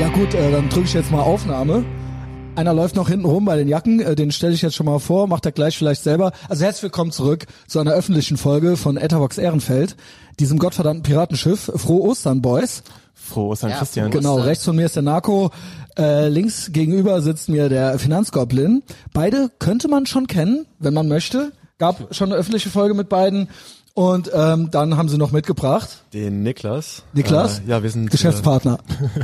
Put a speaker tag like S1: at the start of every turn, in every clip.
S1: Ja gut, äh, dann drücke ich jetzt mal Aufnahme. Einer läuft noch hinten rum bei den Jacken, äh, den stelle ich jetzt schon mal vor, macht er gleich vielleicht selber. Also herzlich willkommen zurück zu einer öffentlichen Folge von Etherbox Ehrenfeld, diesem gottverdammten Piratenschiff. Frohe Ostern, Boys.
S2: Frohe Ostern,
S3: Ja,
S2: Christian.
S3: frohe
S1: Genau,
S3: Ostern.
S1: rechts von mir ist der Narco, äh, links gegenüber sitzt mir der Finanzgoblin. Beide könnte man schon kennen, wenn man möchte. Gab schon eine öffentliche Folge mit beiden. Und ähm, dann haben sie noch mitgebracht,
S2: Den Niklas.
S1: Niklas,
S2: Äh, ja, wir sind
S1: Geschäftspartner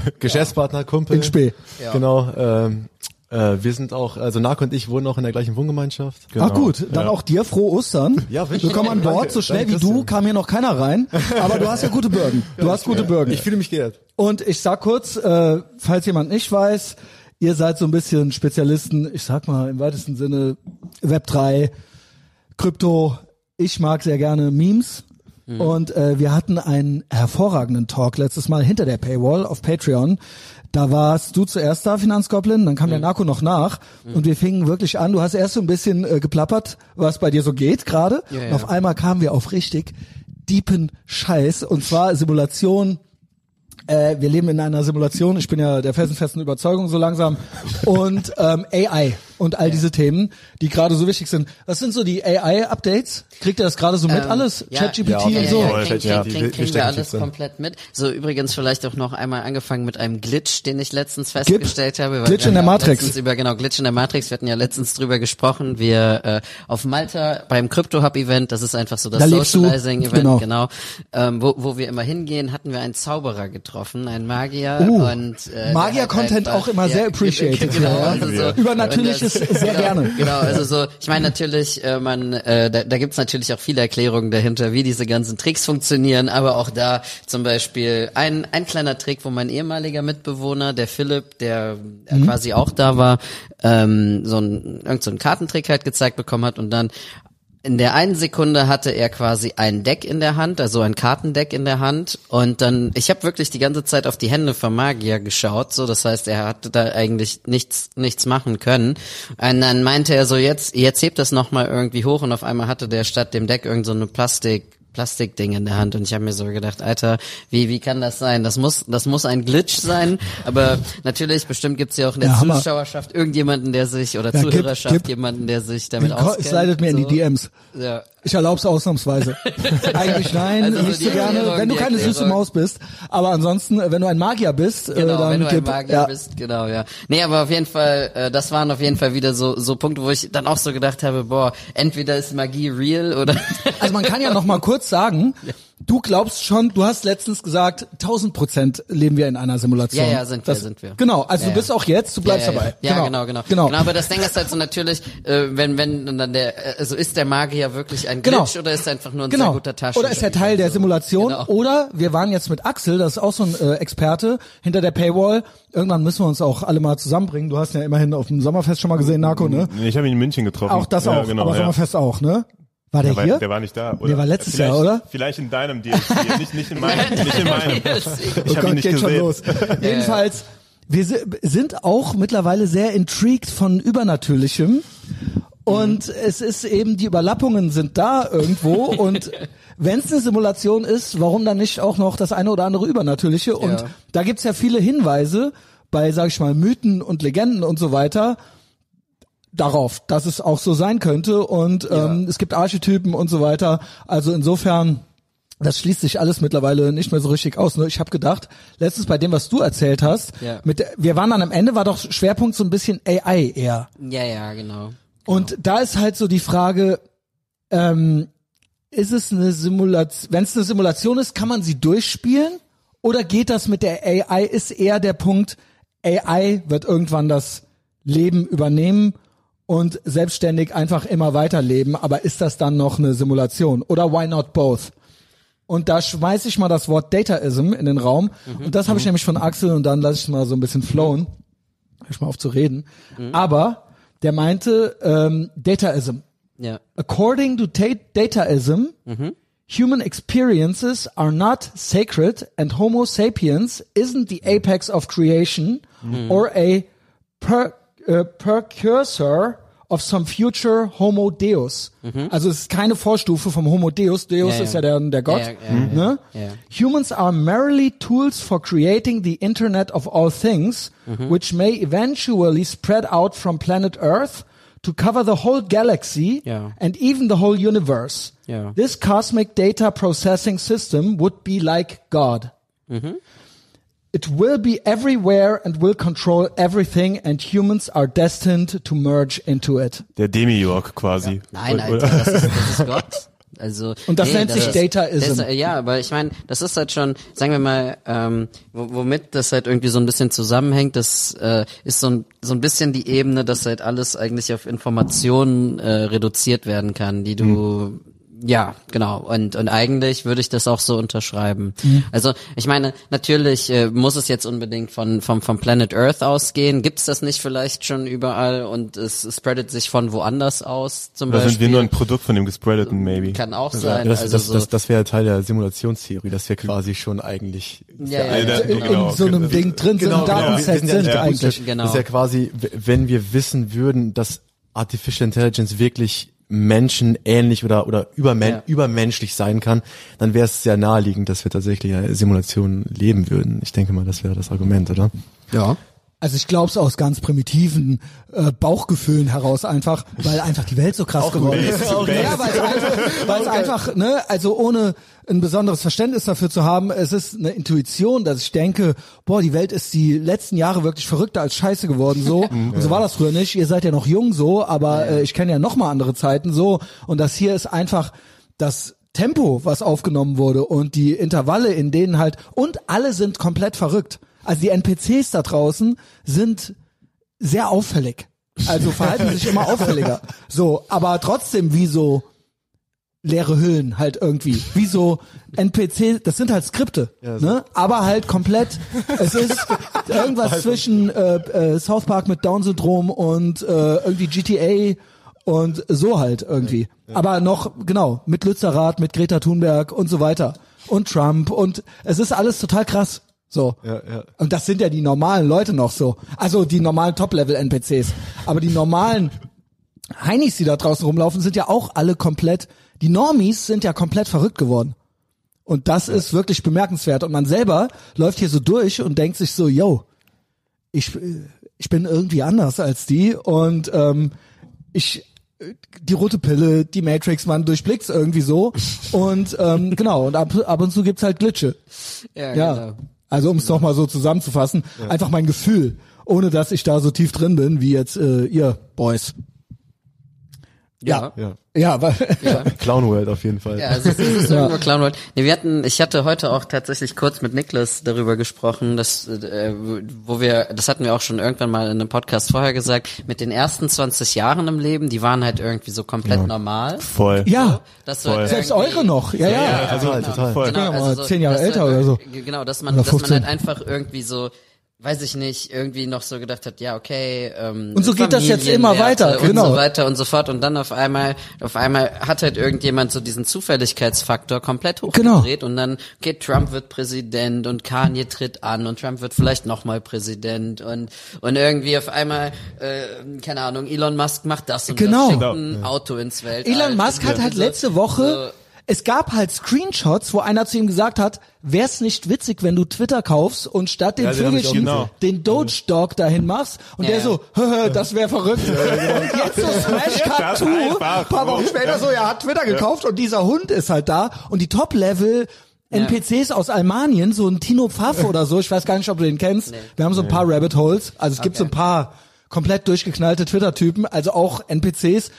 S2: Äh, Geschäftspartner, Kumpel.
S1: in Spee.
S3: Ja.
S2: Genau. Ähm, äh, wir sind auch, also Narko und ich wohnen auch in der gleichen Wohngemeinschaft. Genau.
S1: Ach gut, dann
S2: ja.
S1: auch dir frohe Ostern.
S2: Ja, wünsche ich
S1: Willkommen an Bord. So schnell
S2: danke,
S1: wie du kam hier noch keiner rein. Aber du hast ja gute Bürgen. Du hast gute Bürgen.
S2: Ich fühle mich geehrt.
S1: Und ich sag kurz, äh, falls jemand nicht weiß, ihr seid so ein bisschen Spezialisten, ich sag mal im weitesten Sinne Web 3, Krypto. Ich mag sehr gerne Memes. Und äh, wir hatten einen hervorragenden Talk letztes Mal hinter der Paywall auf Patreon. Da warst du zuerst da, Finanzgoblin, dann kam der Narco noch nach und wir fingen wirklich an. Du hast erst so ein bisschen äh, geplappert, was bei dir so geht gerade.
S3: Ja,
S1: und
S3: ja.
S1: auf einmal kamen wir auf richtig deepen Scheiß und zwar Simulation, äh, wir leben in einer Simulation. Ich bin ja der felsenfesten Überzeugung so langsam. Und ähm, AI und all diese Themen, die gerade so wichtig sind. Was sind so die AI-Updates? Kriegt ihr das gerade so mit
S3: Ähm,
S1: alles?
S3: ja,
S1: ChatGPT
S2: ja,
S1: und so?
S3: Ja, ja, kriegen,
S2: Ja,
S3: kriegen,
S2: wir-
S3: kriegen, kriegen wir alles
S2: drin.
S3: komplett mit. So übrigens vielleicht auch noch einmal angefangen mit einem Glitch, den ich letztens festgestellt habe. weil
S1: Glitch in der
S3: ja
S1: Matrix.
S3: Letztens über, genau, Glitch in der Matrix. Wir hatten ja letztens drüber gesprochen. Wir äh, auf Malta beim Crypto Hub Event, das ist einfach so das
S1: Da.
S3: Socializing Event,
S1: Genau.
S3: genau, ähm, wo, wo wir immer hingehen, hatten wir einen Zauberer getroffen, einen Magier
S1: Uh,
S3: und äh,
S1: Magier-Content auch immer sehr appreciated,
S3: Genau,
S1: ja, ja.
S3: also so,
S1: Übernatürliches
S3: das-
S1: sehr gerne.
S3: Genau, also so, ich meine natürlich, äh, man, äh, da, da gibt's natürlich auch viele Erklärungen dahinter, wie diese ganzen Tricks funktionieren, aber auch da zum Beispiel ein, ein kleiner Trick, wo mein ehemaliger Mitbewohner, der Philipp, der äh, quasi auch da war, ähm, so ein, irgend so einen Kartentrick halt gezeigt bekommen hat und dann in der einen Sekunde hatte er quasi ein Deck in der Hand, also ein Kartendeck in der Hand. Und dann, ich habe wirklich die ganze Zeit auf die Hände vom Magier geschaut, so das heißt, er hatte da eigentlich nichts nichts machen können. Und dann meinte er so jetzt jetzt hebt das noch mal irgendwie hoch. Und auf einmal hatte der statt dem Deck irgend so eine Plastik Plastikding in der Hand und ich habe mir so gedacht, Alter, wie wie kann das sein? Das muss das muss ein Glitch sein, aber natürlich bestimmt gibt's ja auch in der
S1: Ja.
S3: Zuschauerschaft irgendjemanden, der sich oder
S1: Ja, gib-
S3: Zuhörerschaft
S1: gib-
S3: jemanden, der sich damit auskennt.
S1: Es leitet mir in die
S3: so.
S1: DMs.
S3: Ja.
S1: Ich erlaube es ausnahmsweise. Eigentlich nein,
S3: Also so
S1: nicht so gerne,
S3: Erklärung,
S1: wenn du keine süße. Maus bist. Aber ansonsten, äh, wenn du ein Magier bist, äh,
S3: Genau,
S1: dann
S3: wenn du ein Magier
S1: ja.
S3: bist, genau, ja. Nee, aber auf jeden Fall, äh, das waren auf jeden Fall wieder so, so Punkte, wo ich dann auch so gedacht habe, boah, entweder ist Magie real oder
S1: Also man kann ja noch mal kurz sagen, du glaubst schon, du hast letztens gesagt, 1000 Prozent leben wir in einer Simulation.
S3: Ja, ja, sind wir, sind wir.
S1: Genau, also
S3: Ja,
S1: du bist
S3: ja.
S1: auch jetzt, du bleibst
S3: ja, ja,
S1: dabei.
S3: Ja, ja genau, genau,
S1: genau.
S3: Genau, aber das Ding ist halt so natürlich, äh, wenn, wenn dann der, äh, also ist der Magier wirklich ein
S1: Genau.
S3: Glitch oder ist er einfach nur ein
S1: Genau.
S3: sehr guter Taschenspieler?
S1: Oder ist er Teil der
S3: So.
S1: Simulation?
S3: Genau.
S1: Oder wir waren jetzt mit Axel, das ist auch so ein äh, Experte hinter der Paywall. Irgendwann müssen wir uns auch alle mal zusammenbringen. Du hast ihn ja immerhin auf dem Sommerfest schon mal gesehen, Narco, ne?
S2: Nee, Ich habe ihn in München getroffen.
S1: Auch das
S2: ja,
S1: auch,
S2: genau,
S1: aber
S2: ja.
S1: Sommerfest auch, ne? War der,
S2: Der
S1: hier?
S2: war, der war nicht da. Oder?
S1: Der war letztes
S2: vielleicht,
S1: Jahr, oder?
S2: Vielleicht in deinem DLC, nicht, nicht in meinem. Nicht in meinem.
S1: oh
S2: Ich habe
S1: Gott,
S2: ihn nicht
S1: geht schon
S2: gesehen.
S1: los. Jedenfalls, wir si- sind auch mittlerweile sehr intrigued von Übernatürlichem. Und es ist eben, die Überlappungen sind da irgendwo und wenn es eine Simulation ist, warum dann nicht auch noch das eine oder andere Übernatürliche? Und
S3: Ja.
S1: da gibt's ja viele Hinweise bei, sag ich mal, Mythen und Legenden und so weiter, darauf, dass es auch so sein könnte. Und ähm, es gibt Archetypen und so weiter. Also insofern, das schließt sich alles mittlerweile nicht mehr so richtig aus. Nur ich habe gedacht, letztens bei dem, was du erzählt hast,
S3: Ja.
S1: mit wir waren dann am Ende, war doch Schwerpunkt so ein bisschen AI eher.
S3: Ja, ja, genau.
S1: Und da ist halt so die Frage, ähm, ist es eine Simulation, wenn es eine Simulation ist, kann man sie durchspielen? Oder geht das mit der AI, ist eher der Punkt, AI wird irgendwann das Leben übernehmen und selbstständig einfach immer weiterleben, aber ist das dann noch eine Simulation? Oder why not both? Und da schmeiß ich mal das Wort Dataism in den Raum. Und das habe ich nämlich von Axel und dann lasse ich mal so ein bisschen flowen. Hör ich mal auf zu reden. Aber der meinte ähm, Dataism.
S3: Ja.
S1: According to ta- Dataism, human experiences are not sacred and Homo sapiens isn't the apex of creation or a per, uh, precursor of some future Homo Deus. Also es ist keine Vorstufe vom Homo Deus. Deus
S3: Mhm. Ja,
S1: ist
S3: ja.
S1: der, der Gott.
S3: Ja, ja, ja,
S1: ne?
S3: ja, ja.
S1: Humans are merely tools for creating the Internet of all things,
S3: Mhm.
S1: which may eventually spread out from planet Earth to cover the whole galaxy and even the whole universe. This cosmic data processing system would be like God. It will be everywhere and will control everything and humans are destined to merge into it.
S4: Der Demiurg quasi.
S3: Nein,
S4: Oder-
S3: Alter, das ist, das ist Gott. Also,
S1: Und das nennt sich
S3: ist-
S1: Dataism.
S3: das ist- Ja, aber ich meine, das ist halt schon, sagen wir mal, ähm, wo- womit das halt irgendwie so ein bisschen zusammenhängt, das äh, ist so ein, so ein bisschen die Ebene, dass halt alles eigentlich auf Informationen äh, reduziert werden kann, die du ja, genau. Und, und eigentlich würde ich das auch so unterschreiben. Also ich meine, natürlich äh, muss es jetzt unbedingt von vom, vom Planet Earth ausgehen. Gibt's das nicht vielleicht schon überall und es spreadet sich von woanders aus zum
S4: Oder
S3: Beispiel?
S4: sind wir nur ein Produkt von dem gespreadeten, maybe?
S3: Kann auch
S2: Ja,
S3: sein.
S2: das,
S3: also
S2: das,
S3: so,
S2: das, das wäre Teil der Simulationstheorie, dass wir quasi schon eigentlich
S3: ja, ja, ja,
S1: In,
S3: genau.
S1: in so einem Ding drin sind,
S2: Genau,
S1: Datenset
S2: wir sind ja
S1: sind eigentlich.
S3: Genau.
S2: Das ist ja quasi, wenn wir wissen würden, dass Artificial Intelligence wirklich menschenähnlich oder oder übermen
S3: Ja.
S2: übermenschlich sein kann, dann wäre es sehr naheliegend, dass wir tatsächlich eine Simulation leben würden. Ich denke mal, das wäre das Argument, oder?
S3: ja.
S1: Also ich glaube es aus ganz primitiven äh, Bauchgefühlen heraus einfach, weil einfach die Welt so krass geworden ist. Ja, weil es einfach, weil es einfach, ne, also ohne ein besonderes Verständnis dafür zu haben, es ist eine Intuition, dass ich denke, boah, die Welt ist die letzten Jahre wirklich verrückter als Scheiße geworden so. Und so war das früher nicht. Ihr seid ja noch jung so, aber äh, ich kenne ja noch mal andere Zeiten so. Und das hier ist einfach das Tempo, was aufgenommen wurde und die Intervalle, in denen halt und alle sind komplett verrückt. Also die NPCs da draußen sind sehr auffällig. Also verhalten sich immer auffälliger. So, aber trotzdem wie so leere Hüllen halt irgendwie. Wie so NPC, das sind halt Skripte, ne? Aber halt komplett, es ist irgendwas zwischen äh, äh, South Park mit Down-Syndrom und äh, irgendwie GTA und so halt irgendwie. Aber noch, genau, mit Lützerath, mit Greta Thunberg und so weiter. Und Trump und es ist alles total krass. So.
S2: Ja, ja.
S1: Und das sind ja die normalen Leute noch so. Also die normalen Top-Level-NPCs. Aber die normalen Heinis, die da draußen rumlaufen, sind ja auch alle komplett, die Normies sind ja komplett verrückt geworden. Und das ist wirklich bemerkenswert. Und man selber läuft hier so durch und denkt sich so, yo, ich, ich bin irgendwie anders als die und ähm, ich die rote Pille, die Matrix, man durchblickt's irgendwie so und ähm, genau und ab, ab und zu gibt's halt Glitche.
S3: Ja,
S1: Ja.
S3: genau.
S1: Also um es nochmal so zusammenzufassen, einfach mein Gefühl, ohne dass ich da so tief drin bin, wie jetzt äh, ihr Boys.
S3: Ja.
S2: Ja.
S1: Ja, weil
S2: Clown World auf jeden Fall.
S3: Ja, also es ist irgendwo Clown World. Nee, wir hatten, ich hatte heute auch tatsächlich kurz mit Niklas darüber gesprochen, dass, äh, wo wir, das hatten wir auch schon irgendwann mal in einem Podcast vorher gesagt, mit den ersten 20 Jahren im Leben, die waren halt irgendwie so komplett normal.
S4: Voll.
S1: ja,
S3: Dass du
S4: Voll.
S3: halt
S1: selbst eure noch. Ja, ja.
S2: also halt total.
S4: Voll.
S1: Ja, mal zehn Jahre älter
S3: halt
S1: oder so.
S3: Genau, dass man,
S1: Oder
S3: dass man
S1: 15.
S3: halt einfach irgendwie so, weiß ich nicht, irgendwie noch so gedacht hat, ja, okay, ähm,
S1: Und so geht das jetzt immer weiter,
S3: und
S1: genau.
S3: so weiter und so fort und dann auf einmal, auf einmal hat halt irgendjemand so diesen Zufälligkeitsfaktor komplett
S1: Genau.
S3: hochgedreht und dann geht Trump wird Präsident und Kanye tritt an und Trump wird vielleicht nochmal Präsident und und irgendwie auf einmal, äh, keine Ahnung, Elon Musk macht das und
S1: Genau.
S3: das, schickt
S4: Genau.
S3: ein Auto ins Weltall.
S1: Elon Musk hat halt
S3: So-
S1: letzte Woche, es gab halt Screenshots, wo einer zu ihm gesagt hat, wär's nicht witzig, wenn du Twitter kaufst und statt den
S2: Ja,
S1: Vögelchen
S4: gesehen.
S1: den Doge Dog dahin machst und
S3: Ja,
S1: der
S3: ja.
S1: so, "Hö, das wäre verrückt. Und jetzt so Smash Cut
S4: Das
S1: 2,
S4: einfach.
S1: paar Wochen später so, er hat Twitter gekauft und dieser Hund ist halt da und die Top-Level NPCs aus Almanien, so ein Tino Pfaff oder so, ich weiß gar nicht, ob du den kennst. Wir haben so ein paar Rabbit Holes, also es gibt so ein paar komplett durchgeknallte Twitter-Typen, also auch NPCs,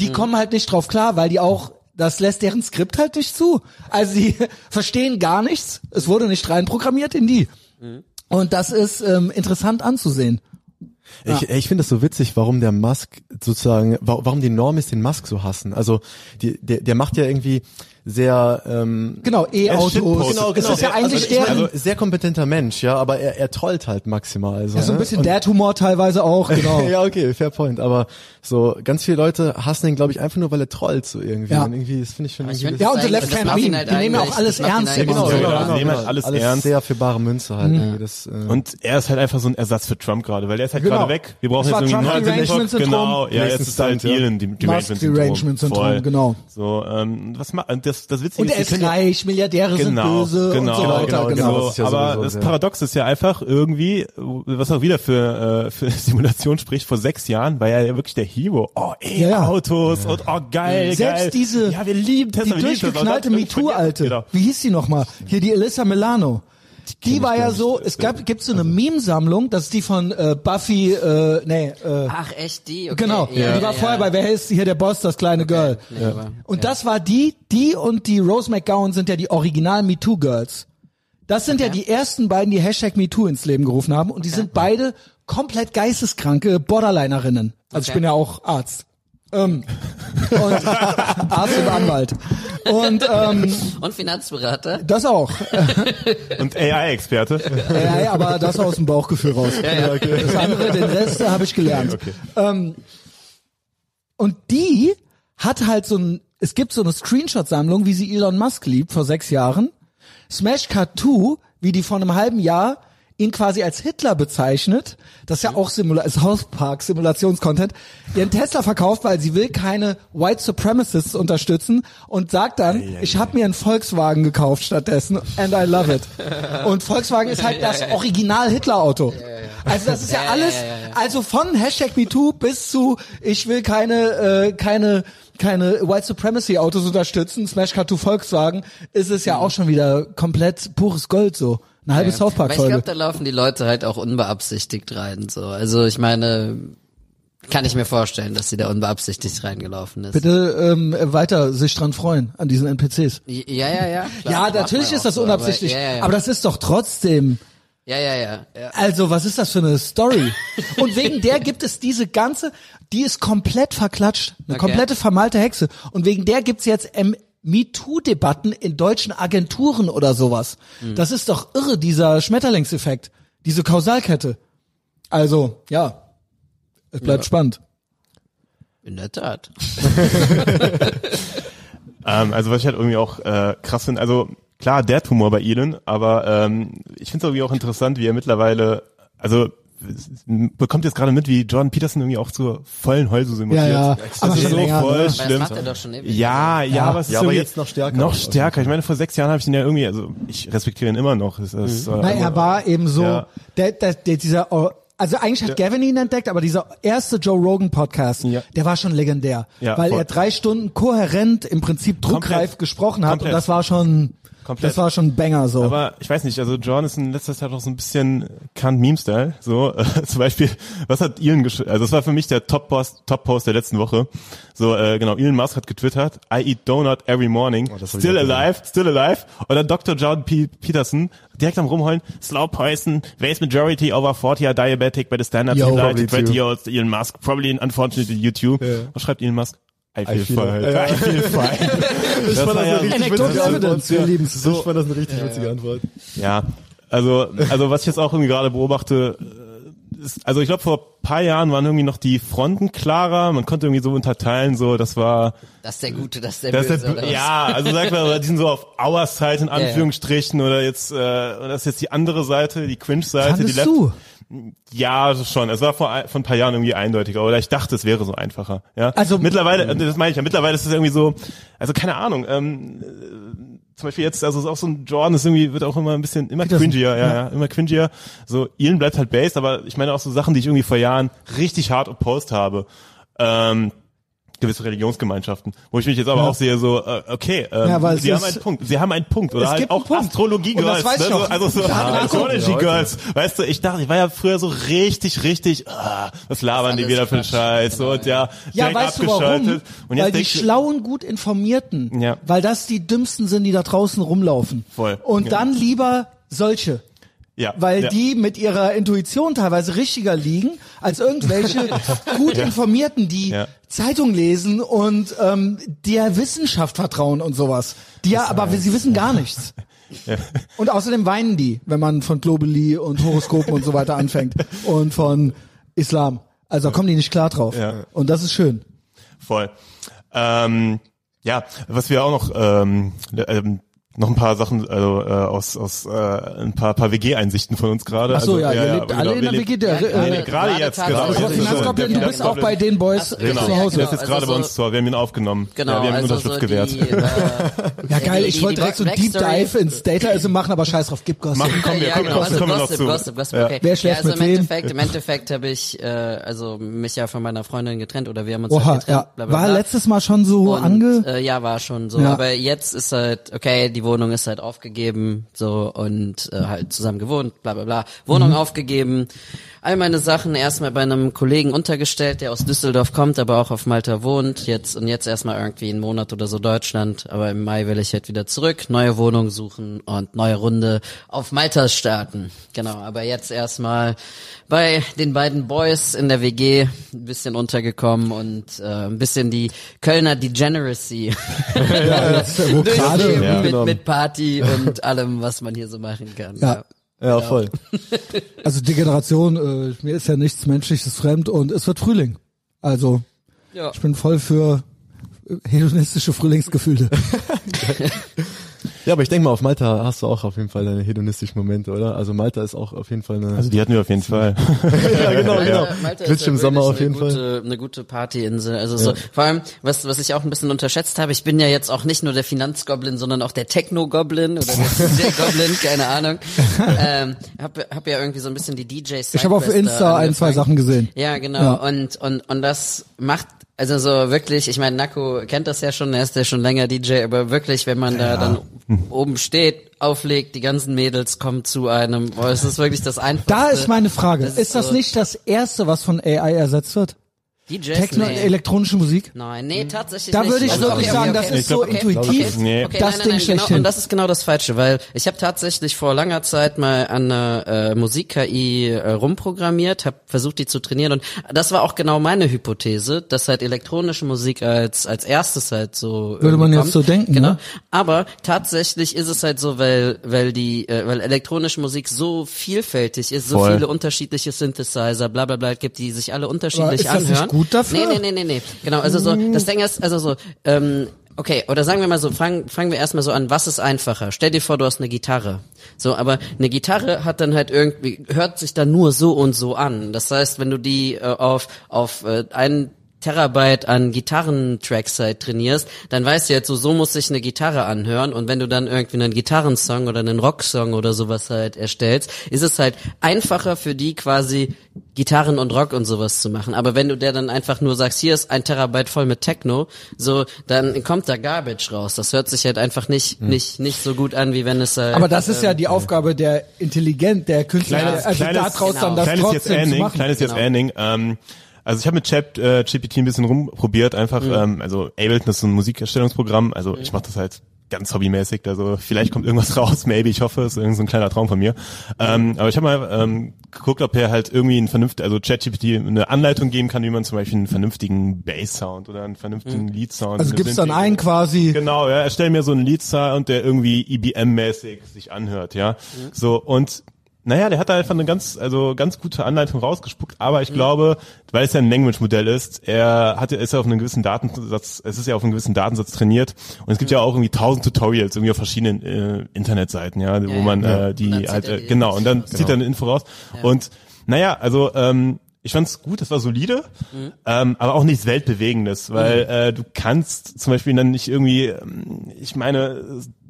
S1: die
S3: Mhm.
S1: kommen halt nicht drauf klar, weil die auch, das lässt deren Skript halt nicht zu. Also sie verstehen gar nichts, es wurde nicht reinprogrammiert in die.
S3: Mhm.
S1: Und das ist ähm, interessant anzusehen.
S2: Ich, ich finde das so witzig, warum der Musk sozusagen, wa- warum die Normis den Musk so hassen. Also die, der, der macht ja irgendwie, sehr ähm,
S1: Genau, E-Autos.
S4: shitpostet.
S2: genau,
S1: Es
S2: genau.
S1: ist ja
S2: Er-
S1: eigentlich
S2: also,
S1: deren,
S2: also sehr kompetenter Mensch, ja, aber er, er trollt halt maximal. So,
S1: ja, so ein
S2: ne?
S1: bisschen Dad-Humor teilweise auch, genau.
S2: ja, okay, fair point. Aber so ganz viele Leute hassen ihn, glaube ich, einfach nur, weil er trollt so irgendwie.
S1: Ja.
S2: Und irgendwie, das finde ich schon
S3: Ich
S2: irgendwie.
S3: find,
S1: Ja, und The Left Hand
S3: macht
S1: Meme,
S3: halt
S1: die nehmen ja auch alles
S3: macht
S1: ernst.
S3: eigentlich
S2: Genau, genau,
S3: ja.
S2: genau,
S4: nehmen halt
S2: genau.
S4: alles
S2: alles
S4: ernst.
S2: sehr für bare Münze halt. irgendwie. Das, äh,
S4: Und er ist halt einfach so ein Ersatz für Trump gerade, weil der ist halt
S1: Genau.
S4: gerade weg. Wir brauchen jetzt irgendwie neuen. Genau, ja, jetzt ist halt
S2: ja.
S4: Elon die Derangement-Syndrom.
S1: Genau.
S4: So, ähm, was ma das, das Witzige
S1: Und er
S4: die
S1: ist
S4: können ja-
S1: reich, Milliardäre
S4: genau,
S1: sind böse
S4: genau,
S1: und so weiter.
S2: genau,
S1: Genau.
S2: genau. Ist ja
S4: aber
S2: sowieso
S4: das Paradox ist ja einfach irgendwie, was auch wieder für, äh, für Simulation spricht, vor sechs Jahren war er ja wirklich der Hero. Oh, ey,
S1: Ja, ja.
S4: Autos und oh, geil,
S1: Selbst
S4: geil.
S1: diese,
S4: ja, wir lieben
S1: die
S4: Tesla, wir. Und
S1: durchgeknallte
S4: dann
S1: MeToo-Alte,
S4: Genau.
S1: wie hieß die nochmal? Hier die Elissa Milano. Die war ja so, es gab, gibt so eine Meme-Sammlung, das ist die von äh, Buffy, äh, nee, äh,
S3: Ach, echt die? Okay.
S1: genau,
S3: Ja,
S1: die war
S3: ja,
S1: vorher bei, wer ist hier der Boss, das kleine Girl.
S3: Nee, aber-
S1: Und das war die, die und die Rose McGowan sind ja die original MeToo-Girls. Das sind ja die ersten beiden, die Hashtag MeToo ins Leben gerufen haben und die sind beide komplett geisteskranke Borderlinerinnen. Also ich
S3: Okay.
S1: bin ja auch Arzt. Ähm, und Arzt und Anwalt. Und ähm,
S3: Und Finanzberater?
S1: das auch.
S4: Und AI-Experte.
S1: Ja, ja, aber das aus dem Bauchgefühl raus. Das andere, den Rest habe ich gelernt. Ähm, und die hat halt so ein, es gibt so eine Screenshot-Sammlung, wie sie Elon Musk liebt, vor sechs Jahren. Smash Cut 2, wie die vor einem halben Jahr ihn quasi als Hitler bezeichnet. Das ist ja auch Simula ist South Park Simulationscontent. Ihren Tesla verkauft, weil sie will keine White Supremacists unterstützen und sagt dann, ich habe mir einen Volkswagen gekauft stattdessen and I love it. Und Volkswagen ist halt das Original Hitler Auto. Also das ist ja, alles, also von Hashtag MeToo bis zu ich will keine äh, keine keine White Supremacy Autos unterstützen, Smash Cut 2 Volkswagen, ist es ja auch schon wieder komplett pures Gold so. Eine halbe South Park
S3: Aber ich glaube,
S1: Folge.
S3: da laufen die Leute halt auch unbeabsichtigt rein. So, also ich meine, kann ich mir vorstellen, dass sie da unbeabsichtigt reingelaufen ist.
S1: Bitte ähm, weiter sich dran freuen an diesen NPCs.
S3: Ja, ja, ja. Klar,
S1: Ja, natürlich ist das
S3: so,
S1: unabsichtlich,
S3: Aber, ja, ja,
S1: aber das ist doch trotzdem
S3: ja, ja, ja, ja.
S1: Also, was ist das für eine Story? Und wegen der gibt es diese ganze, die ist komplett verklatscht, eine
S3: Okay.
S1: komplette vermalte Hexe. Und wegen der gibt's jetzt ähm, MeToo-Debatten in deutschen Agenturen oder sowas.
S3: Hm.
S1: Das ist doch irre, dieser Schmetterlingseffekt, diese Kausalkette. Also, ja, es bleibt spannend.
S3: In der Tat.
S4: Ähm, also was ich halt irgendwie auch äh, krass finde, also klar, der Tumor bei Elon, aber ähm, ich finde es irgendwie auch interessant, wie er mittlerweile, also bekommt jetzt gerade mit, wie Jordan Peterson irgendwie auch zur vollen Heulsuse simuliert.
S1: Ja, ja,
S4: das
S1: aber
S4: ist
S1: schon
S4: so
S1: länger,
S4: voll
S1: ne?
S4: Schlimm. Ja, ja,
S1: Ja.
S4: aber es ist
S2: Ja, aber jetzt noch stärker.
S4: Noch stärker. Ich meine, vor sechs Jahren habe ich ihn ja irgendwie, also ich respektiere ihn immer noch. Es ist, äh,
S1: Na, er war eben so,
S4: Ja.
S1: der, der, der, dieser, also eigentlich hat Gavin ihn entdeckt, aber dieser erste Joe Rogan Podcast,
S4: Ja.
S1: der war schon legendär,
S4: Ja,
S1: weil
S4: voll.
S1: er drei Stunden kohärent im Prinzip druckreif
S4: Komplett.
S1: gesprochen hat
S4: Komplett.
S1: und das war schon,
S4: Komplett.
S1: das war schon ein Banger so.
S4: Aber ich weiß nicht, also John ist in letzter Zeit auch so ein bisschen Kant Meme Style. So äh, zum Beispiel, was hat Elon geschrieben? Also das war für mich der Top Post, Top Post der letzten Woche. So äh, genau, Elon Musk hat getwittert: I eat donut every morning,
S2: Oh,
S4: still
S2: auch gesehen.
S4: alive, still alive. Und dann Dr. John P. Peterson direkt am rumheulen: Slow poison, vast majority over 40 are diabetic by the standards
S1: Yo,
S4: of
S2: probably
S4: 20
S2: too.
S4: year old Elon Musk, probably unfortunately YouTube. Was schreibt Elon Musk? I feel,
S2: feel
S4: fine.
S2: Ja.
S4: I feel fine.
S2: Ich fand das
S4: war
S2: eine
S4: ja-
S2: Ja. So. Ich fand das eine richtig witzige Antwort.
S4: Ja, also, also was ich jetzt auch irgendwie gerade beobachte, äh, ist, also ich glaube vor paar Jahren waren irgendwie noch die Fronten klarer, man konnte irgendwie so unterteilen, so das war,
S3: Das ist der Gute, das ist der
S4: das
S3: Böse.
S4: ist
S3: oder
S4: der,
S3: was?
S4: ja, also sag mal, die sind so auf Our Side in
S3: ja.
S4: Anführungsstrichen oder jetzt, äh, das ist jetzt die andere Seite, die Cringe-Seite, die
S1: du?
S4: Ja, also schon. Es war vor, ein- vor ein paar Jahren irgendwie eindeutiger. Oder ich dachte, es wäre so einfacher. Ja.
S1: Also-
S4: mittlerweile, äh, das meine ich ja. Mittlerweile ist es irgendwie so. Also keine Ahnung. Ähm, äh, zum Beispiel jetzt, also es ist auch so ein Jordan, ist irgendwie wird auch immer ein bisschen immer cringier, ja, ja, immer cringier. So Elon bleibt halt based, aber ich meine auch so Sachen, die ich irgendwie vor Jahren richtig hart opposed habe. Ähm, gewisse Religionsgemeinschaften, wo ich mich jetzt aber
S1: Ja.
S4: auch sehe, so, äh, okay, ähm,
S1: Ja, weil es
S4: sie haben einen Punkt, sie haben einen Punkt, oder
S1: Es
S4: halt
S1: gibt
S4: auch
S1: das weiß
S4: ne?
S1: ich
S4: so, also so
S1: Ja,
S4: Astrology
S2: Leute.
S4: Girls, weißt du, ich dachte, ich war ja früher so richtig, richtig, ah, was labern die wieder für einen. Scheiß, so, und ja,
S1: Ja, weißt du warum?
S4: abgeschaltet. Und jetzt
S1: weil die schlauen, gut informierten,
S4: Ja.
S1: weil das die dümmsten sind, die da draußen rumlaufen.
S4: Voll.
S1: Und
S4: Ja.
S1: dann lieber solche.
S4: Ja,
S1: Weil
S4: ja.
S1: die mit ihrer Intuition teilweise richtiger liegen als irgendwelche gut informierten, die
S4: Ja.
S1: Zeitung lesen und ähm, der Wissenschaft vertrauen und sowas. Die ja, aber sie wissen gar nichts. Und außerdem weinen die, wenn man von Globally und Horoskopen und so weiter anfängt und von Islam. Also da kommen die nicht klar drauf.
S4: Ja.
S1: Und das ist schön.
S4: Voll. Ähm, ja, was wir auch noch ähm, ähm, noch ein paar Sachen also, äh, aus aus äh, ein paar paar WG-Einsichten von uns gerade.
S1: Ach so,
S4: also,
S1: ja, ihr lebt alle
S4: genau,
S1: in
S4: wir
S1: der
S4: leben-
S1: WG, der-
S4: Nee,
S1: äh,
S4: nee, gerade jetzt, gerade.
S3: Aber
S1: Aber
S4: Das ist so
S1: Finanzgoblin,
S4: der
S1: du bist auch bei den Boys
S3: Genau.
S1: zu
S4: Der
S1: Hause.
S4: ist jetzt
S3: Also
S4: gerade bei
S3: so-
S4: uns zu, wir haben ihn aufgenommen.
S3: Genau,
S4: ja, wir haben ihm
S3: also
S4: Unterschrift
S3: so
S4: gewährt.
S3: Die, äh,
S1: Ja geil, ich wollte
S3: die
S1: direkt so Deep Dive ins Dataism machen, aber scheiß drauf, gib Gossip.
S4: Machen, kommen wir,
S3: ja,
S4: kommen,
S3: genau,
S4: kommen,
S3: also
S4: kommen wir noch
S3: Gossip,
S4: zu.
S3: Gossip, Gossip,
S4: Ja.
S3: okay.
S1: Wer schläft
S3: ja, also
S1: mit
S3: im
S1: wem?
S3: Endeffekt, im Endeffekt habe ich äh, also mich ja von meiner Freundin getrennt oder wir haben uns
S1: Oha,
S3: halt getrennt.
S1: ja.
S3: Bla, bla,
S1: War letztes Mal schon so ange...
S3: äh, ja, war schon so.
S1: Ja.
S3: Aber jetzt ist halt, okay, die Wohnung ist halt aufgegeben, so und äh, halt zusammen gewohnt, bla bla bla. Wohnung
S1: Mhm.
S3: aufgegeben. All meine Sachen erstmal bei einem Kollegen untergestellt, der aus Düsseldorf kommt, aber auch auf Malta wohnt. Jetzt und jetzt erstmal irgendwie einen Monat oder so Deutschland. Aber im Mai will ich halt wieder zurück, neue Wohnung suchen und neue Runde auf Malta starten. Genau, aber jetzt erstmal bei den beiden Boys in der WG ein bisschen untergekommen und äh, ein bisschen die Kölner Degeneracy
S1: ja,
S3: durchleben
S2: Ja.
S3: mit, mit Party und allem, was man hier so machen kann.
S1: Ja.
S2: Ja, voll.
S1: Also die Generation, äh, mir ist ja nichts Menschliches fremd und es wird Frühling. Also
S3: Ja.
S1: ich bin voll für hedonistische Frühlingsgefühle.
S2: Ja, aber ich denke mal, auf Malta hast du auch auf jeden Fall deine hedonistischen Momente, oder? Also Malta ist auch auf jeden Fall eine.
S4: Also die hatten wir auf jeden Fall.
S2: ja, genau,
S3: Malta,
S2: genau.
S3: Malta
S2: Glitsch
S3: ist
S2: im
S3: ja
S2: Sommer auf jeden
S3: eine
S2: Fall.
S3: gute, Eine gute Partyinsel. Also so, vor allem, was, was ich auch ein bisschen unterschätzt habe, ich bin ja jetzt auch nicht nur der Finanzgoblin, sondern auch der Techno-Goblin oder der DJ-Goblin, keine Ahnung. ähm, hab, hab ja irgendwie so ein bisschen die DJs.
S1: Ich habe auf Insta ein, zwei Sachen gesehen.
S3: Ja, genau.
S1: Ja.
S3: Und, und, und das macht, also so wirklich, ich meine, Nako kennt das ja schon, er ist ja schon länger DJ, aber wirklich, wenn man da dann oben steht, auflegt, die ganzen Mädels kommen zu einem, boah, es ist wirklich das Einfachste.
S1: Da ist meine Frage.
S3: Das
S1: ist das
S3: so-
S1: nicht das erste, was von AI ersetzt wird?
S3: DJs?
S1: Techno,
S3: nee.
S1: elektronische Musik?
S3: Nein, nee, tatsächlich
S1: Da
S3: nicht.
S1: würde ich
S3: Also,
S1: wirklich
S3: okay,
S1: sagen,
S3: okay,
S1: das
S3: okay.
S1: ist so
S3: Okay,
S1: intuitiv,
S3: okay,
S4: Nee.
S3: okay,
S1: das
S3: nein,
S1: Ding
S3: nein, nein, genau,
S1: schlechthin.
S3: Und das ist genau das Falsche, weil ich habe tatsächlich vor langer Zeit mal an einer äh, Musik-KI äh, rumprogrammiert, habe versucht, die zu trainieren und das war auch genau meine Hypothese, dass halt elektronische Musik als als erstes halt so
S1: Würde man
S3: irgendwie
S1: jetzt so denken,
S3: genau.
S1: ne?
S3: Aber tatsächlich ist es halt so, weil weil die äh, weil elektronische Musik so vielfältig ist, so
S4: Voll.
S3: viele unterschiedliche Synthesizer, bla bla bla gibt, die sich alle unterschiedlich
S1: ist das nicht
S3: anhören.
S1: Gut dafür?
S3: Nee, nee, nee, nee, nee. Genau, also so, das Ding ist, also so, ähm, okay, oder sagen wir mal so, fangen, fangen wir erstmal so an, was ist einfacher? Stell dir vor, du hast eine Gitarre. So, aber eine Gitarre hat dann halt irgendwie, hört sich dann nur so und so an. Das heißt, wenn du die äh, auf, auf äh, einen Terabyte an Gitarrentracks halt trainierst, dann weißt du jetzt so, so muss sich eine Gitarre anhören und wenn du dann irgendwie einen Gitarrensong oder einen Rocksong oder sowas halt erstellst, ist es halt einfacher für die quasi Gitarren und Rock und sowas zu machen. Aber wenn du der dann einfach nur sagst, hier ist ein Terabyte voll mit Techno, so, dann kommt da Garbage raus. Das hört sich halt einfach nicht, nicht, nicht so gut an, wie wenn es halt,
S1: Aber das ist ja die Aufgabe der Intelligent, der Künstler,
S4: Kleines-
S1: also
S4: kleines-
S1: daraus dann
S3: genau.
S1: das
S4: kleines jetzt
S1: trotzdem zu
S4: Ending,
S1: machen.
S4: kleines jetzt
S3: Genau.
S4: Ending. Ähm, also ich habe mit Chat, äh, GPT ein bisschen rumprobiert, einfach,
S1: Mhm.
S4: ähm, also Ableton ist so ein Musikerstellungsprogramm, also ich mache das halt ganz hobbymäßig, also vielleicht kommt irgendwas raus, maybe, ich hoffe, ist irgend so ein kleiner Traum von mir. Ähm, aber ich habe mal ähm, geguckt, ob er halt irgendwie ein vernünftig, also ChatGPT eine Anleitung geben kann, wie man zum Beispiel einen vernünftigen Bass-Sound oder einen vernünftigen Lead-Sound.
S1: Also gibt's dann einen quasi,
S4: Genau, ja, erstell mir so einen Lead-Sound, der irgendwie EBM-mäßig sich anhört, ja. So, und naja, der hat da einfach eine ganz, also ganz gute Anleitung rausgespuckt, aber ich glaube, weil es ja ein Language-Modell ist, er hat, ist ja auf einen gewissen Datensatz, es ist ja auf einen gewissen Datensatz trainiert und es gibt ja auch irgendwie tausend Tutorials irgendwie auf verschiedenen äh, Internetseiten, ja, wo
S3: ja,
S4: man
S3: ja.
S4: äh,
S3: Und
S4: die halt, äh, genau, und dann
S3: Infos
S4: zieht er eine Info raus. Und naja, also ähm, ich fand's gut, das war solide,
S3: Mhm.
S4: ähm, aber auch nichts Weltbewegendes, weil äh, du kannst zum Beispiel dann nicht irgendwie, ähm, ich meine,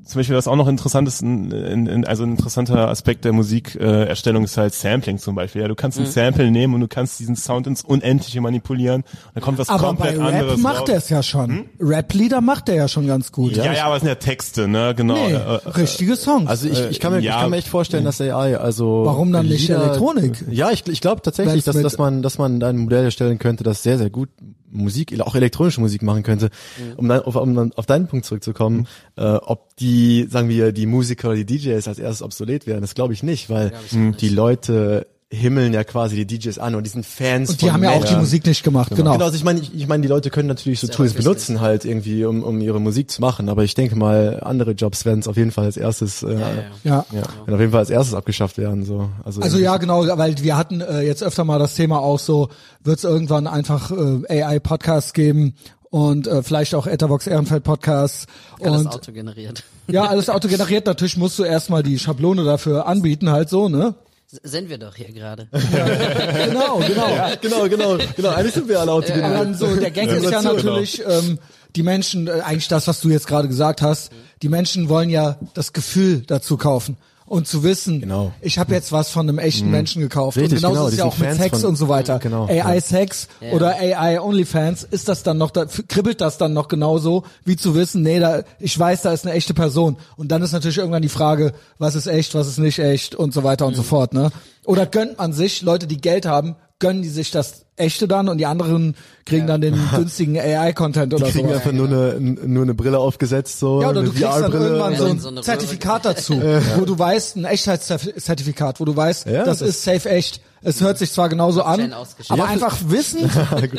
S4: zum Beispiel was auch noch interessant ist, ein, ein, ein- also ein interessanter Aspekt der Musikerstellung äh, ist halt Sampling zum Beispiel. Ja, du kannst
S3: Mhm.
S4: ein Sample nehmen und du kannst diesen Sound ins Unendliche manipulieren. Und dann kommt was
S1: aber bei
S4: komplett
S1: Rap
S4: anderes
S1: macht er es ja schon. Rap-Lieder macht er ja schon ganz gut.
S4: Ja, ja, aber es sind ja Texte, ne, genau.
S1: Nee,
S4: Äh, äh,
S1: richtige Songs.
S2: Also ich, ich, kann mir,
S4: ja.
S2: ich kann mir echt vorstellen, dass AI, also
S1: Warum dann nicht
S2: Lieder-
S1: Elektronik?
S2: Ja, ich, ich glaube tatsächlich, dass, dass man, dass man ein Modell erstellen könnte, das sehr, sehr gut Musik, auch elektronische Musik machen könnte. Um, dann, auf, um dann auf deinen Punkt zurückzukommen, äh, ob die, sagen wir, die Musiker oder die DJs als erstes obsolet werden, das glaube ich nicht, weil die Leute himmeln ja quasi die DJs an und die sind Fans
S1: Und die
S2: von
S1: haben ja auch die. Musik nicht gemacht, genau.
S2: Genau, also ich meine, ich, ich meine, die Leute können natürlich so Tools benutzen halt irgendwie, um, um ihre Musik zu machen, aber ich denke mal, andere Jobs werden es auf jeden Fall als erstes, äh, ja,
S1: Ja.
S2: werden auf jeden Fall als erstes abgeschafft werden, so. Also,
S1: Also ja, genau, weil wir hatten äh, jetzt öfter mal das Thema auch so, wird es irgendwann einfach äh, AI-Podcasts geben und äh, vielleicht auch Etherbox Ehrenfeld Podcasts
S3: Alles
S1: und
S3: Auto generiert.
S1: ja, alles autogeneriert. Natürlich musst du erstmal die Schablone dafür anbieten, halt so, ne?
S3: Sind wir doch hier gerade.
S1: Genau, genau.
S2: genau, genau, genau, eigentlich sind wir alle
S1: Aber dann so, der Gag ist ja
S2: Simulation,
S1: natürlich, ähm, die Menschen, äh, eigentlich das, was du jetzt gerade gesagt hast, die Menschen wollen ja das Gefühl dazu kaufen. Und zu wissen,
S2: Genau. Mhm.
S1: ich habe jetzt was von einem echten Menschen gekauft.
S2: Richtig,
S1: und genauso
S2: genau,
S1: ist es ja auch mit
S2: Fans
S1: Sex
S2: von-
S1: und so weiter.
S2: Genau,
S1: AI
S2: ja.
S1: Sex
S3: Ja.
S1: oder AI OnlyFans, ist das dann noch, da, kribbelt das dann noch genauso, wie zu wissen, nee, da, ich weiß, da ist eine echte Person. Und dann ist natürlich irgendwann die Frage, was ist echt, was ist nicht echt und so weiter und
S2: Mhm.
S1: so fort, ne? Oder gönnt man sich, Leute, die Geld haben, gönnen die sich das echte dann und die anderen kriegen dann den günstigen AI-Content oder
S2: Die kriegen
S1: so.
S2: einfach nur eine, nur eine Brille aufgesetzt, so,
S1: Ja, oder
S2: eine
S1: du kriegst dann irgendwann so ein
S3: so
S1: Zertifikat dazu, wo du weißt, ein Echtheitszertifikat, wo du weißt,
S2: Ja,
S1: das,
S2: das-
S1: ist safe echt. Es hört sich zwar genauso an, aber
S3: Ja,
S1: einfach wissen,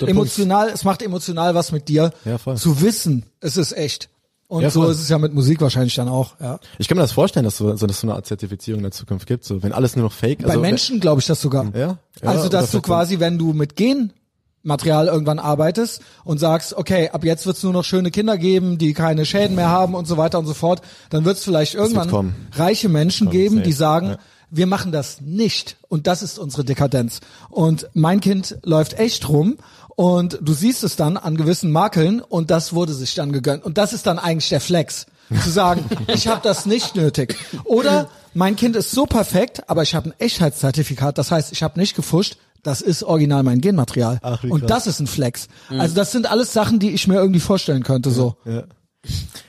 S1: emotional, es macht emotional was mit dir, zu wissen, es ist echt. Und
S2: Ja,
S1: so ist es ja mit Musik wahrscheinlich dann auch, ja.
S2: Ich kann mir das vorstellen, dass so, so, dass so eine Art Zertifizierung in der Zukunft gibt, so, wenn alles nur noch Fake,
S1: Bei
S2: also,
S1: Menschen glaube ich das sogar.
S2: Ja, ja,
S1: also, dass du quasi, wenn du mit Genmaterial irgendwann arbeitest und sagst, okay, ab jetzt wird es nur noch schöne Kinder geben, die keine Schäden mehr haben und so weiter und so fort, dann wird es vielleicht irgendwann
S2: kommen.
S1: reiche Menschen geben,
S2: safe,
S1: die sagen,
S2: ja.
S1: wir machen das nicht und das ist unsere Dekadenz. Und mein Kind läuft echt rum und du siehst es dann an gewissen Makeln und das wurde sich dann gegönnt. Und das ist dann eigentlich der Flex. Zu sagen, ich habe das nicht nötig. Oder mein Kind ist so perfekt, aber ich habe ein Echtheitszertifikat, das heißt, ich habe nicht gefuscht, das ist original mein Genmaterial.
S2: Ach, wie
S1: und
S2: krass.
S1: das ist ein Flex. Also das sind alles Sachen, die ich mir irgendwie vorstellen könnte, so.
S2: Ja.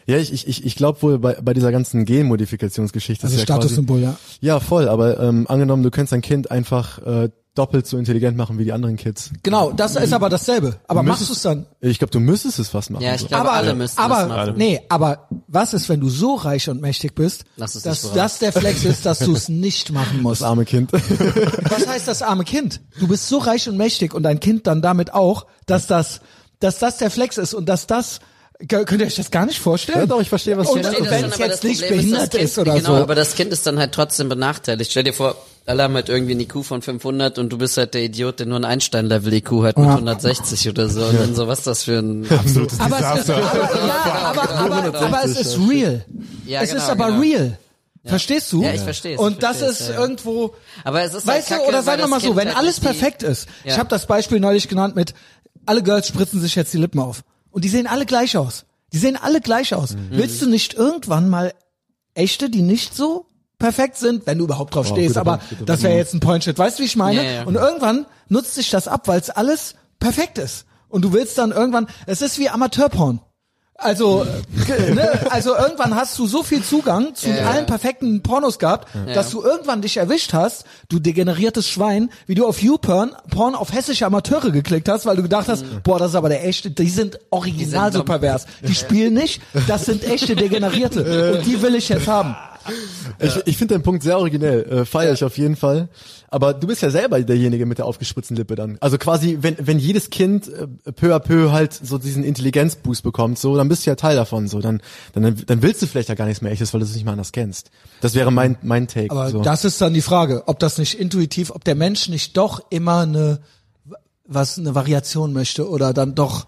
S2: Ja, ich, ich, ich, ich glaube wohl bei, bei dieser ganzen Genmodifikationsgeschichte
S1: Also
S2: ist ja quasi,
S1: Statussymbol, ja.
S2: Ja, voll, aber ähm, angenommen, du könntest dein Kind einfach äh, doppelt so intelligent machen wie die anderen Kids.
S1: Genau, das ist aber dasselbe. Aber machst du es dann?
S2: Ich glaube, du müsstest es fast machen.
S3: Ja, ich
S2: so.
S3: glaube,
S1: aber,
S3: alle müssten
S1: aber,
S3: das machen.
S1: nee, aber was ist, wenn du so reich und mächtig bist,
S3: Lass es
S1: dass das der Flex ist, dass du es nicht machen musst?
S2: das arme Kind.
S1: Was heißt das arme Kind? Du bist so reich und mächtig und dein Kind dann damit auch, dass das, dass das der Flex ist und dass das, Kö- könnt ihr euch das gar nicht vorstellen?
S2: Ja, doch, ich verstehe, was
S1: und,
S2: du meinst.
S1: und wenn es jetzt
S3: das
S1: nicht
S3: Problem ist,
S1: behindert ist,
S3: kind,
S1: oder
S3: genau,
S1: so.
S3: aber das Kind ist dann halt trotzdem benachteiligt. Stell dir vor, alle haben halt irgendwie ein IQ von 500 und du bist halt der Idiot, der nur ein Einstein-Level-IQ hat mit
S1: Ja.
S3: 160 oder so. Und dann so, was ist das für ein...
S4: Absolutes
S1: aber es ist,
S4: Desaster.
S1: aber, ja, aber, aber, aber es ist real.
S3: Ja,
S1: es
S3: genau,
S1: ist aber
S3: genau.
S1: real. Verstehst du?
S3: Ja, ich verstehe es,
S1: Und
S3: ich
S1: das ist
S3: ja, ja.
S1: irgendwo,
S3: Aber es ist
S1: weißt
S3: halt
S1: du,
S3: kacke,
S1: oder
S3: weil
S1: sagen wir mal so,
S3: Kind
S1: wenn
S3: halt
S1: alles perfekt ist. Ich
S3: Ja.
S1: habe das Beispiel neulich genannt mit, alle Girls spritzen sich jetzt die Lippen auf. Und die sehen alle gleich aus. Die sehen alle gleich aus.
S3: Mhm.
S1: Willst du nicht irgendwann mal echte, die nicht so perfekt sind, wenn du überhaupt drauf
S2: Oh,
S1: stehst, aber
S2: Punkt,
S1: das wäre jetzt ein Point-Shit. Weißt du, wie ich meine?
S3: Ja, ja.
S1: Und irgendwann nutzt sich das ab, weil es alles perfekt ist. Und du willst dann irgendwann, es ist wie Amateurporn. Also, äh, ne, also irgendwann hast du so viel Zugang zu
S3: Ja, ja.
S1: allen perfekten Pornos gehabt, dass du irgendwann dich erwischt hast, du degeneriertes Schwein, wie du auf YouPorn Porn auf hessische Amateure geklickt hast, weil du gedacht hast, boah, das ist aber der echte, die sind original
S3: sind
S1: so pervers. Die spielen nicht, das sind echte Degenerierte und die will ich jetzt haben.
S2: Ich, ich finde deinen Punkt sehr originell, äh, feiere ich auf jeden Fall. Aber du bist ja selber derjenige mit der aufgespritzten Lippe dann. Also quasi, wenn, wenn jedes Kind äh, peu à peu halt so diesen Intelligenzboost bekommt, so, dann bist du ja Teil davon, so, dann, dann, dann willst du vielleicht ja gar nichts mehr echtes, weil du es nicht mal anders kennst. Das wäre mein, mein Take.
S1: Aber
S2: so.
S1: das ist dann die Frage, ob das nicht intuitiv, ob der Mensch nicht doch immer eine was eine Variation möchte oder dann doch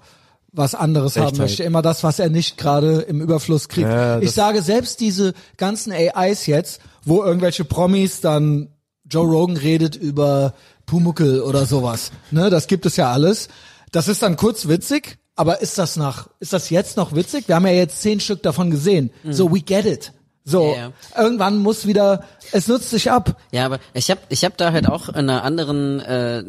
S1: was anderes haben
S2: Echtheit.
S1: möchte. Immer das, was er nicht gerade im Überfluss kriegt.
S2: Ja,
S1: ich sage selbst diese ganzen AIs jetzt, wo irgendwelche Promis dann Joe Rogan redet über Pumuckel oder sowas. Ne, das gibt es ja alles. Das ist dann kurz witzig, aber ist das nach, ist das jetzt noch witzig? Wir haben ja jetzt zehn Stück davon gesehen. So, we get it. So,
S3: Ja,
S1: irgendwann muss wieder, es nutzt sich ab.
S3: Ja, aber ich habe ich hab da halt auch in einer anderen, äh,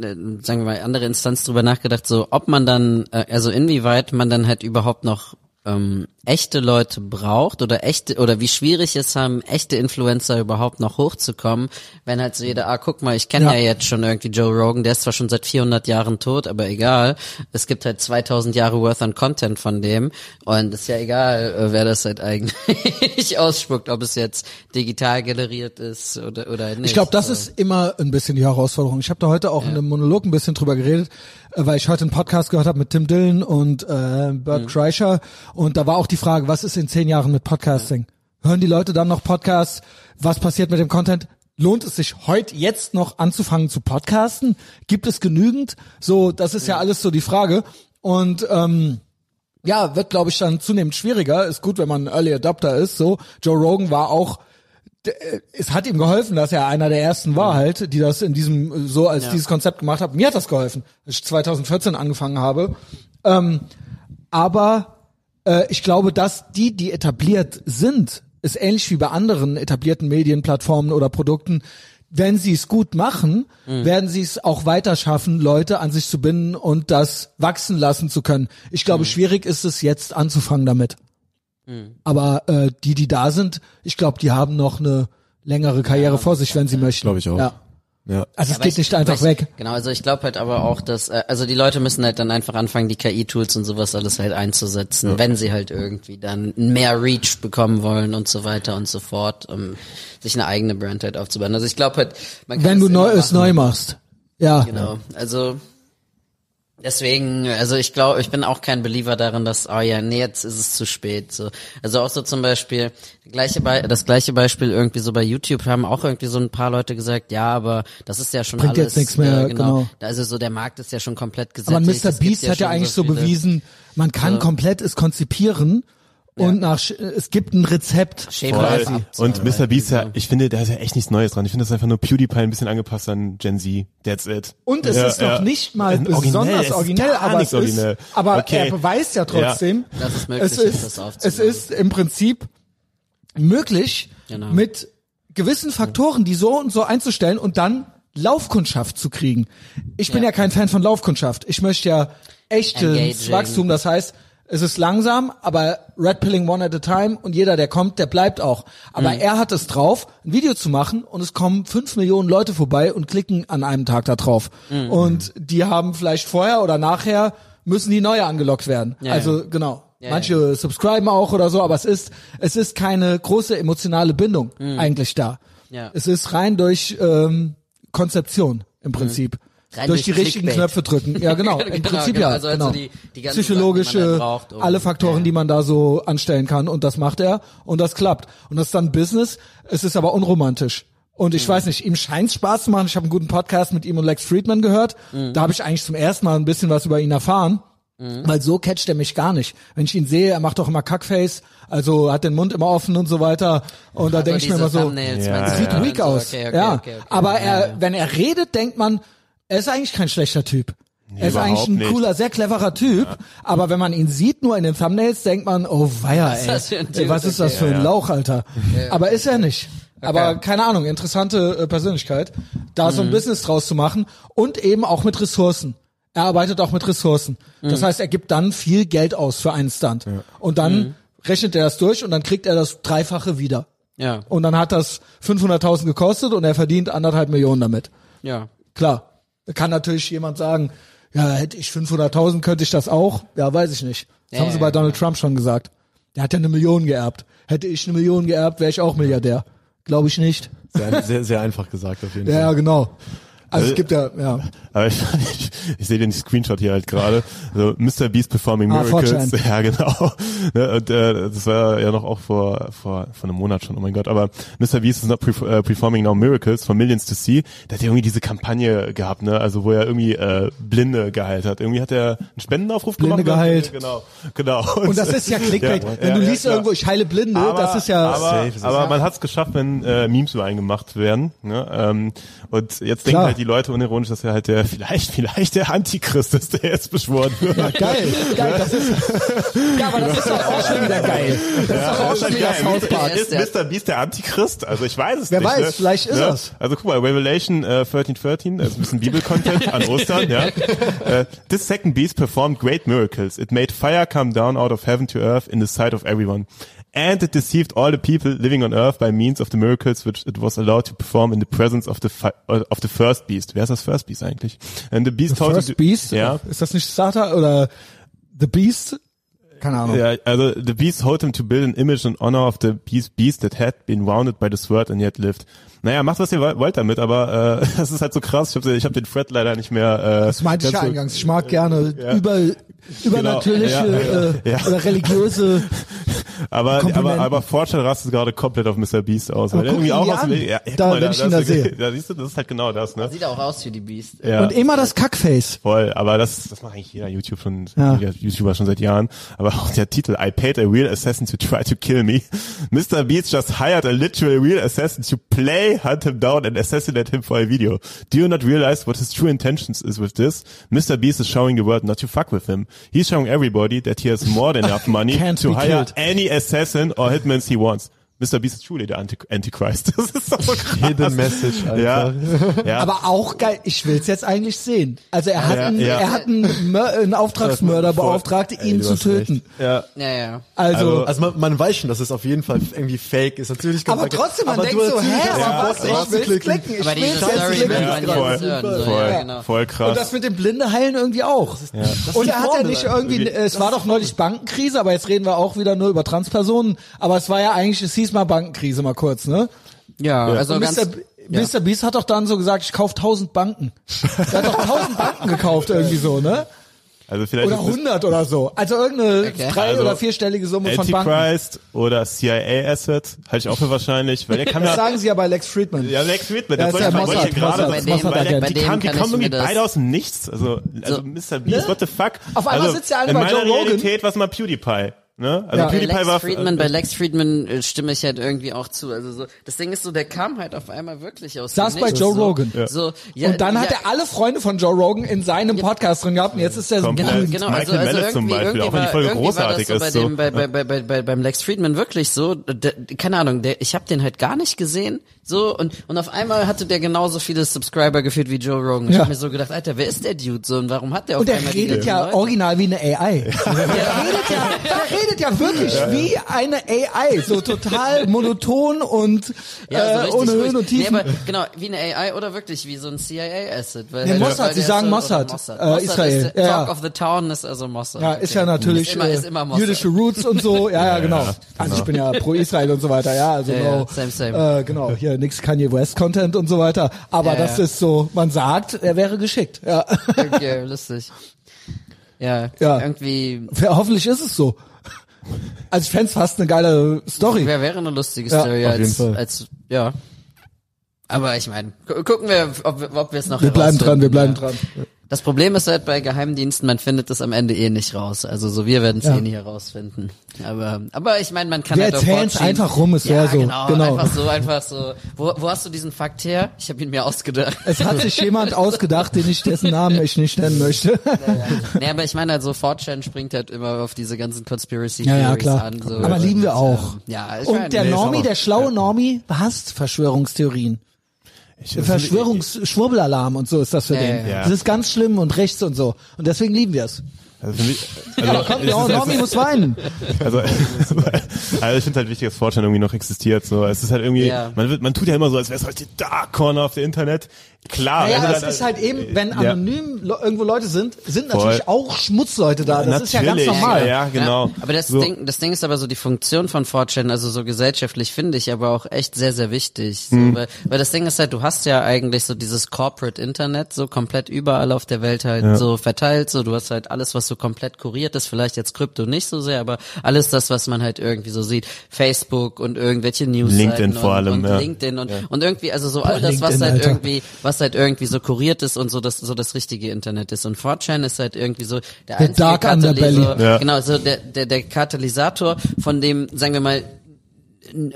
S3: sagen wir mal, andere Instanz drüber nachgedacht, so ob man dann, äh, also inwieweit man dann halt überhaupt noch ähm, echte Leute braucht oder echte oder wie schwierig es haben, echte Influencer überhaupt noch hochzukommen, wenn halt so jeder, ah, guck mal, ich kenne
S1: Ja.
S3: ja. jetzt schon irgendwie Joe Rogan, der ist zwar schon seit 400 Jahren tot, aber egal. Es gibt halt 2000 Jahre worth an Content von dem und ist ja egal, äh, wer das halt eigentlich ausspuckt, ob es jetzt digital generiert ist oder oder nicht.
S1: Ich glaube, das
S3: So.
S1: ist immer ein bisschen die Herausforderung. Ich habe da heute auch in einem Monolog ein bisschen drüber geredet, äh, weil ich heute einen Podcast gehört habe mit Tim Dillon und äh, Bert
S3: Mhm.
S1: Kreischer und da war auch die Frage, was ist in zehn Jahren mit Podcasting? Hören die Leute dann noch Podcasts? Was passiert mit dem Content? Lohnt es sich heute jetzt noch anzufangen zu podcasten? Gibt es genügend? So, das ist ja alles so die Frage. Und ähm, ja, wird glaube ich dann zunehmend schwieriger. Ist gut, wenn man ein Early Adopter ist. So, Joe Rogan war auch es hat ihm geholfen, dass er einer der ersten war halt, die das in diesem, so als
S3: Ja.
S1: dieses Konzept gemacht haben. Mir hat das geholfen, als ich 2014 angefangen habe. Ähm, aber äh, ich glaube, dass die, die etabliert sind, ist ähnlich wie bei anderen etablierten Medienplattformen oder Produkten. Wenn sie es gut machen, werden sie es auch weiter schaffen, Leute an sich zu binden und das wachsen lassen zu können. Ich glaube, schwierig ist es jetzt anzufangen damit. Aber äh, die, die da sind, ich glaube, die haben noch eine längere Karriere vor sich, wenn sie möchten.
S2: Glaube ich auch.
S1: Ja.
S2: Ja.
S1: Also es
S3: Aber
S1: geht
S3: ich-
S1: nicht einfach
S3: ich,
S1: weg.
S3: Genau, also ich glaube halt aber auch, dass, äh, also die Leute müssen halt dann einfach anfangen, die KI-Tools und sowas alles halt einzusetzen, wenn sie halt irgendwie dann mehr Reach bekommen wollen und so weiter und so fort, um sich eine eigene Brand halt aufzubauen. Also ich glaube halt, man kann
S1: Wenn du neu es neu machst. Ja.
S3: Genau, also deswegen, also ich glaube, ich bin auch kein Believer darin, dass, oh ja, nee, jetzt ist es zu spät. So. Also auch so zum Beispiel, gleiche Be das gleiche Beispiel irgendwie so bei YouTube haben auch irgendwie so ein paar Leute gesagt, ja, aber das ist ja schon
S1: Bringt
S3: alles.
S1: jetzt nichts mehr,
S3: äh,
S1: genau.
S3: Also so der Markt ist ja schon komplett gesättigt.
S1: Aber Mr. Beast hat ja
S3: schon
S1: eigentlich so
S3: viele-
S1: bewiesen, man kann komplett es konzipieren und nach Sch- es gibt ein Rezept.
S3: Ab.
S4: Und Mr. Beast, ja, ich finde, da ist ja echt nichts Neues dran. Ich finde, das ist einfach nur PewDiePie ein bisschen angepasst an Gen Z. That's it.
S1: Und es
S4: Ja,
S1: ist noch
S4: ja.
S1: nicht mal
S4: Originell, es
S1: besonders
S4: ist
S1: originell,
S4: gar
S1: aber es ist,
S4: originell.
S1: aber
S4: Okay.
S1: er beweist ja trotzdem,
S3: Dass es möglich
S1: es
S3: ist,
S1: ist,
S3: das
S1: es ist im Prinzip möglich,
S3: Genau.
S1: mit gewissen Faktoren, die so und so einzustellen und dann Laufkundschaft zu kriegen. Ich bin ja,
S3: Ja.
S1: kein Fan von Laufkundschaft. Ich möchte ja echtes
S3: Engaging.
S1: Wachstum. Das heißt, es ist langsam, aber Red Pilling one at a time und jeder, der kommt, der bleibt auch. Aber
S3: Mhm.
S1: er hat es drauf, ein Video zu machen und es kommen fünf Millionen Leute vorbei und klicken an einem Tag da drauf.
S3: Mhm.
S1: Und die haben vielleicht vorher oder nachher müssen die neue angelockt werden.
S3: Ja,
S1: also
S3: ja.
S1: genau.
S3: Ja,
S1: Manche subscriben auch oder so, aber es ist es ist keine große emotionale Bindung eigentlich da.
S3: Mhm.
S1: Es ist rein durch ähm, Konzeption im Prinzip.
S3: Mhm. Rein
S1: durch,
S3: durch
S1: die richtigen
S3: Clickbait.
S1: Knöpfe drücken. Ja, genau. Im
S3: Genau,
S1: Prinzip
S3: genau.
S1: ja.
S3: Also- also
S1: genau.
S3: die- die ganzen
S1: Psychologische,
S3: Sachen, die braucht, um-
S1: alle Faktoren,
S3: ja.
S1: die man da so anstellen kann und das macht er und das klappt. Und das ist dann Business. Es ist aber unromantisch. Und
S3: Mhm.
S1: ich weiß nicht, ihm scheint Spaß zu machen. Ich habe einen guten Podcast mit ihm und Lex Friedman gehört.
S3: Mhm.
S1: Da habe ich eigentlich zum ersten Mal ein bisschen was über ihn erfahren. Weil so catcht er mich gar nicht. Wenn ich ihn sehe, er macht doch immer Kackface, also hat den Mund immer offen und so weiter. Und da
S3: Also
S1: denke ich mir immer so,
S3: Thumbnails,
S4: Ja,
S1: sieht
S4: ja.
S1: weak
S3: So,
S1: aus.
S3: okay, okay,
S1: ja,
S3: okay,
S1: aber er, wenn er redet, denkt man, er ist eigentlich kein schlechter Typ. er ist eigentlich ein
S4: nicht.
S1: cooler, sehr cleverer Typ, aber wenn man ihn sieht nur in den Thumbnails, denkt man, oh weia,
S3: ist
S1: ey,
S3: das für ein
S1: was ist das
S3: Okay.
S1: für ein
S4: Ja, ja.
S1: Lauch, Alter. Aber ist er nicht. Aber keine Ahnung, interessante äh, Persönlichkeit, da
S3: Mhm.
S1: so ein Business draus zu machen und eben auch mit Ressourcen. Er arbeitet auch mit Ressourcen.
S3: Mhm.
S1: Das heißt, er gibt dann viel Geld aus für einen Stunt. Und dann
S3: Mhm.
S1: rechnet er das durch und dann kriegt er das Dreifache wieder.
S3: Ja,
S1: Und dann hat das 500.000 gekostet und er verdient anderthalb Millionen damit.
S3: ja.
S1: Klar. Kann natürlich jemand sagen, ja, hätte ich 500.000, könnte ich das auch? Ja, weiß ich nicht. Das
S3: Ja,
S1: haben sie
S3: ja,
S1: bei Donald Trump schon gesagt. Der hat ja eine Million geerbt. Hätte ich eine Million geerbt, wäre ich auch Milliardär. Glaube ich nicht.
S2: Sehr, sehr, sehr einfach gesagt auf jeden
S1: Ja, ja,
S2: Fall.
S1: genau. Also
S4: Äh,
S1: es gibt ja, ja.
S4: Aber ich, ich, ich sehe den Screenshot hier halt gerade. So Mr. Beast performing
S1: Ah,
S4: miracles.
S1: 4chan.
S4: ja, genau. Ne, und, äh, das war ja noch auch vor, vor, vor einem Monat schon, oh mein Gott. Aber Mr. Beast is not pre äh, performing now miracles for millions to see. Der hat ja irgendwie diese Kampagne gehabt, ne? Also wo er irgendwie äh, Blinde geheilt hat. Irgendwie hat er einen Spendenaufruf
S1: Blinde
S4: gemacht.
S1: geheilt.
S4: Genau, genau.
S1: Und das ist ja Clickbait.
S4: Ja,
S1: Wenn
S4: ja,
S1: du
S4: ja,
S1: liest
S4: klar.
S1: irgendwo, ich heile Blinde,
S4: Aber,
S1: das ist ja,
S4: aber,
S2: Safe
S4: aber man hat es geschafft, wenn äh, Memes über einen gemacht werden. Ne? Ähm, und jetzt denken
S1: Klar.
S4: Halt die Leute unironisch, dass er halt der vielleicht, vielleicht der Antichrist ist, der jetzt beschworen wird.
S1: Ja, geil, geil, das ist, ja, aber das ist doch auch schon wieder geil. Das ist doch auch schon wieder South Park.
S4: Ist Mr. Beast der Antichrist? Also ich weiß es
S1: Wer
S4: nicht.
S1: weiß,
S4: ne?
S1: vielleicht ist
S4: ne?
S1: er's.
S4: Also guck mal, Revelation äh, 1313, das ist ein bisschen Bibel-Content an Ostern, ja. Äh, This second beast performed great miracles. It made fire come down out of heaven to earth in the sight of everyone. And it deceived all the people living on earth by means of the miracles which it was allowed to perform in the presence of the uh, of the first beast. Wer ist das first beast eigentlich? And the beast told him
S1: First Beast?
S4: Ja.
S1: Ist das nicht Satan oder The Beast? Keine Ahnung.
S4: Ja, also the beast told him to build an image in honor of the beast, beast that had been wounded by the sword and yet lived. Naja, macht was ihr wollt damit, aber äh, das ist halt so krass. Ich habe ich hab den Thread leider nicht mehr. Äh,
S1: Das meinte ich ja eingangs. Ich mag gerne über, übernatürliche
S4: Genau. Ja,
S1: äh,
S4: ja.
S1: oder religiöse.
S4: Aber, aber, aber Fortune rastet gerade komplett auf Mr. Beast aus.
S1: Aber
S4: weil irgendwie auch
S1: an.
S4: will. Ja, ja,
S1: Da,
S4: mal,
S1: wenn ich ihn da
S4: das,
S1: sehe.
S4: Da siehst du, das ist halt genau das, ne?
S3: Sieht auch aus wie die Beast.
S4: Ja.
S1: Und immer das Kackface.
S4: Voll, aber das, das macht eigentlich jeder YouTube schon,
S1: Ja.
S4: jeder YouTuber schon seit Jahren. Aber auch der Titel, I paid a real assassin to try to kill me. Mr. Beast just hired a literal real assassin to play, hunt him down and assassinate him for a video. Do you not realize what his true intentions is with this? Mr. Beast is showing the world not to fuck with him. He's showing everybody that he has more than enough money to hire
S1: killed.
S4: any assassin or hitman he wants. Mr. Beast is truly the Anti Antichrist. Das ist so krass.
S2: Hidden Message,
S4: Ja,
S2: Alter.
S4: ja.
S1: Aber auch geil. Ich will's jetzt eigentlich sehen. Also er hat,
S4: Ja,
S1: einen,
S4: ja.
S1: er hat einen, Mör einen Auftragsmörder beauftragt,
S2: Ey,
S1: ihn zu töten.
S4: ja.
S3: Ja, ja.
S1: Also,
S2: Also man, man weiß schon, dass es auf jeden Fall irgendwie fake ist. Natürlich
S1: aber trotzdem, man
S2: aber
S1: denkt so, hä,
S2: du
S1: was?
S2: Bock
S1: Ich will's
S2: klicken.
S1: klicken. Ich
S3: Aber
S1: will's
S3: diese
S1: jetzt
S3: Story
S1: klicken.
S3: will man
S4: voll,
S3: jetzt hören. So,
S4: voll,
S3: ja, genau.
S4: voll krass.
S1: Und das mit dem Blinde heilen irgendwie auch. Und er hat ja nicht irgendwie, es war doch neulich Bankenkrise, aber jetzt reden wir auch wieder nur über Transpersonen. Aber es war ja eigentlich, es hieß mal Bankenkrise mal kurz, ne?
S3: Ja, also
S1: Und
S3: ganz.
S1: Mr. B- Mr. Beast hat doch dann so gesagt, ich kauf tausend Banken. Er hat doch tausend Banken gekauft irgendwie so, ne?
S4: also vielleicht
S1: Oder
S4: ist es
S1: 100 oder so. Also irgendeine
S3: Okay.
S1: drei-
S4: Also,
S1: oder vierstellige Summe von Banken.
S4: Antichrist oder CIA Asset, halte ich auch für wahrscheinlich, weil der kann
S1: Das
S4: ja,
S1: sagen sie ja bei Lex Friedman.
S4: ja, Lex Friedman,
S1: Ja,
S4: das
S1: ist
S4: wollte
S1: ja
S4: wollte ich
S1: Mossad,
S4: ja gerade,
S1: Mossad,
S4: weil,
S1: Mossad
S4: weil, der-
S1: Agent.
S4: die
S3: Bei dem
S4: kamen, die
S3: kann ich
S4: irgendwie
S3: das-
S4: beide aus dem Nichts, also, also Mr. Beast,
S1: Ne?
S4: what the fuck?
S1: Auf einmal
S4: also,
S1: sitzt der eine
S4: in
S1: bei
S4: meiner
S1: Joe Rogan.
S4: Realität war es mal PewDiePie, ne? Also
S1: Ja.
S3: Bei
S4: PewDiePie
S3: Lex
S4: war,
S3: Friedman, bei Lex Friedman äh, stimme ich halt irgendwie auch zu. Also so, das Ding ist so, der kam halt auf einmal wirklich aus.
S1: Saß
S3: dem
S1: bei. Joe
S3: so,
S1: Rogan.
S3: So, ja,
S1: und dann
S3: ja,
S1: hat er alle Freunde von Joe Rogan in seinem Podcast drin gehabt und jetzt ist er so berühmt.
S3: Genau,
S4: Michael
S3: also, also
S4: zum Beispiel,
S3: irgendwie
S4: auch wenn die Folge
S3: irgendwie war das
S4: großartig
S3: so bei
S4: ist,
S3: dem,
S4: so.
S3: bei, bei, bei, bei, bei, beim Lex Friedman wirklich so, der, keine Ahnung, der, ich habe den halt gar nicht gesehen, so und und auf einmal hatte der genauso viele Subscriber geführt wie Joe Rogan. Ich
S1: Ja.
S3: hab mir so gedacht, Alter, wer ist der Dude so und warum hat der auf
S1: Und er
S3: einmal die
S1: redet
S3: ganzen
S1: ja
S3: Leute?
S1: original wie eine AI. Der redet ja, der redet ja wirklich wie eine AI, so total monoton und
S3: Ja, so
S1: äh, ohne. Höhen und Tiefen.
S3: Nee, aber genau, wie eine AI oder wirklich wie so ein CIA-Asset.
S1: Nee,
S3: halt-
S1: Mossad, sie sagen
S3: ist so-
S1: Mossad,
S3: Mossad.
S1: äh,
S3: Mossad
S1: Israel,
S3: Ist
S1: ja,
S3: Talk
S1: ja.
S3: of the Town ist also Mossad.
S1: ja, ist ja natürlich
S3: Ist immer,
S1: äh,
S3: ist immer
S1: jüdische Roots und so. Ja, ja, genau. Also ich bin ja pro Israel und so weiter. Ja, also
S3: Ja,
S1: no,
S3: ja, same, same.
S1: Äh, genau, hier nix Kanye West Content und so weiter. Aber
S3: Ja,
S1: das
S3: ja.
S1: ist so, man sagt, er wäre geschickt. Ja,
S3: Okay, lustig. Ja,
S1: Ja.
S3: irgendwie,
S1: hoffentlich ist es so. Also ich fänd's fast eine geile Story.
S3: wer wäre eine lustige
S1: Ja,
S3: Story
S2: jeden
S3: als,
S2: Fall.
S3: als, ja. Aber ich meine, gu gucken wir, ob, wir- ob wir es noch
S1: Wir bleiben dran, wir bleiben
S3: herausfinden,
S1: dran.
S3: Ja. Das Problem ist halt bei Geheimdiensten, man findet es am Ende eh nicht raus. Also so, wir werden es
S1: Ja.
S3: eh nie herausfinden. Aber, aber ich meine, man kann
S1: Wir
S3: halt
S1: erzählen's
S3: fortschieben.
S1: einfach rum, es
S3: ja,
S1: wär so,
S3: Genau,
S1: genau.
S3: einfach so, einfach so. Wo, wo hast du diesen Fakt her? Ich habe ihn mir ausgedacht.
S1: Es hat sich jemand ausgedacht, den ich dessen Namen ich nicht nennen möchte.
S3: nee, aber ich meine halt so, 4chan springt halt immer auf diese ganzen Conspiracy
S1: Ja, ja,
S3: Theories
S1: klar.
S3: an. So.
S1: Aber lieben wir auch.
S3: Ähm, ja, ich
S1: Und
S3: mein,
S1: der
S3: nee,
S1: Normie, der schlaue Normie, hasst Verschwörungstheorien. Verschwörungsschwurbelalarm und so ist das für
S3: Ja,
S1: den.
S3: ja.
S1: Das ist ganz schlimm und rechts und so. Und deswegen lieben wir es.
S4: Also für mich,
S1: Ja,
S4: also,
S1: komm,
S4: es
S1: ja,
S4: ist-
S1: Normie muss weinen.
S4: Also, also ich finde halt wichtig, dass Fortran irgendwie noch existiert. So, es ist halt irgendwie,
S3: Ja.
S4: man wird, man tut ja immer so, als wäre es halt die Dark Corner auf der Internet. Klar,
S1: Naja,
S4: also,
S1: es ist halt eben, wenn
S4: ja.
S1: anonym lo- irgendwo Leute sind, sind
S4: Voll.
S1: natürlich auch Schmutzleute da. Das ist ja ganz
S4: Natürlich,
S1: normal.
S4: Ja, ja, genau.
S3: Aber das,
S4: So.
S3: Ding, das Ding ist aber so, die Funktion von 4chan, also so gesellschaftlich finde ich aber auch echt sehr, sehr wichtig. So,
S4: Mhm.
S3: weil, weil das Ding ist halt, du hast ja eigentlich so dieses Corporate Internet so komplett überall auf der Welt halt so verteilt. So, du hast halt alles, was so komplett kuriert ist, vielleicht jetzt Krypto nicht so sehr, aber alles das, was man halt irgendwie so sieht. Facebook und irgendwelche News.
S4: LinkedIn vor
S3: und,
S4: allem,
S3: und
S4: ja.
S3: LinkedIn und, und irgendwie, also so all das, was
S1: LinkedIn,
S3: halt
S1: Alter.
S3: irgendwie, was halt irgendwie so kuriert ist und so das, so das richtige Internet ist. Und 4chan ist halt irgendwie so der, einzige
S1: Dark.
S3: Katalysator,
S4: Ja.
S3: genau, so der, der, der Katalysator, von dem, sagen wir mal,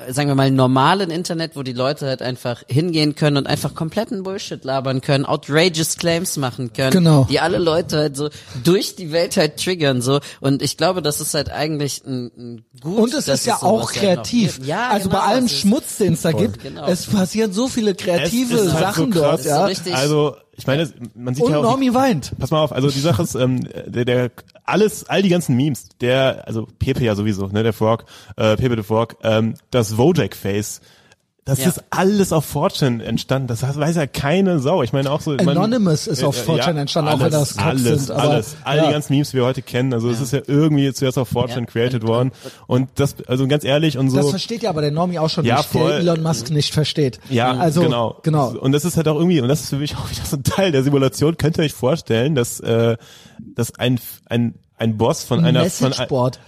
S3: sagen wir mal, normalen Internet, wo die Leute halt einfach hingehen können und einfach kompletten Bullshit labern können, outrageous Claims machen können,
S1: Genau.
S3: die alle Leute halt so durch die Welt halt triggern, so. Und ich glaube, das ist halt eigentlich ein, ein gut.
S1: Und es ist ja auch
S3: halt
S1: kreativ.
S3: gibt. Ja,
S1: also
S3: genau,
S1: bei allem Schmutz, den es da gibt,
S3: Genau.
S1: es passieren so viele kreative
S4: Es ist halt
S1: Sachen
S4: so krass.
S1: dort, ja.
S3: So richtig-
S4: Also, ich meine, man sieht
S1: Und
S4: ja auch,
S1: Normie weint.
S4: Pass mal auf, also die Sache ist, ähm, der, der alles, all die ganzen Memes, der, also Pepe ja sowieso, ne, der Frog, äh, Pepe the Frog, ähm, das Wojak Face, das
S3: Ja.
S4: ist alles auf Fortune entstanden. Das weiß ja keine Sau. Ich meine auch so. man-
S1: Anonymous ist auf
S4: Äh,
S1: 4chan entstanden, auch wenn das Cops
S4: alles,
S1: sind, aber-
S4: alles, all
S1: ja.
S4: die ganzen Memes, die wir heute kennen. Also es ist ja irgendwie zuerst auf 4chan
S3: Ja.
S4: created worden. Und das, also ganz ehrlich und so.
S1: Das versteht ja aber der Normie auch schon
S4: Ja,
S1: nicht,
S4: voll.
S1: der Elon Musk nicht versteht.
S4: Ja,
S1: also,
S4: genau.
S1: genau.
S4: Und das ist halt auch irgendwie, und das ist für mich auch wieder so ein Teil der Simulation, könnt ihr euch vorstellen, dass, äh, dass ein, ein, ein Boss von
S1: Ein
S4: einer, von,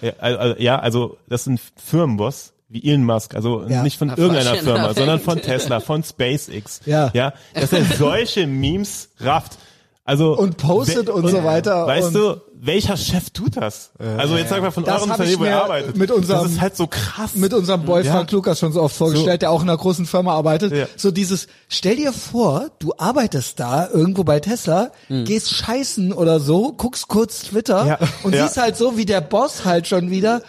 S4: ja, also, ja, also, das ist ein Firmenboss, wie Elon Musk, also
S1: Ja.
S4: nicht von
S3: Ja,
S4: irgendeiner Firma, sondern von Tesla, von SpaceX.
S1: Ja.
S4: Ja, dass er solche Memes rafft. Also
S1: Und postet und so weiter
S4: Weißt
S1: und-
S4: du, welcher Chef tut das? also jetzt sag mal von eurem Unternehmen, wo ihr arbeitet.
S1: mit unserem-
S4: das ist halt so krass.
S1: mit unserem Boy
S4: Ja.
S1: Frank Lukas schon so oft vorgestellt, der auch in einer großen Firma arbeitet.
S4: Ja.
S1: So dieses, stell dir vor, du arbeitest da irgendwo bei Tesla, gehst scheißen oder so, guckst kurz Twitter
S4: Ja.
S1: und
S4: Ja.
S1: siehst halt so, wie der Boss halt schon wieder,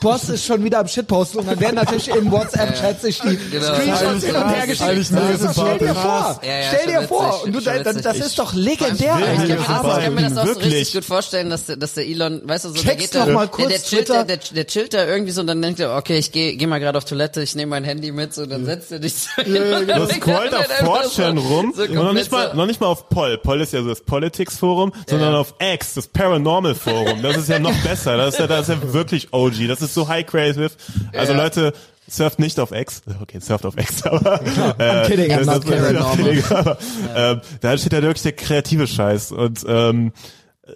S1: Boss ist schon wieder am Shitposten und dann werden natürlich im WhatsApp-Chat sich die
S3: Genau.
S1: Screenshots hin und her geschickt. Also stell dir vor,
S3: Ja, ja,
S1: stell dir vor,
S3: witzig,
S1: und du, das, das
S3: witzig.
S1: ist doch legendär
S3: Ich
S1: eigentlich.
S3: kann, mir das,
S4: Aber
S3: ich kann mir das auch so richtig gut vorstellen, dass der, dass der Elon, weißt du, so, der
S1: Check's
S3: geht da,
S1: doch mal
S3: der,
S1: kurz
S3: der, chillt,
S1: Twitter.
S3: der, der, der chillt da irgendwie so und dann denkt er, okay, ich gehe geh mal gerade auf Toilette, ich nehme mein Handy mit, so, dann setzt er dich so hin
S4: Du
S3: fängt er
S4: scrollt auf 4chan
S3: so-
S4: rum,
S3: so
S4: und noch nicht mal, noch nicht mal auf Poll. Poll ist ja so das Politics Forum, sondern
S3: Ja.
S4: auf X, das Paranormal Forum. Das ist ja noch besser. Das ist ja, das ist ja wirklich OG. Das ist so high creative. Also
S3: Ja.
S4: Leute, surft nicht auf X. Okay, surft auf X, aber, äh,
S1: kidding,
S4: das- das- kidding, aber, ähm, da steht ja wirklich der kreative Scheiß und, ähm, äh,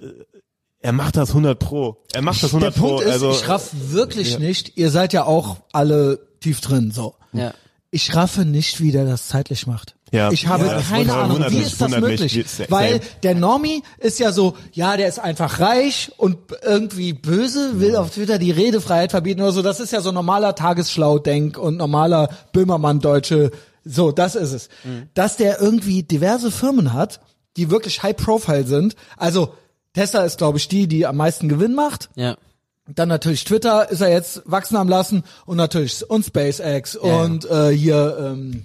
S4: er macht das 100 pro. Er macht das 100
S1: Der Punkt
S4: pro.
S1: ist,
S4: also,
S1: ich raff wirklich nicht, ihr seid ja auch alle tief drin, so.
S3: Ja.
S1: Ich raffe nicht, wie der das zeitlich macht.
S4: Ja.
S1: Ich habe
S4: Ja,
S1: keine Ahnung, wie
S4: mich,
S1: ist das
S4: mich.
S1: möglich?
S4: Same.
S1: Weil der Normie ist ja so, ja, der ist einfach reich und irgendwie böse, will auf Twitter die Redefreiheit verbieten oder so. Das ist ja so normaler Tagesschlau-Denk und normaler Böhmermann-Deutsche. So, das ist es.
S4: Mhm.
S1: Dass der irgendwie diverse Firmen hat, die wirklich high-profile sind. Also Tesla ist, glaube ich, die, die am meisten Gewinn macht.
S3: Ja.
S1: Dann natürlich Twitter ist er jetzt wachsen am lassen und natürlich und SpaceX und äh, hier ähm,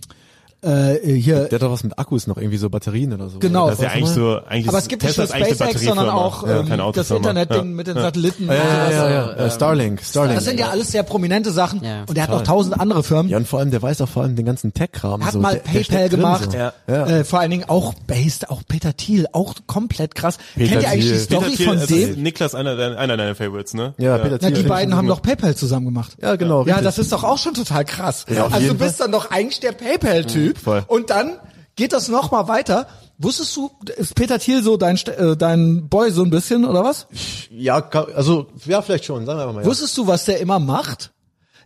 S1: äh, hier
S2: Der hat doch was mit Akkus noch, irgendwie so Batterien oder so.
S1: Genau.
S4: das ist ja eigentlich so, eigentlich
S1: aber es gibt nicht nur SpaceX, sondern auch
S4: Ja,
S1: ähm,
S4: keine
S1: das. Internetding
S4: Ja.
S1: mit den Satelliten.
S2: Ja, ja, ja, ja, ja. Äh, Starlink, Starlink.
S1: Das sind ja alles sehr prominente Sachen
S3: Ja.
S1: und er hat noch tausend andere Firmen.
S2: Ja, und vor allem, der weiß auch vor allem den ganzen Tech-Kram.
S1: Er hat
S2: so.
S1: mal
S2: der, der
S1: PayPal
S2: drin
S1: gemacht,
S2: So.
S4: Ja.
S2: Ja.
S1: Äh, vor allen Dingen auch based, auch Peter Thiel, auch komplett krass. Kennt ihr eigentlich die
S2: Thiel.
S1: Story
S4: Peter Thiel,
S1: von dem?
S4: Ist Niklas einer, deiner- einer deiner Favorites, ne?
S2: Ja, Peter
S1: Na,
S2: Thiel
S1: die beiden haben doch PayPal zusammen gemacht.
S2: Ja, genau.
S1: Ja, das ist doch auch schon total krass.
S2: Ja,
S1: also du bist dann doch eigentlich der PayPal-Typ.
S4: Voll.
S1: und dann geht das noch mal weiter. Wusstest du, ist Peter Thiel so dein, äh, dein Boy so ein bisschen oder was?
S2: Ja, also, ja, vielleicht schon, sagen wir mal. Ja.
S1: Wusstest du, was der immer macht?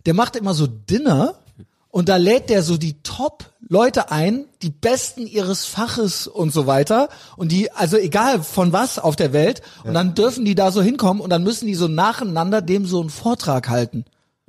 S1: Der macht immer so Dinner und da lädt der so die Top-Leute ein, die Besten ihres Faches und so weiter. Und die, also egal von was auf der Welt. Und dann dürfen die da so hinkommen und dann müssen die so nacheinander dem so einen Vortrag halten.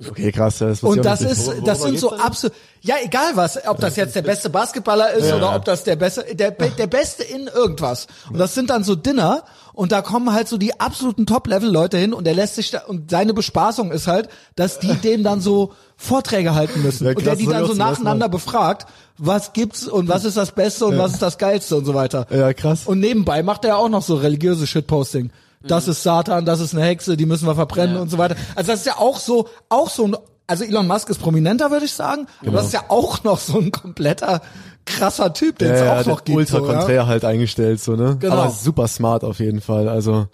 S2: Okay, krass. Das
S1: Und das ist,
S2: Wor-
S1: das sind so absolut, ja, egal was, ob das jetzt der beste Basketballer ist oder ob das der beste, der, der Beste in irgendwas. Und das sind dann so Dinner und da kommen halt so die absoluten Top-Level-Leute hin und der lässt sich da, und seine Bespaßung ist halt, dass die dem dann so Vorträge halten müssen.
S2: Ja,
S1: und der die dann so nacheinander befragt, was gibt's und was ist das Beste und was ist das Geilste und so weiter.
S2: Ja, krass.
S1: Und nebenbei macht er auch noch so religiöse Shitposting. Das ist Satan, das ist eine Hexe, die müssen wir verbrennen
S3: Ja.
S1: und so weiter. Also das ist ja auch so, auch so ein, also Elon Musk ist prominenter, würde ich sagen.
S2: Genau.
S1: Aber das ist ja auch noch so ein kompletter krasser Typ, den
S2: ja,
S1: es
S2: ja,
S1: auch noch
S2: der
S1: gibt.
S2: ultra
S1: so, ja.
S2: halt eingestellt, so, ne?
S1: Genau.
S2: Aber super smart auf jeden Fall, also.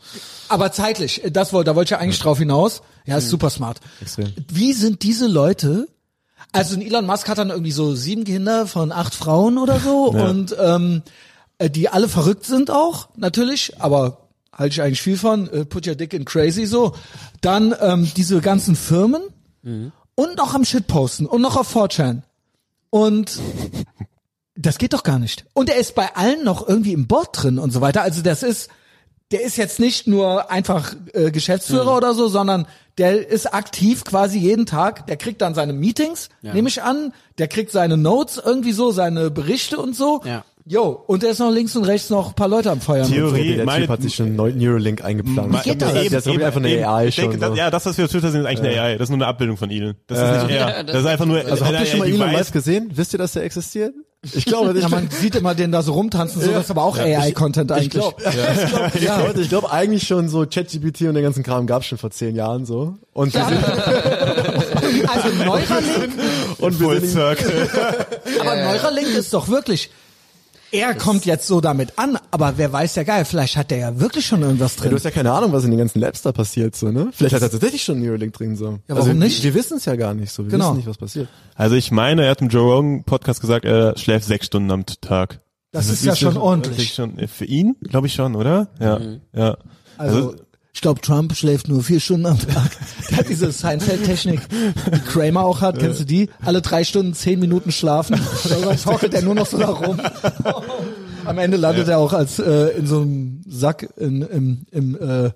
S1: Aber zeitlich, das wollte, da wollte ich ja eigentlich drauf hinaus. Ja, ist super smart.
S2: Extrem.
S1: Wie sind diese Leute? Also ein Elon Musk hat dann irgendwie so sieben Kinder von acht Frauen oder so und ähm, äh, die alle verrückt sind auch natürlich, aber halte ich eigentlich viel von. Äh, put your dick in crazy so. Dann ähm, diese ganzen Firmen und noch am Shitposten und noch auf 4chan. Und das geht doch gar nicht. Und er ist bei allen noch irgendwie im Board drin und so weiter. Also das ist, der ist jetzt nicht nur einfach äh, Geschäftsführer
S3: Mhm.
S1: oder so, sondern der ist aktiv quasi jeden Tag. Der kriegt dann seine Meetings, nehme ich an. Der kriegt seine Notes irgendwie so, seine Berichte und so.
S3: Ja.
S1: Jo, und der ist noch links und rechts noch ein paar Leute am Feuern.
S4: Theorie,
S2: der
S4: meine,
S2: Typ hat sich schon Neu- Neuralink eingeplant.
S1: Geht das?
S2: Das ist
S4: Eben,
S2: einfach eine
S4: eben.
S2: AI
S4: ich denke,
S2: schon.
S4: das,
S2: so.
S4: ja, das, was wir auf Twitter sehen, ist eigentlich eine AI. Das ist nur eine Abbildung von Elon. Das ist nicht er. Das ist einfach nur.
S2: Also habt ihr schon mal Elon Musk gesehen? Wisst ihr, dass der existiert? Ich glaube nicht.
S1: Ja, man sieht immer den da so rumtanzen, so, das ist aber auch AI-Content eigentlich.
S2: Ich glaube, ich glaube, ja. Leute, ich glaube eigentlich schon so ChatGPT und den ganzen Kram gab's schon vor zehn Jahren so. Und wir sind,
S1: Also Neuralink,
S2: und
S4: Full Circle.
S1: aber Neuralink ist doch wirklich, er kommt jetzt so damit an, aber wer weiß ja geil, vielleicht hat der ja wirklich schon irgendwas
S2: Ja,
S1: drin.
S2: du hast ja keine Ahnung, was in den ganzen Labs da passiert, so, ne? Vielleicht hat er tatsächlich schon Neuralink drin, so.
S1: Ja, warum
S2: also,
S1: nicht?
S2: Wir, wir wissen es ja gar nicht, so. Wir
S1: Genau.
S2: wissen nicht, was passiert.
S4: Also ich meine, er hat im Joe Rogan Podcast gesagt, er schläft sechs Stunden am Tag.
S1: Das ist ja schon ordentlich.
S4: Schon, für ihn, glaube ich schon, oder? Ja, ja.
S1: Also, ich glaube, Trump schläft nur vier Stunden am Tag. Der hat diese Seinfeld-Technik, die Kramer auch hat. Kennst du die? Alle drei Stunden zehn Minuten schlafen. Dann torkelt er nur noch so da rum. Am Ende landet er auch als äh, in so einem Sack in, im, im äh,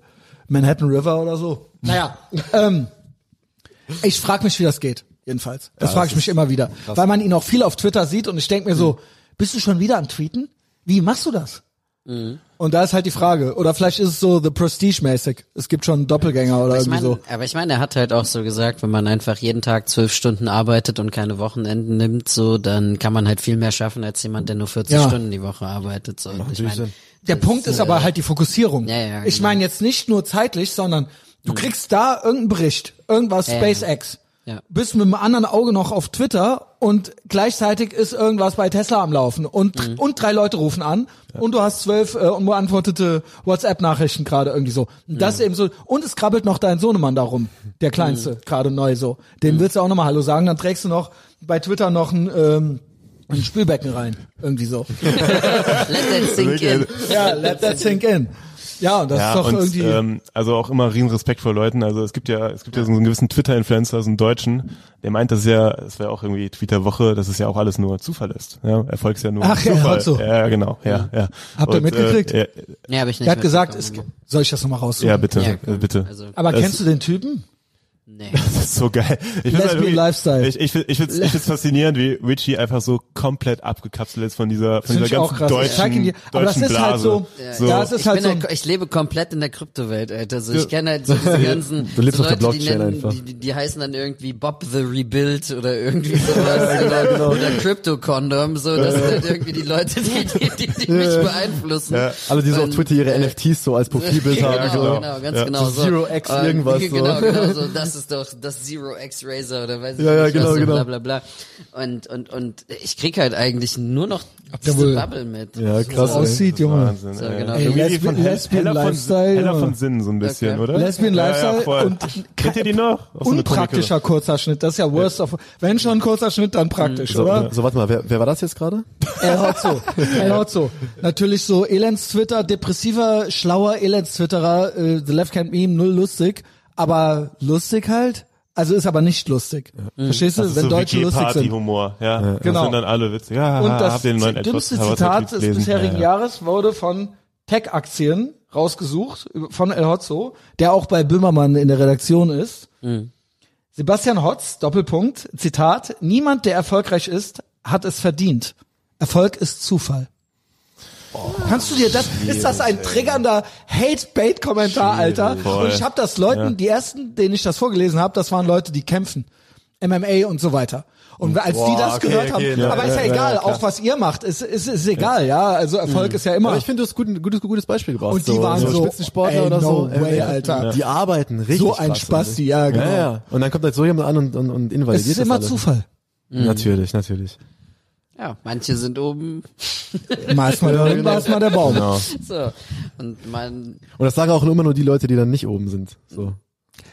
S1: Manhattan River oder so. Naja, ähm, ich frage mich, wie das geht. Jedenfalls. Das frage ich mich immer wieder. Weil man ihn auch viel auf Twitter sieht und ich denke mir so, bist du schon wieder am Tweeten? Wie machst du das? Und da ist halt die Frage. Oder vielleicht ist es so The Prestige-mäßig. Es gibt schon einen Doppelgänger oder
S3: Ich
S1: irgendwie
S3: mein,
S1: so.
S3: Aber ich meine, er hat halt auch so gesagt, wenn man einfach jeden Tag zwölf Stunden arbeitet und keine Wochenenden nimmt, so, dann kann man halt viel mehr schaffen als jemand, der nur 40
S1: Ja.
S3: Stunden die Woche arbeitet. So. Und ich mein.
S1: Der Punkt ist aber halt die Fokussierung.
S3: Ja, ja,
S1: ich
S3: genau.
S1: meine jetzt nicht nur zeitlich, sondern du kriegst da irgendeinen Bericht, irgendwas
S3: Ja, ja.
S1: SpaceX.
S3: Ja.
S1: Bist mit einem anderen Auge noch auf Twitter und gleichzeitig ist irgendwas bei Tesla am Laufen und,
S3: Mhm.
S1: und drei Leute rufen an und du hast zwölf äh, unbeantwortete WhatsApp-Nachrichten gerade irgendwie so. Und das eben so. Und es krabbelt noch dein Sohnemann da rum, der Kleinste, gerade neu so. Dem willst du auch nochmal Hallo sagen, dann trägst du noch bei Twitter noch ein, ähm, ein Spülbecken rein. Irgendwie so.
S3: Let that sink in.
S1: Ja, let that sink in. Ja, und das
S4: Ja,
S1: ist doch
S4: und
S1: irgendwie.
S4: ähm, also auch immer riesen Respekt vor Leuten. Also es gibt ja, es gibt ja so einen gewissen Twitter-Influencer, so einen Deutschen, der meint, dass ja, das wäre auch irgendwie Tweet der Woche, dass es ja auch alles nur Zufall ist. Ja, Erfolg ist ja nur
S1: Ach, ja,
S4: Zufall.
S1: halt so.
S4: Ja, genau, ja, ja.
S1: Habt ihr
S4: Und,
S1: mitgekriegt?
S4: Äh,
S3: Ja, habe ich nicht.
S1: er hat gesagt, es, soll ich das nochmal raussuchen?
S4: ja, bitte,
S3: Ja,
S4: äh, bitte.
S3: Also,
S1: Aber
S4: Es-
S1: kennst du den Typen?
S3: Nee.
S4: Das ist so geil. Ich find's
S1: Lesbian
S4: irgendwie-
S1: Lifestyle.
S4: Ich, ich, ich find's, ich find's faszinierend, wie Richie einfach so komplett abgekapselt ist von dieser, von dieser ganzen
S1: zeig ihn
S4: deutschen.
S1: Aber das
S4: deutschen
S1: ist halt
S4: Blase.
S1: so,
S4: so.
S1: ja, es ist
S3: ich,
S1: halt
S3: bin
S1: so.
S3: halt, ich lebe komplett in der Kryptowelt, Alter. So, ich kenne halt so diese ganzen
S2: Du lebst
S3: so
S2: auf der
S3: Leute, die, nennen,
S2: einfach.
S3: die, die, heißen dann irgendwie Bob the Rebuild oder irgendwie sowas oder, oder Crypto Condom. So, das sind halt irgendwie die Leute, die, die, die, die mich beeinflussen.
S2: Alle, die so auf Twitter ihre NFTs so als Profilbild
S3: genau,
S2: haben. so.
S3: genau, ganz
S4: Ja.
S3: genau
S2: So. Zero X irgendwas.
S3: Genau, genau so. Das ist doch das Zero X Razer oder weiß ich
S2: Ja, ja,
S3: nicht
S2: genau,
S3: was, so
S2: genau.
S3: bla bla bla. Und, und, und ich krieg halt eigentlich nur noch
S1: der
S3: diese
S1: wohl-
S3: Bubble mit.
S2: Ja, krass.
S1: so aussieht, Junge.
S4: Wahnsinn,
S3: So, genau.
S1: Ey, Lesbian-
S4: von
S1: Lesbian
S4: heller von,
S1: Lifestyle,
S4: heller
S1: Junge.
S4: von Sinn, so ein bisschen,
S3: Okay.
S4: oder?
S1: Lesbian
S4: Ja, ja,
S1: Lifestyle
S4: voll.
S1: und
S4: Kennt ihr die noch? Auch so eine
S1: Unpraktischer kurzer Schnitt. Das ist ja worst of, wenn schon ein kurzer Schnitt, dann praktisch,
S2: So,
S1: oder?
S2: so, warte mal, wer, wer war das jetzt gerade?
S1: El Hotzo. El Hotzo. Natürlich so Elends-Twitter, depressiver, schlauer Elends-Twitterer, äh, The Left Hand Meme, null lustig, aber lustig halt. Also ist aber nicht lustig. Verstehst du?
S4: Das ist
S1: Wenn
S4: so
S1: Deutsche lustig sind.
S4: WG-Party-Humor, ja. Das
S1: Genau.
S4: sind dann alle witzig. Ja,
S1: Und das
S4: den neuen
S1: dümmste
S4: Edward
S1: Zitat des bisherigen
S4: ja, ja.
S1: Jahres wurde von Tech-Aktien rausgesucht, von El Hotzo, der auch bei Böhmermann in der Redaktion ist. Sebastian Hotz, Doppelpunkt, Zitat, niemand, der erfolgreich ist, hat es verdient. Erfolg ist Zufall. Kannst du dir das, ist das ein triggernder Hate-Bait-Kommentar, Alter?
S4: voll.
S1: Und ich habe das Leuten, die ersten, denen ich das vorgelesen habe, das waren Leute, die kämpfen. MMA und so weiter. Und als die
S2: Boah,
S1: das
S2: okay,
S1: gehört
S2: okay,
S1: haben,
S2: ja,
S1: aber ist ja
S2: ja, ja,
S1: egal,
S2: klar.
S1: auch was ihr macht, ist, ist, ist egal, ja. Also Erfolg ist ja immer.
S2: Aber ich finde, du hast gut, ein gutes, gutes Beispiel gebracht.
S1: Und die waren so,
S2: Spitzensportler
S1: ey,
S2: oder
S1: no
S2: so.
S1: way, Alter.
S2: Die arbeiten richtig
S1: So ein
S2: krass,
S1: Spasti, ja, genau.
S2: Ja, ja. Und dann kommt halt so jemand an und, und, und invalidiert
S1: es ist
S2: das
S1: immer
S2: alles.
S1: Zufall.
S2: Natürlich, natürlich.
S3: Ja, manche sind oben.
S1: Mal ist mal der mal mal der Baum.
S3: So. Und man,
S2: Und das sagen auch immer nur die Leute, die dann nicht oben sind. So.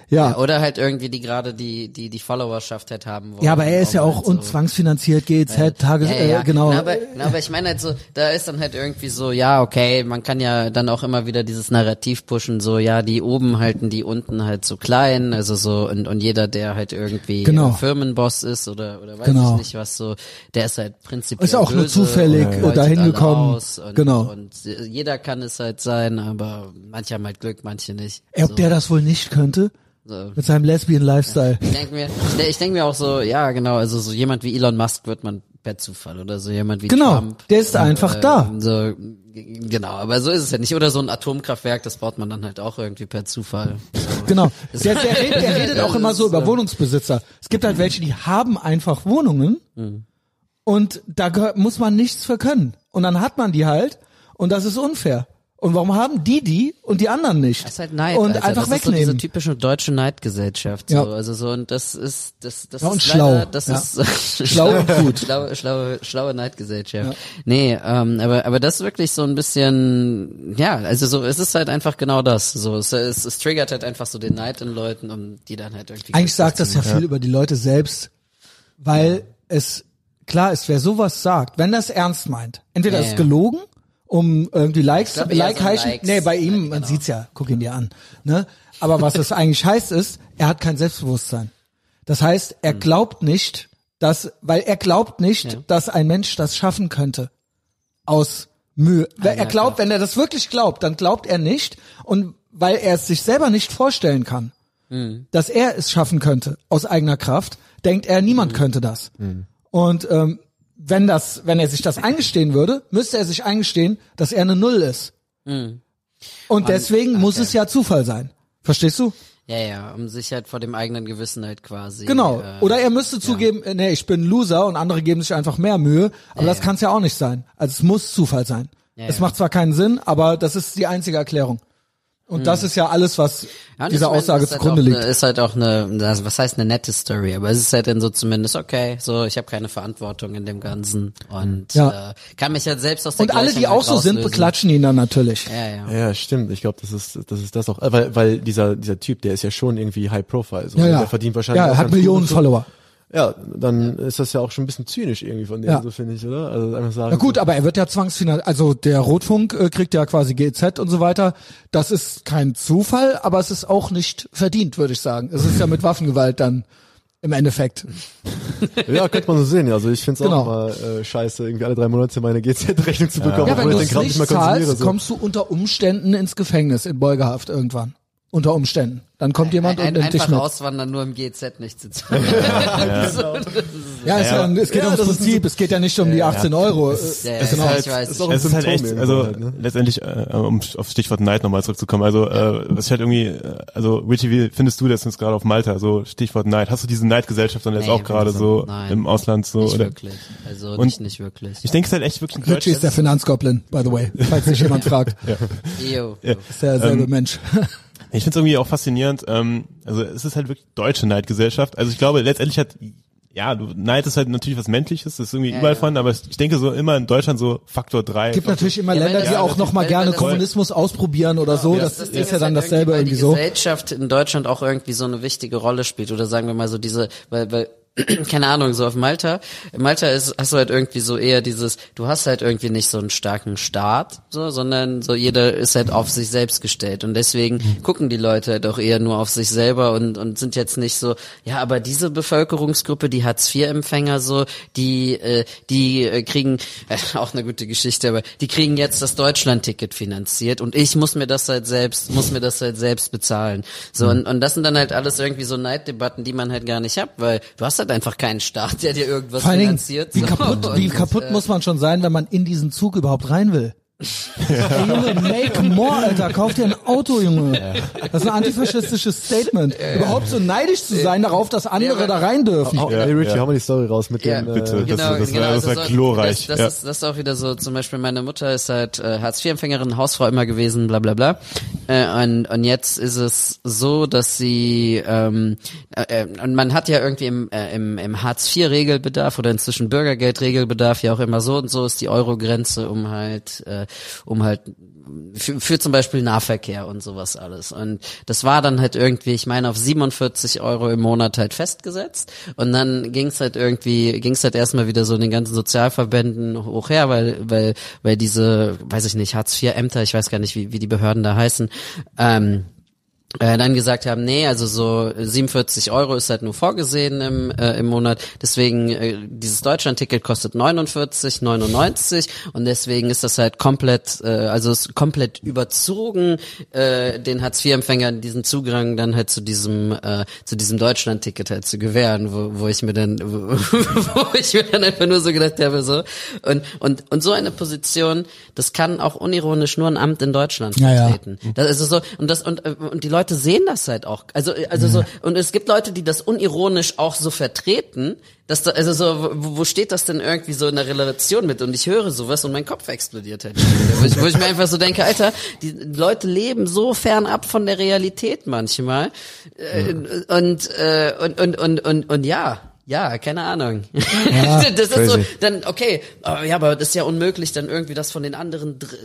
S1: Ja.
S3: Oder halt irgendwie die gerade die die die Followerschaft halt haben wollen.
S1: Ja, aber er ist ja auch
S3: halt so.
S1: unzwangsfinanziert, GEZ, Tages,
S3: ja, ja, ja.
S1: Äh, genau.
S3: Na, aber, na, aber ich meine halt so, da ist dann halt irgendwie so, ja, okay, man kann ja dann auch immer wieder dieses Narrativ pushen, so, ja, die oben halten die unten halt so klein, also so, und, und jeder, der halt irgendwie
S1: Genau.
S3: Firmenboss ist oder, oder weiß
S1: Genau.
S3: ich nicht was so, der ist halt prinzipiell
S1: Ist auch nur zufällig, dahin gekommen. Genau.
S3: Und jeder kann es halt sein, aber manche haben halt Glück, manche nicht.
S1: Ob
S3: so,
S1: der das wohl nicht könnte?
S3: So.
S1: Mit seinem Lesbian Lifestyle.
S3: Ich denke mir, ich, denk- mir auch so, ja, genau, also so jemand wie Elon Musk wird man per Zufall oder so jemand wie
S1: Genau,
S3: Trump.
S1: der ist einfach da.
S3: So, genau, aber so ist es ja nicht. Oder so ein Atomkraftwerk, das baut man dann halt auch irgendwie per Zufall.
S1: Genau. Der, der, redet, der redet auch immer so über Wohnungsbesitzer. Es gibt halt welche, die haben einfach Wohnungen und da muss man nichts für können. Und dann hat man die halt und das ist unfair. Und warum haben die die und die anderen nicht?
S3: Das ist halt Neid,
S1: und
S3: Alter.
S1: einfach
S3: das ist so
S1: wegnehmen.
S3: diese typische deutsche Neidgesellschaft. So.
S1: Ja.
S3: Also so und das ist das das
S1: Ja, und
S3: ist
S1: schlau.
S3: leider, das
S1: Ja.
S3: ist
S1: Schlau und gut.
S3: schlaue schlaue schlaue Neidgesellschaft. Nee, ähm, aber aber das ist wirklich so ein bisschen ja, also so es ist halt einfach genau das. So es, es, es triggert halt einfach so den Neid in Leuten, um die dann halt irgendwie
S1: Eigentlich sagt das ja viel über die Leute selbst, weil es klar ist, wer sowas sagt, wenn das ernst meint, entweder
S3: Ja,
S1: ist
S3: ja.
S1: gelogen, um irgendwie Likes,
S3: glaub
S1: like heißen.
S3: Likes.
S1: Nee, bei ihm,
S3: Ja,
S1: man
S3: genau.
S1: sieht's ja, guck ihn dir an, ne? Aber was es eigentlich heißt ist, er hat kein Selbstbewusstsein. Das heißt, er glaubt nicht, dass, weil er glaubt nicht,
S3: Ja.
S1: dass ein Mensch das schaffen könnte. Aus Mühe.
S3: Ja,
S1: er glaubt,
S3: klar.
S1: wenn er das wirklich glaubt, dann glaubt er nicht und weil er es sich selber nicht vorstellen kann, dass er es schaffen könnte aus eigener Kraft, denkt er, niemand könnte das. Und ähm, wenn das, wenn er sich das eingestehen würde, müsste er sich eingestehen, dass er eine Null ist. Und deswegen muss es ja Zufall sein. Verstehst du?
S3: Ja, ja, um sich halt vor dem eigenen Gewissen halt quasi.
S1: Genau.
S3: Äh,
S1: Oder er müsste zugeben, äh, nee, ich bin ein Loser und andere geben sich einfach mehr Mühe. Aber das
S3: ja.
S1: kann es ja auch nicht sein. Also es muss Zufall sein.
S3: Ja,
S1: es
S3: ja.
S1: macht zwar keinen Sinn, aber das ist die einzige Erklärung. Und das ist ja alles, was
S3: Hm. Ja,
S1: dieser Aussage
S3: halt
S1: zugrunde
S3: auch
S1: liegt.
S3: Eine, ist halt auch eine, was heißt eine nette Story, aber es ist halt dann so zumindest okay, so ich habe keine Verantwortung in dem Ganzen und
S1: Ja.
S3: äh, kann mich halt selbst aus der
S1: Und alle, die
S3: Gleichung
S1: auch so sind, beklatschen ihn dann natürlich.
S3: Ja, ja.
S2: Ja, stimmt. Ich glaube, das ist das ist das auch, äh, weil weil dieser dieser Typ, der ist ja schon irgendwie High Profile, so.
S1: Ja, ja.
S2: der verdient wahrscheinlich
S1: Ja, er hat Millionen. Follower.
S2: Ja, dann ist das ja auch schon ein bisschen zynisch irgendwie von dem,
S1: Ja.
S2: so finde ich, oder? Also einfach sagen.
S1: Ja gut, aber er wird ja zwangsfinanziert, also der Rotfunk äh, kriegt ja quasi GEZ und so weiter. Das ist kein Zufall, aber es ist auch nicht verdient, würde ich sagen. Es ist ja mit Waffengewalt dann im Endeffekt.
S2: Ja, könnte man so sehen. Also ich finde es
S1: Genau.
S2: auch mal äh, scheiße, irgendwie alle drei Monate meine GZ-Rechnung zu bekommen,
S1: Ja, wenn du es
S2: Kram
S1: nicht
S2: mehr
S1: zahlst,
S2: So.
S1: kommst du unter Umständen ins Gefängnis in Beugehaft irgendwann. Unter Umständen. Dann kommt jemand
S3: ein,
S1: und nimmt dich
S3: einfach
S1: mit.
S3: auswandern, nur im GZ nicht zu zahlen.
S1: Ja, ist ja, es geht
S2: Ja,
S1: ums Prinzip, es geht ja nicht um die 18 Euro.
S3: ja, ja, ich weiß.
S2: ist ein
S4: Es ist halt
S2: Symptom
S4: echt, also
S2: halt, ne?
S4: letztendlich, äh, um auf Stichwort Neid nochmal zurückzukommen, also äh, was ich halt irgendwie, äh, also Richie, wie findest du das jetzt gerade auf Malta, so Stichwort Neid, hast du diese Neidgesellschaft dann jetzt
S3: Nee,
S4: auch gerade so
S3: nein.
S4: im Ausland so?
S3: nicht
S4: oder?
S3: wirklich. Also
S4: Und-
S3: nicht, nicht wirklich.
S4: Ich denke es ist halt echt wirklich ein
S1: Richie ist der Finanzgoblin, by the way, falls sich jemand fragt.
S3: Ew.
S1: Ist derselbe
S4: Ähm,
S1: Mensch.
S4: Ich finde es irgendwie auch faszinierend. Ähm, also es ist halt wirklich deutsche Neidgesellschaft. Also ich glaube, letztendlich hat ja, Neid ist halt natürlich was Menschliches, das ist irgendwie
S3: Ja,
S4: überall
S3: ja.
S4: von, aber ich denke so immer in Deutschland so Faktor drei.
S1: gibt natürlich immer
S3: Ja,
S1: Länder,
S3: das-
S1: die
S3: ja,
S1: auch
S3: das-
S1: noch mal
S3: weil-
S1: gerne
S3: das-
S1: Kommunismus ausprobieren oder so. Das,
S3: Das
S1: ist
S3: Ding
S1: ja dann
S3: halt
S1: dasselbe irgendwie
S3: die
S1: so.
S3: Gesellschaft in Deutschland auch irgendwie so eine wichtige Rolle spielt oder sagen wir mal so diese, weil, weil keine Ahnung, so auf Malta. In Malta ist, hast du halt irgendwie so eher dieses, du hast halt irgendwie nicht so einen starken Staat, so, sondern so jeder ist halt auf sich selbst gestellt und deswegen gucken die Leute halt auch eher nur auf sich selber und, und sind jetzt nicht so, ja, aber diese Bevölkerungsgruppe, die Hartz-IV-Empfänger so, die, äh, die äh, kriegen, äh, auch eine gute Geschichte, aber die kriegen jetzt das Deutschland-Ticket finanziert und ich muss mir das halt selbst, muss mir das halt selbst bezahlen. So, und, und das sind dann halt alles irgendwie so Neiddebatten, die man halt gar nicht hat, weil du hast halt einfach keinen Staat, der dir irgendwas
S1: Vor Dingen,
S3: finanziert.
S1: wie
S3: so.
S1: kaputt, wie
S3: Und,
S1: kaputt
S3: äh,
S1: muss man schon sein, wenn man in diesen Zug überhaupt rein will. Ey, Junge, make more, Alter. Kauf dir ein Auto, Junge. Das ist ein antifaschistisches Statement. Überhaupt so neidisch zu sein darauf, dass andere
S3: Ja,
S1: da rein dürfen.
S4: Ja,
S2: ey, Richie,
S4: ja.
S2: hau mal die Story raus mit
S3: Ja,
S2: dem.
S4: bitte.
S2: Äh,
S4: Das- das war- das war
S3: also so-
S4: glorreich,
S3: Das, das,
S4: ja.
S3: ist, das ist auch wieder so, zum Beispiel meine Mutter ist halt äh, Hartz-IV-Empfängerin, Hausfrau immer gewesen, bla bla bla. Äh, und, und jetzt ist es so, dass sie, ähm, äh, äh, und man hat ja irgendwie im, äh, im, im Hartz-IV-Regelbedarf oder inzwischen Bürgergeld-Regelbedarf ja auch immer so und so ist die Euro-Grenze, um halt, äh, um halt für, für zum Beispiel Nahverkehr und sowas alles. Und das war dann halt irgendwie, ich meine, auf 47 Euro im Monat halt festgesetzt. Und dann ging's halt irgendwie, ging's halt erstmal wieder so in den ganzen Sozialverbänden hoch her, weil, weil, weil diese, weiß ich nicht, Hartz-IV-Ämter, ich weiß gar nicht, wie, wie die Behörden da heißen, ähm, äh, dann gesagt haben, nee, also so 47 Euro ist halt nur vorgesehen im, äh, im Monat, deswegen äh, dieses Deutschland-Ticket kostet 49,99 und deswegen ist das halt komplett, äh, also ist komplett überzogen, äh, den Hartz-IV-Empfängern diesen Zugang dann halt zu diesem äh, zu diesem Deutschland-Ticket halt zu gewähren, wo, wo ich mir dann wo, wo ich mir dann einfach nur so gedacht habe so und und und so eine Position, das kann auch unironisch nur ein Amt in Deutschland
S1: Ja, ja.
S3: vertreten. Das ist so und das und äh, und die Leute sehen das halt auch. Also also so und es gibt Leute, die das unironisch auch so vertreten, dass da, also so wo, wo steht das denn irgendwie so in der Relation mit und ich höre sowas und mein Kopf explodiert halt. wo, ich, wo ich mir einfach so denke, Alter, die Leute leben so fernab von der Realität manchmal äh, und, äh, und und und und und ja. Ja, keine Ahnung. das ist so, dann, okay, aber, ja, aber das ist ja unmöglich, dann irgendwie das von den anderen dr-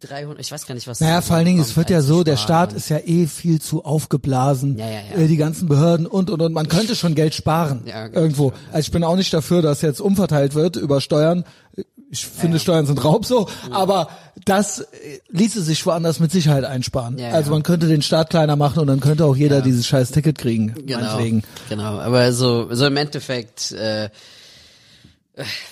S3: 300, ich weiß gar nicht, was.
S1: Naja, vor allen Dingen, es wird ja so, der Staat ist ja eh viel zu aufgeblasen.
S3: Ja, ja, ja.
S1: Äh, Die ganzen Behörden und, und, und. Man könnte schon Geld sparen.
S3: Ja,
S1: irgendwo. Also ich bin auch nicht dafür, dass jetzt umverteilt wird über Steuern. Ich finde, Steuern sind Raub so. Aber das äh, ließe sich woanders mit Sicherheit einsparen.
S3: Ja,
S1: also man könnte den Staat kleiner machen und dann könnte auch jeder dieses scheiß Ticket kriegen.
S3: Genau,
S1: meinetwegen.
S3: genau. Aber so, so im Endeffekt, äh,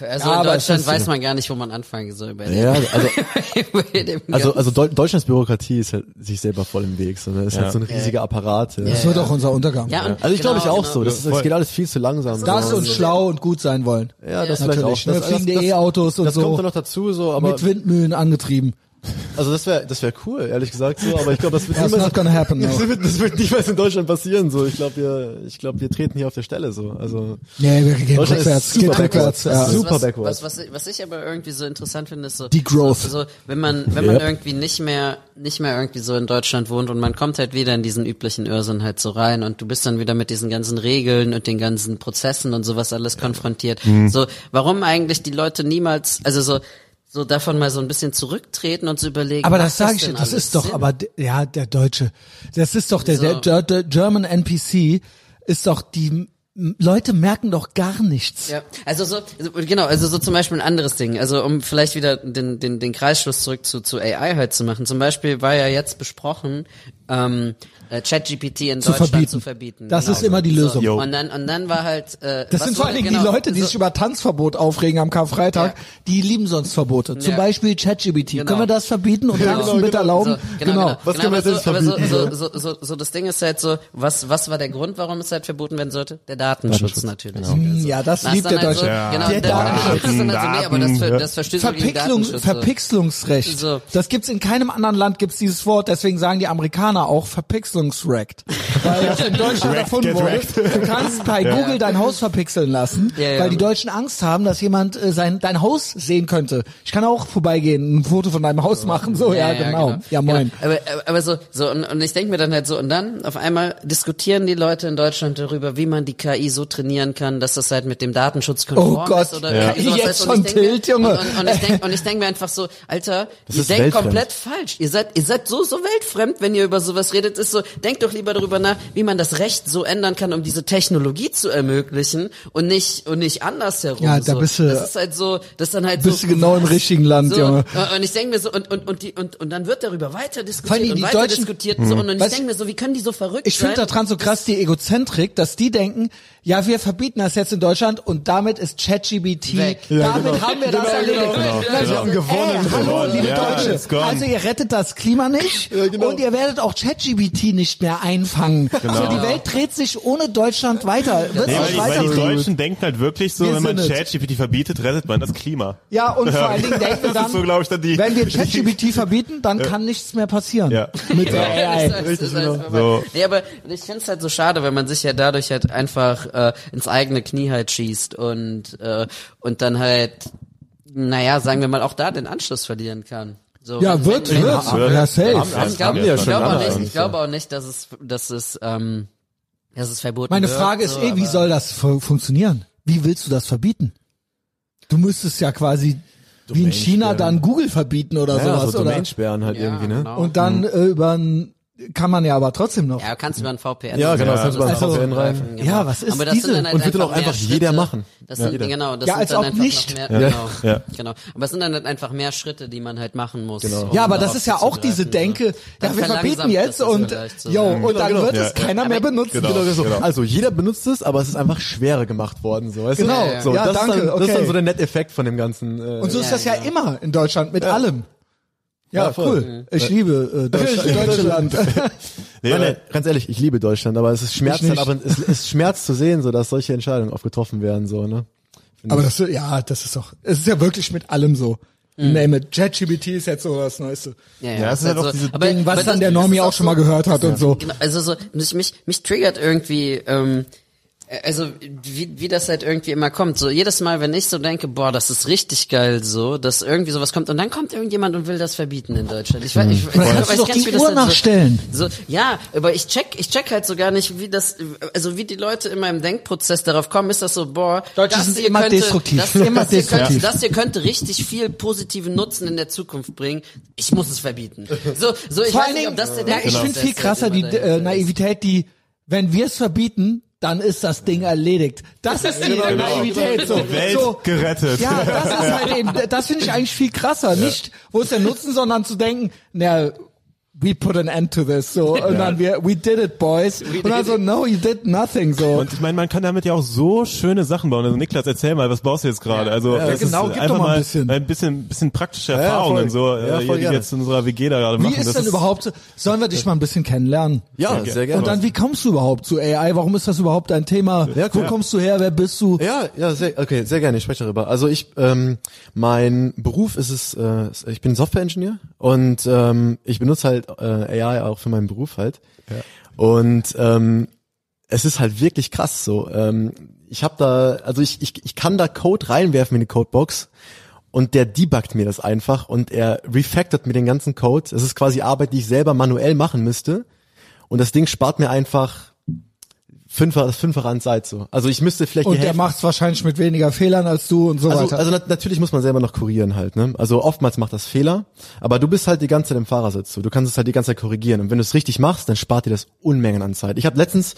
S3: also
S1: Ja,
S3: in Deutschland weiß man gar nicht, wo man anfangen soll. Bei
S2: Ja,
S3: dem,
S2: also, also, also Deu Deutschlands Bürokratie ist halt sich selber voll im Weg. So, ne? ist
S4: Ja.
S2: halt so ein riesiger Apparat. Ja.
S1: Das wird auch unser Untergang.
S3: ja,
S2: Also ich glaube ich
S3: genau,
S2: auch so. Das, ist, das geht alles viel zu langsam.
S1: Das
S2: so.
S1: und schlau und gut sein wollen.
S2: ja, das auch.
S1: Natürlich. Ne?
S2: Das,
S1: Fliegende
S2: das,
S1: E-Autos und
S2: das
S1: so.
S2: kommt dann noch dazu, so, aber
S1: mit Windmühlen angetrieben.
S2: Also das wäre das wäre cool, ehrlich gesagt so, aber ich glaube, das wird
S1: That's
S2: niemals
S1: not gonna happen. No.
S2: das, wird, das wird niemals in Deutschland passieren so. Ich glaube, wir ich glaube, wir treten hier auf der Stelle so. Also
S1: Nee, wir gehen rückwärts, geht rückwärts.
S2: backwards.
S1: Ja.
S2: Super
S3: was,
S2: backwards.
S3: Was, was, ich- was ich aber irgendwie so interessant finde, ist so,
S1: Die Growth.
S3: So, so, wenn man, wenn man
S2: Yep.
S3: irgendwie nicht mehr, nicht mehr irgendwie so in Deutschland wohnt und man kommt halt wieder in diesen üblichen Irrsinn halt so rein und du bist dann wieder mit diesen ganzen Regeln und den ganzen Prozessen und sowas alles konfrontiert.
S1: Mhm.
S3: So, warum eigentlich die Leute niemals, also so, so davon mal so ein bisschen zurücktreten und zu überlegen.
S1: Aber das sage ich, das ist doch,
S3: Sinn?
S1: aber ja, der Deutsche, das ist doch der,
S3: So.
S1: der, der, German NPC ist doch die Leute merken doch gar nichts.
S3: Ja, also so, genau, also so zum Beispiel ein anderes Ding, also um vielleicht wieder den, den, den Kreisschluss zurück zu, zu AI halt zu machen. Zum Beispiel war ja jetzt besprochen, ähm, äh, ChatGPT in
S1: Zu
S3: Deutschland
S1: verbieten.
S3: zu verbieten.
S1: Das
S3: Genau.
S1: ist immer die Lösung.
S3: So, und dann und dann war halt äh,
S1: Das
S3: was
S1: sind vor allen Dingen
S3: genau,
S1: die Leute, die
S3: so,
S1: sich über Tanzverbot aufregen am Karfreitag,
S3: Ja.
S1: die lieben sonst Verbote. Zum
S3: Ja.
S1: Beispiel ChatGPT.
S3: Genau.
S1: Können wir das verbieten und Tanzen
S2: genau,
S1: bitte
S2: genau.
S1: erlauben?
S3: So, genau, genau.
S2: Was
S3: genau,
S2: können wir
S3: aber
S2: jetzt
S3: so, aber so,
S2: verbieten?
S3: so, so, so, so das Ding ist halt so, was, was war der Grund, warum es halt verboten werden sollte? Der Datenschutz, natürlich.
S1: Hm, Ja, das liebt
S3: ist
S1: der
S3: halt
S1: Deutsche.
S4: Ja.
S3: genau,
S1: Der Datenschutz.
S3: Halt das,
S1: Verpixlung,
S3: Datenschutz. so.
S1: Verpixlungsrecht. Das gibt's in keinem anderen Land gibt's dieses Wort, deswegen sagen die Amerikaner auch Verpixlungsrecht. Weil das in Deutschland erfunden wurde. Du kannst bei Google dein Haus verpixeln lassen,
S3: Ja, ja.
S1: weil die Deutschen Angst haben, dass jemand äh, sein dein Haus sehen könnte. Ich kann auch vorbeigehen, ein Foto von deinem Haus machen, so ja, genau. Ja, moin.
S3: Genau. Aber, aber, so, so und, und ich denke mir dann halt so, und dann auf einmal diskutieren die Leute in Deutschland darüber, wie man die KI so trainieren kann, dass das halt mit dem Datenschutz konform
S1: Oh Gott.
S3: ist oder
S1: Ja.
S3: irgendwie sowas
S1: Jetzt schon Tilt, Junge.
S3: Und, und, und ich denke und ich denk mir einfach so, Alter, ihr
S2: ist
S3: denkt
S2: weltfremd.
S3: komplett falsch. Ihr seid, ihr seid so, so weltfremd, wenn ihr über sowas redet. Ist so, denkt doch lieber darüber nach, wie man das Recht so ändern kann, um diese Technologie zu ermöglichen und nicht, und nicht andersherum.
S1: Ja, da
S3: so.
S1: bist du-
S3: Das ist halt so, das ist dann halt
S1: Bist
S3: so.
S1: du genau im richtigen Land,
S3: so,
S1: Junge.
S3: Und ich denke mir so, und, und, und, die, und, und dann wird darüber weiter diskutiert
S1: allem
S3: und
S1: die
S3: weiter
S1: Deutschen-
S3: diskutiert. So, und ich
S1: Weißt-
S3: denke mir so, wie können die so verrückt
S1: Ich finde
S3: sein?
S1: daran so krass die Egozentrik, dass die denken, ja, wir verbieten das jetzt in Deutschland und damit ist ChatGPT,
S3: Weg.
S2: Ja,
S1: damit
S2: genau.
S1: haben wir das
S2: Genau,
S1: erledigt.
S2: genau, genau. haben gewonnen.
S1: Ey, hallo, liebe
S4: Ja,
S1: Deutsche. Also ihr rettet das Klima nicht
S2: Ja, genau.
S1: und ihr werdet auch ChatGPT nicht mehr einfangen. So, die Welt dreht sich ohne Deutschland weiter. Wird
S4: Nee, weil, die,
S1: weiter
S4: weil die. Deutschen denken halt wirklich so,
S1: Wir
S4: wenn man. ChatGPT verbietet, rettet man das Klima.
S1: Ja, und vor allen Dingen denken wir
S4: Das
S1: dann,
S4: so, ich, dann die-
S1: wenn wir ChatGPT verbieten, dann kann nichts mehr passieren.
S4: Ja.
S1: Mit der AI.
S3: Das heißt, das heißt,
S4: So.
S3: Nee, aber ich finde es halt so schade, wenn man sich ja dadurch halt einfach äh, ins eigene Knie halt schießt und äh, und dann halt, naja, sagen wir mal, auch da den Anschluss verlieren kann. So,
S1: Ja,
S3: wenn-
S1: wird,
S3: wenn-
S1: wird.
S4: Wird.
S1: Ja, safe.
S3: Ich glaube
S2: ja
S3: glaube auch nicht, ich glaube auch nicht, dass es, dass es, ähm, dass es verboten
S1: Meine
S3: wird.
S1: Frage ist
S3: so,
S1: eh, wie soll das fu funktionieren? Wie willst du das verbieten? Du müsstest ja quasi wie in China dann Google verbieten oder
S2: Ja,
S1: sowas.
S2: so
S1: oder?
S2: Domainsperren halt
S3: Ja,
S2: irgendwie, ne?
S3: genau.
S1: Und dann äh, über ein, kann man ja aber trotzdem noch.
S3: Ja, kannst du über ein VPN.
S2: Ja, genau,
S3: das
S2: kannst du über ein
S3: ist
S2: VPN rein.
S3: zugreifen,
S1: Ja, was ist
S3: Aber das
S1: diese?
S3: Sind dann halt
S2: Und wird dann auch
S3: mehr
S2: einfach jeder
S3: Schritte.
S2: machen.
S3: Das
S2: Ja,
S3: sind,
S2: jeder.
S3: genau, das
S1: Ja,
S3: sind
S1: als
S3: dann
S1: ob
S3: einfach
S1: nicht.
S3: noch
S2: Ja.
S3: mehr, genau,
S4: Ja.
S3: genau. Aber es sind dann halt einfach mehr Schritte, die man halt machen muss.
S2: Genau.
S3: um
S1: Ja, aber das ist ja auch diese
S3: zuzugreifen,
S1: Denke, ja,
S3: Dann
S1: wir verbieten jetzt und,
S3: so.
S1: jo, und dann
S2: genau.
S1: wird
S4: Ja.
S1: es keiner mehr benutzen.
S4: Genau.
S2: Genau, so.
S4: Genau.
S2: Also jeder benutzt es, aber es ist einfach schwerer gemacht worden, so. Weißt
S1: Genau.
S2: du? So,
S1: Ja,
S2: das
S1: danke,
S2: Ist dann, Das ist
S1: okay.
S2: dann so der Net-Effekt von dem ganzen. Äh,
S1: Und so ist
S3: Ja,
S1: das ja
S3: genau.
S1: immer in Deutschland mit allem. Ja,
S2: Ja, voll.
S1: cool. Ich liebe äh, Deutschland, Deutschland.
S4: Nee,
S2: nein, ganz ehrlich, ich liebe Deutschland, aber es ist halt,
S1: nicht.
S2: aber es, es schmerzt zu sehen, so dass solche Entscheidungen oft getroffen werden, so, ne?
S1: aber das, ja, das ist doch, es ist ja wirklich mit allem so. Name it. ChatGPT ist jetzt so das Neueste.
S3: Ja,
S4: Ja, es ist halt auch diese
S3: aber,
S1: Ding, was
S3: aber
S1: dann
S3: das-
S1: der
S3: das
S1: Normie
S3: ist
S1: auch schon mal gehört hat und so.
S3: Genau, also so, mich, mich, mich triggert irgendwie, ähm, also wie, wie das halt irgendwie immer kommt. So jedes Mal, wenn ich so denke, boah, das ist richtig geil, so, dass irgendwie sowas kommt und dann kommt irgendjemand und will das verbieten in Deutschland. Ich weiß, ich, ich,
S1: Dann
S3: weiß
S1: doch die Uhr
S3: halt so-
S1: nachstellen.
S3: So, ja, aber ich check, ich check halt so gar nicht, wie das, also wie die Leute in meinem Denkprozess darauf kommen, ist das so, boah,
S1: Deutsche
S3: das
S1: sind
S3: hier
S1: immer
S3: könnte,
S1: destruktiv.
S3: Das,
S1: Immer
S3: das, hier könnte,
S1: destruktiv.
S3: das hier könnte richtig viel positiven Nutzen in der Zukunft bringen. Ich muss es verbieten. So, so ich
S1: Vor
S3: weiß nicht, ob das der
S1: ja, ich
S3: Denkprozess
S1: finde viel krasser die äh. Naivität, die, wenn wir es verbieten, dann ist das Ding erledigt. Das ist die Naivität. So,
S4: Welt
S1: so,
S4: gerettet.
S1: Ja, das ist halt eben, das finde ich eigentlich viel krasser. Nicht, wo ist der Nutzen, sondern zu denken, na, we put an end to this, so, und dann wir, we did it, boys. und dann so, no, you did nothing, so.
S4: Und ich meine, man kann damit ja auch so schöne Sachen bauen. Also Niklas, erzähl mal, was baust du jetzt gerade? Also
S1: Ja,
S4: das
S1: genau,
S4: ist
S1: gib
S4: einfach
S1: doch mal ein bisschen.
S4: ein bisschen, bisschen praktische
S2: ja,
S4: Erfahrungen
S2: voll.
S4: so,
S2: Ja,
S4: äh,
S2: voll
S4: die wir
S2: gerne.
S4: jetzt in unserer WG da gerade
S1: Wie
S4: machen.
S1: ist
S4: Das
S1: denn überhaupt, sollen wir dich mal ein bisschen kennenlernen?
S2: Ja, sehr gerne.
S1: Und dann, wie kommst du überhaupt zu AI? Warum ist das überhaupt ein Thema?
S2: Ja,
S1: Wo
S2: klar.
S1: kommst du her? Wer bist du?
S2: Ja, ja, sehr, okay, sehr gerne, ich spreche darüber. Also ich, ähm, mein Beruf ist es, äh, ich bin Software-Engineer und ähm, ich benutze halt äh, AI auch für meinen Beruf halt. Und ähm, es ist halt wirklich krass so. Ähm, ich habe da, also ich, ich, ich kann da Code reinwerfen in die Codebox und der debuggt mir das einfach und er refactort mir den ganzen Code. Das ist quasi Arbeit, die ich selber manuell machen müsste. Und das Ding spart mir einfach das fünffache an Zeit so. Also ich müsste vielleicht
S1: Und der
S2: Hälfte-
S1: macht's wahrscheinlich mit weniger Fehlern als du und so
S2: also,
S1: weiter.
S2: also nat natürlich muss man selber noch korrigieren halt, ne? Also oftmals macht das Fehler, aber du bist halt die ganze Zeit im Fahrersitz, so. du kannst es halt die ganze Zeit korrigieren und wenn du es richtig machst, dann spart dir das Unmengen an Zeit. Ich habe letztens,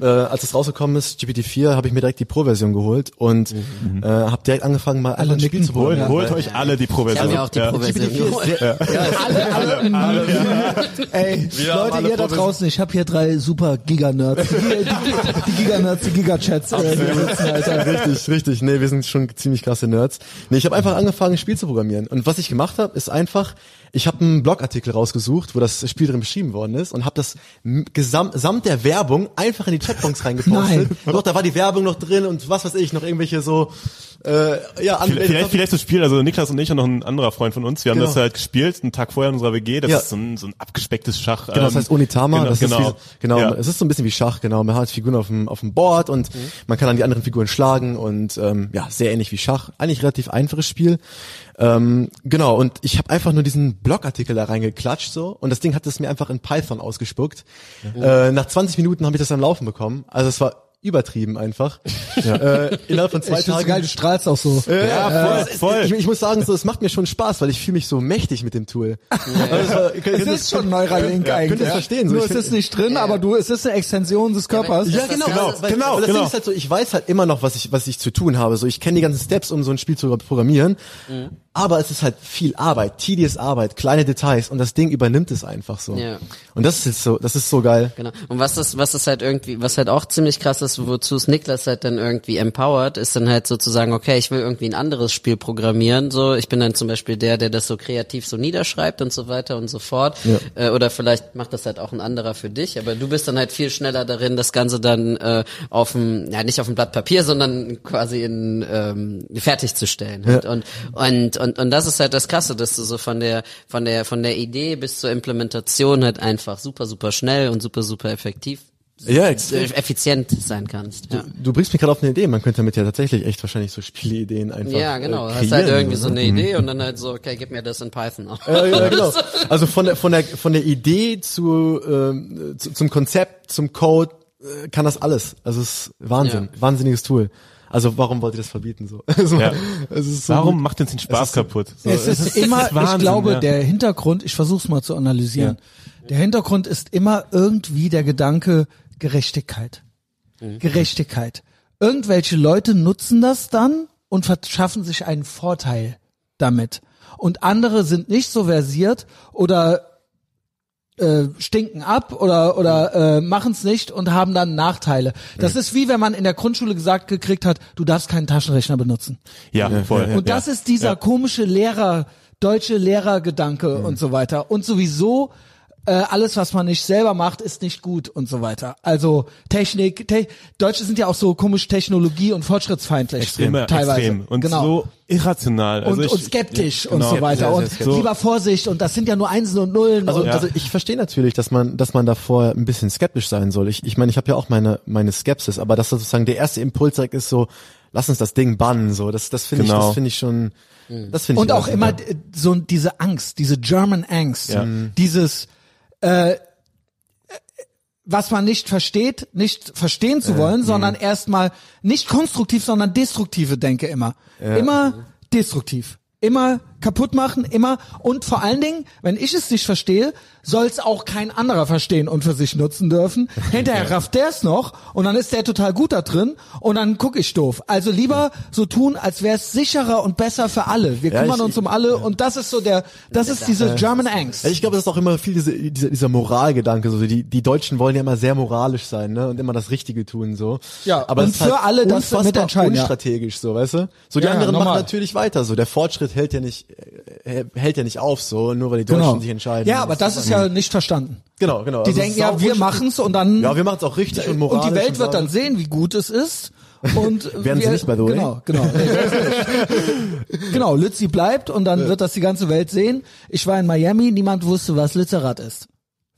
S2: äh, als es rausgekommen ist, GPT-4, habe ich mir direkt die Pro-Version geholt und
S1: Mhm.
S2: äh, habe direkt angefangen mal einfach ein Spiel zu
S4: Holt,
S2: programmieren.
S4: holt euch alle die
S3: Ich
S4: Pro-Version.
S3: habe mir auch die
S4: Ja.
S3: Pro-Version
S2: GPT-4 ist
S3: geholt.
S2: sehr,
S1: Ey, Leute,
S2: alle
S1: ihr da draußen, ich habe hier drei super Giga-Nerds. Die, die, die Giga-Nerds, die Giga-Chats. Äh,
S2: richtig, richtig. Nee, wir sind schon ziemlich krasse Nerds. Nee, ich habe einfach angefangen, ein Spiel zu programmieren. Und was ich gemacht habe, ist einfach, ich habe einen Blogartikel rausgesucht, wo das Spiel drin beschrieben worden ist und habe das m- gesam samt der Werbung einfach in die Chatbox reingepostet. Doch, da war die Werbung noch drin und was weiß ich, noch irgendwelche so äh, ja, an,
S4: Vielleicht, vielleicht, vielleicht das Spiel, also Niklas und ich und noch ein anderer Freund von uns, wir haben
S2: Genau.
S4: das halt gespielt, einen Tag vorher in unserer WG, das
S2: Ja.
S4: ist so ein, so ein abgespecktes Schach.
S2: Genau, das
S4: ähm,
S2: heißt Onitama.
S4: Genau,
S2: das
S4: genau.
S2: Ist wie, genau,
S4: Ja.
S2: es ist so ein bisschen wie Schach, genau. Man hat Figuren auf dem, auf dem Board und
S4: Mhm.
S2: man kann dann die anderen Figuren schlagen und ähm, ja, sehr ähnlich wie Schach. Eigentlich relativ einfaches Spiel. Ähm, genau, und ich habe einfach nur diesen Blogartikel da reingeklatscht so und das Ding hat es mir einfach in Python ausgespuckt. Äh, nach 20 Minuten habe ich das am Laufen bekommen. Also es war übertrieben einfach. Äh, innerhalb von zwei
S1: Ich
S2: Tagen.
S1: geil, du strahlst auch so.
S4: Ja, voll, voll.
S2: Ich, ich muss sagen, so, es macht mir schon Spaß, weil ich fühle mich so mächtig mit dem Tool. Also, es war- könnt
S1: Es
S2: das-
S1: ist schon Neuralink
S2: ja,
S1: eigentlich.
S2: Könnt ihr das verstehen? So,
S1: Nur es
S2: find-
S1: ist nicht drin, aber du, es ist eine Extension des Körpers.
S2: Ja, genau,
S4: genau,
S2: weil,
S4: genau,
S2: weil das
S4: genau.
S2: Ding ist halt so, ich weiß halt immer noch, was ich, was ich zu tun habe. So, ich kenne die ganzen Steps, um so ein Spiel zu programmieren. Aber es ist halt viel Arbeit, tedious Arbeit, kleine Details und das Ding übernimmt es einfach so.
S3: Ja.
S2: Und das ist jetzt so, das ist so geil.
S3: Genau. Und was ist, was ist halt irgendwie, was halt auch ziemlich krass ist, wozu es Niklas halt dann irgendwie empowert, ist dann halt sozusagen, okay, ich will irgendwie ein anderes Spiel programmieren, so, ich bin dann zum Beispiel der, der das so kreativ so niederschreibt und so weiter und so fort. Äh, oder vielleicht macht das halt auch ein anderer für dich, aber du bist dann halt viel schneller darin, das Ganze dann äh, auf dem, ja nicht auf dem Blatt Papier, sondern quasi in ähm, fertigzustellen. Halt. Und, und, und, und das ist halt das Krasse, dass du so von der, von der, von der Idee bis zur Implementation halt einfach super, super schnell und super, super effektiv
S2: Ja,
S3: äh,
S2: extrem.
S3: effizient sein kannst. Ja.
S2: Du bringst mich gerade auf eine Idee. Man könnte damit ja tatsächlich echt wahrscheinlich so Spieleideen einfach.
S3: Ja, genau.
S2: Äh,
S3: Hast halt
S2: kreieren,
S3: irgendwie so
S2: ne?
S3: eine Idee und dann halt so, okay, gib mir das in Python.
S2: Ja, ja, genau. Also von der von der von der Idee zu, ähm, zu zum Konzept, zum Code äh, kann das alles. Also es ist Wahnsinn, wahnsinniges Tool. Also warum wollt ihr das verbieten so? Also,
S4: Ja.
S2: es ist so
S4: Warum
S2: gut.
S4: macht uns den Spaß kaputt? So,
S1: es ist immer,
S4: Wahnsinn,
S1: ich glaube,
S4: ja.
S1: der Hintergrund, ich versuche es mal zu analysieren. Der Hintergrund ist immer irgendwie der Gedanke Gerechtigkeit. Gerechtigkeit. Irgendwelche Leute nutzen das dann und verschaffen sich einen Vorteil damit. Und andere sind nicht so versiert oder äh, stinken ab oder oder äh, machen es nicht und haben dann Nachteile. Das ist wie wenn man in der Grundschule gesagt gekriegt hat, du darfst keinen Taschenrechner benutzen.
S4: Ja, voll.
S1: Und das
S4: ja.
S1: ist dieser
S4: Ja.
S1: komische Lehrer, deutsche Lehrergedanke und so weiter. Und sowieso äh, alles, was man nicht selber macht, ist nicht gut und so weiter. Also Technik, te Deutsche sind ja auch so komisch technologie- und fortschrittsfeindlich
S4: Extrem,
S1: teilweise.
S4: extrem. Und
S1: genau.
S4: so irrational. Also
S1: und,
S4: ich,
S1: und skeptisch
S4: ja,
S1: und
S4: genau.
S1: so weiter.
S2: Sehr, sehr
S1: und
S2: skeptisch.
S1: lieber Vorsicht und das sind ja nur Einsen und Nullen.
S2: Also,
S1: und,
S2: also ich verstehe natürlich, dass man, dass man davor ein bisschen skeptisch sein soll. Ich, ich meine, ich habe ja auch meine, meine Skepsis, aber dass sozusagen der erste Impuls direkt ist so, lass uns das Ding bannen, so, das, das finde ich,
S4: Genau.
S2: das finde ich schon, das finde ich
S1: und auch immer d- so diese Angst, diese German Angst,
S4: Ja.
S1: dieses äh, was man nicht versteht, nicht verstehen zu wollen, sondern erstmal nicht konstruktiv, sondern destruktive Denke immer. Immer destruktiv. Immer kaputt machen, immer und vor allen Dingen, wenn ich es nicht verstehe, soll es auch kein anderer verstehen und für sich nutzen dürfen. Hinterher rafft der es noch und dann ist der total gut da drin und dann guck ich doof. Also lieber so tun, als wäre es sicherer und besser für alle. Wir
S2: Ja,
S1: kümmern
S2: ich-
S1: uns um alle und das ist so der, das ist diese German Angst.
S2: Ja, ich glaube, das ist auch immer viel diese, dieser, dieser Moralgedanke. So die, die Deutschen wollen ja immer sehr moralisch sein, ne, und immer das Richtige tun, so.
S1: Ja,
S2: aber
S1: und
S2: halt
S1: für alle das mitentscheiden, ja.
S2: unstrategisch, so, weißt du? So die
S1: Ja, ja,
S2: anderen machen natürlich weiter. So der Fortschritt hält ja nicht, hält ja nicht auf, so nur weil die Deutschen
S1: Genau.
S2: sich entscheiden.
S1: Ja, aber das ist ja nicht verstanden.
S2: genau, genau.
S1: Die
S2: Also
S1: denken, ja, wir machen's und dann
S2: Ja, wir machen es auch richtig und moralisch.
S1: und die Welt wird dann sehen, wie gut es ist. Und
S2: Werden sie
S1: wir,
S2: nicht, by the way?
S1: Genau, genau. Nicht. genau, Lützi bleibt und dann wird das die ganze Welt sehen. Ich war in Miami, niemand wusste, was Lützerath ist.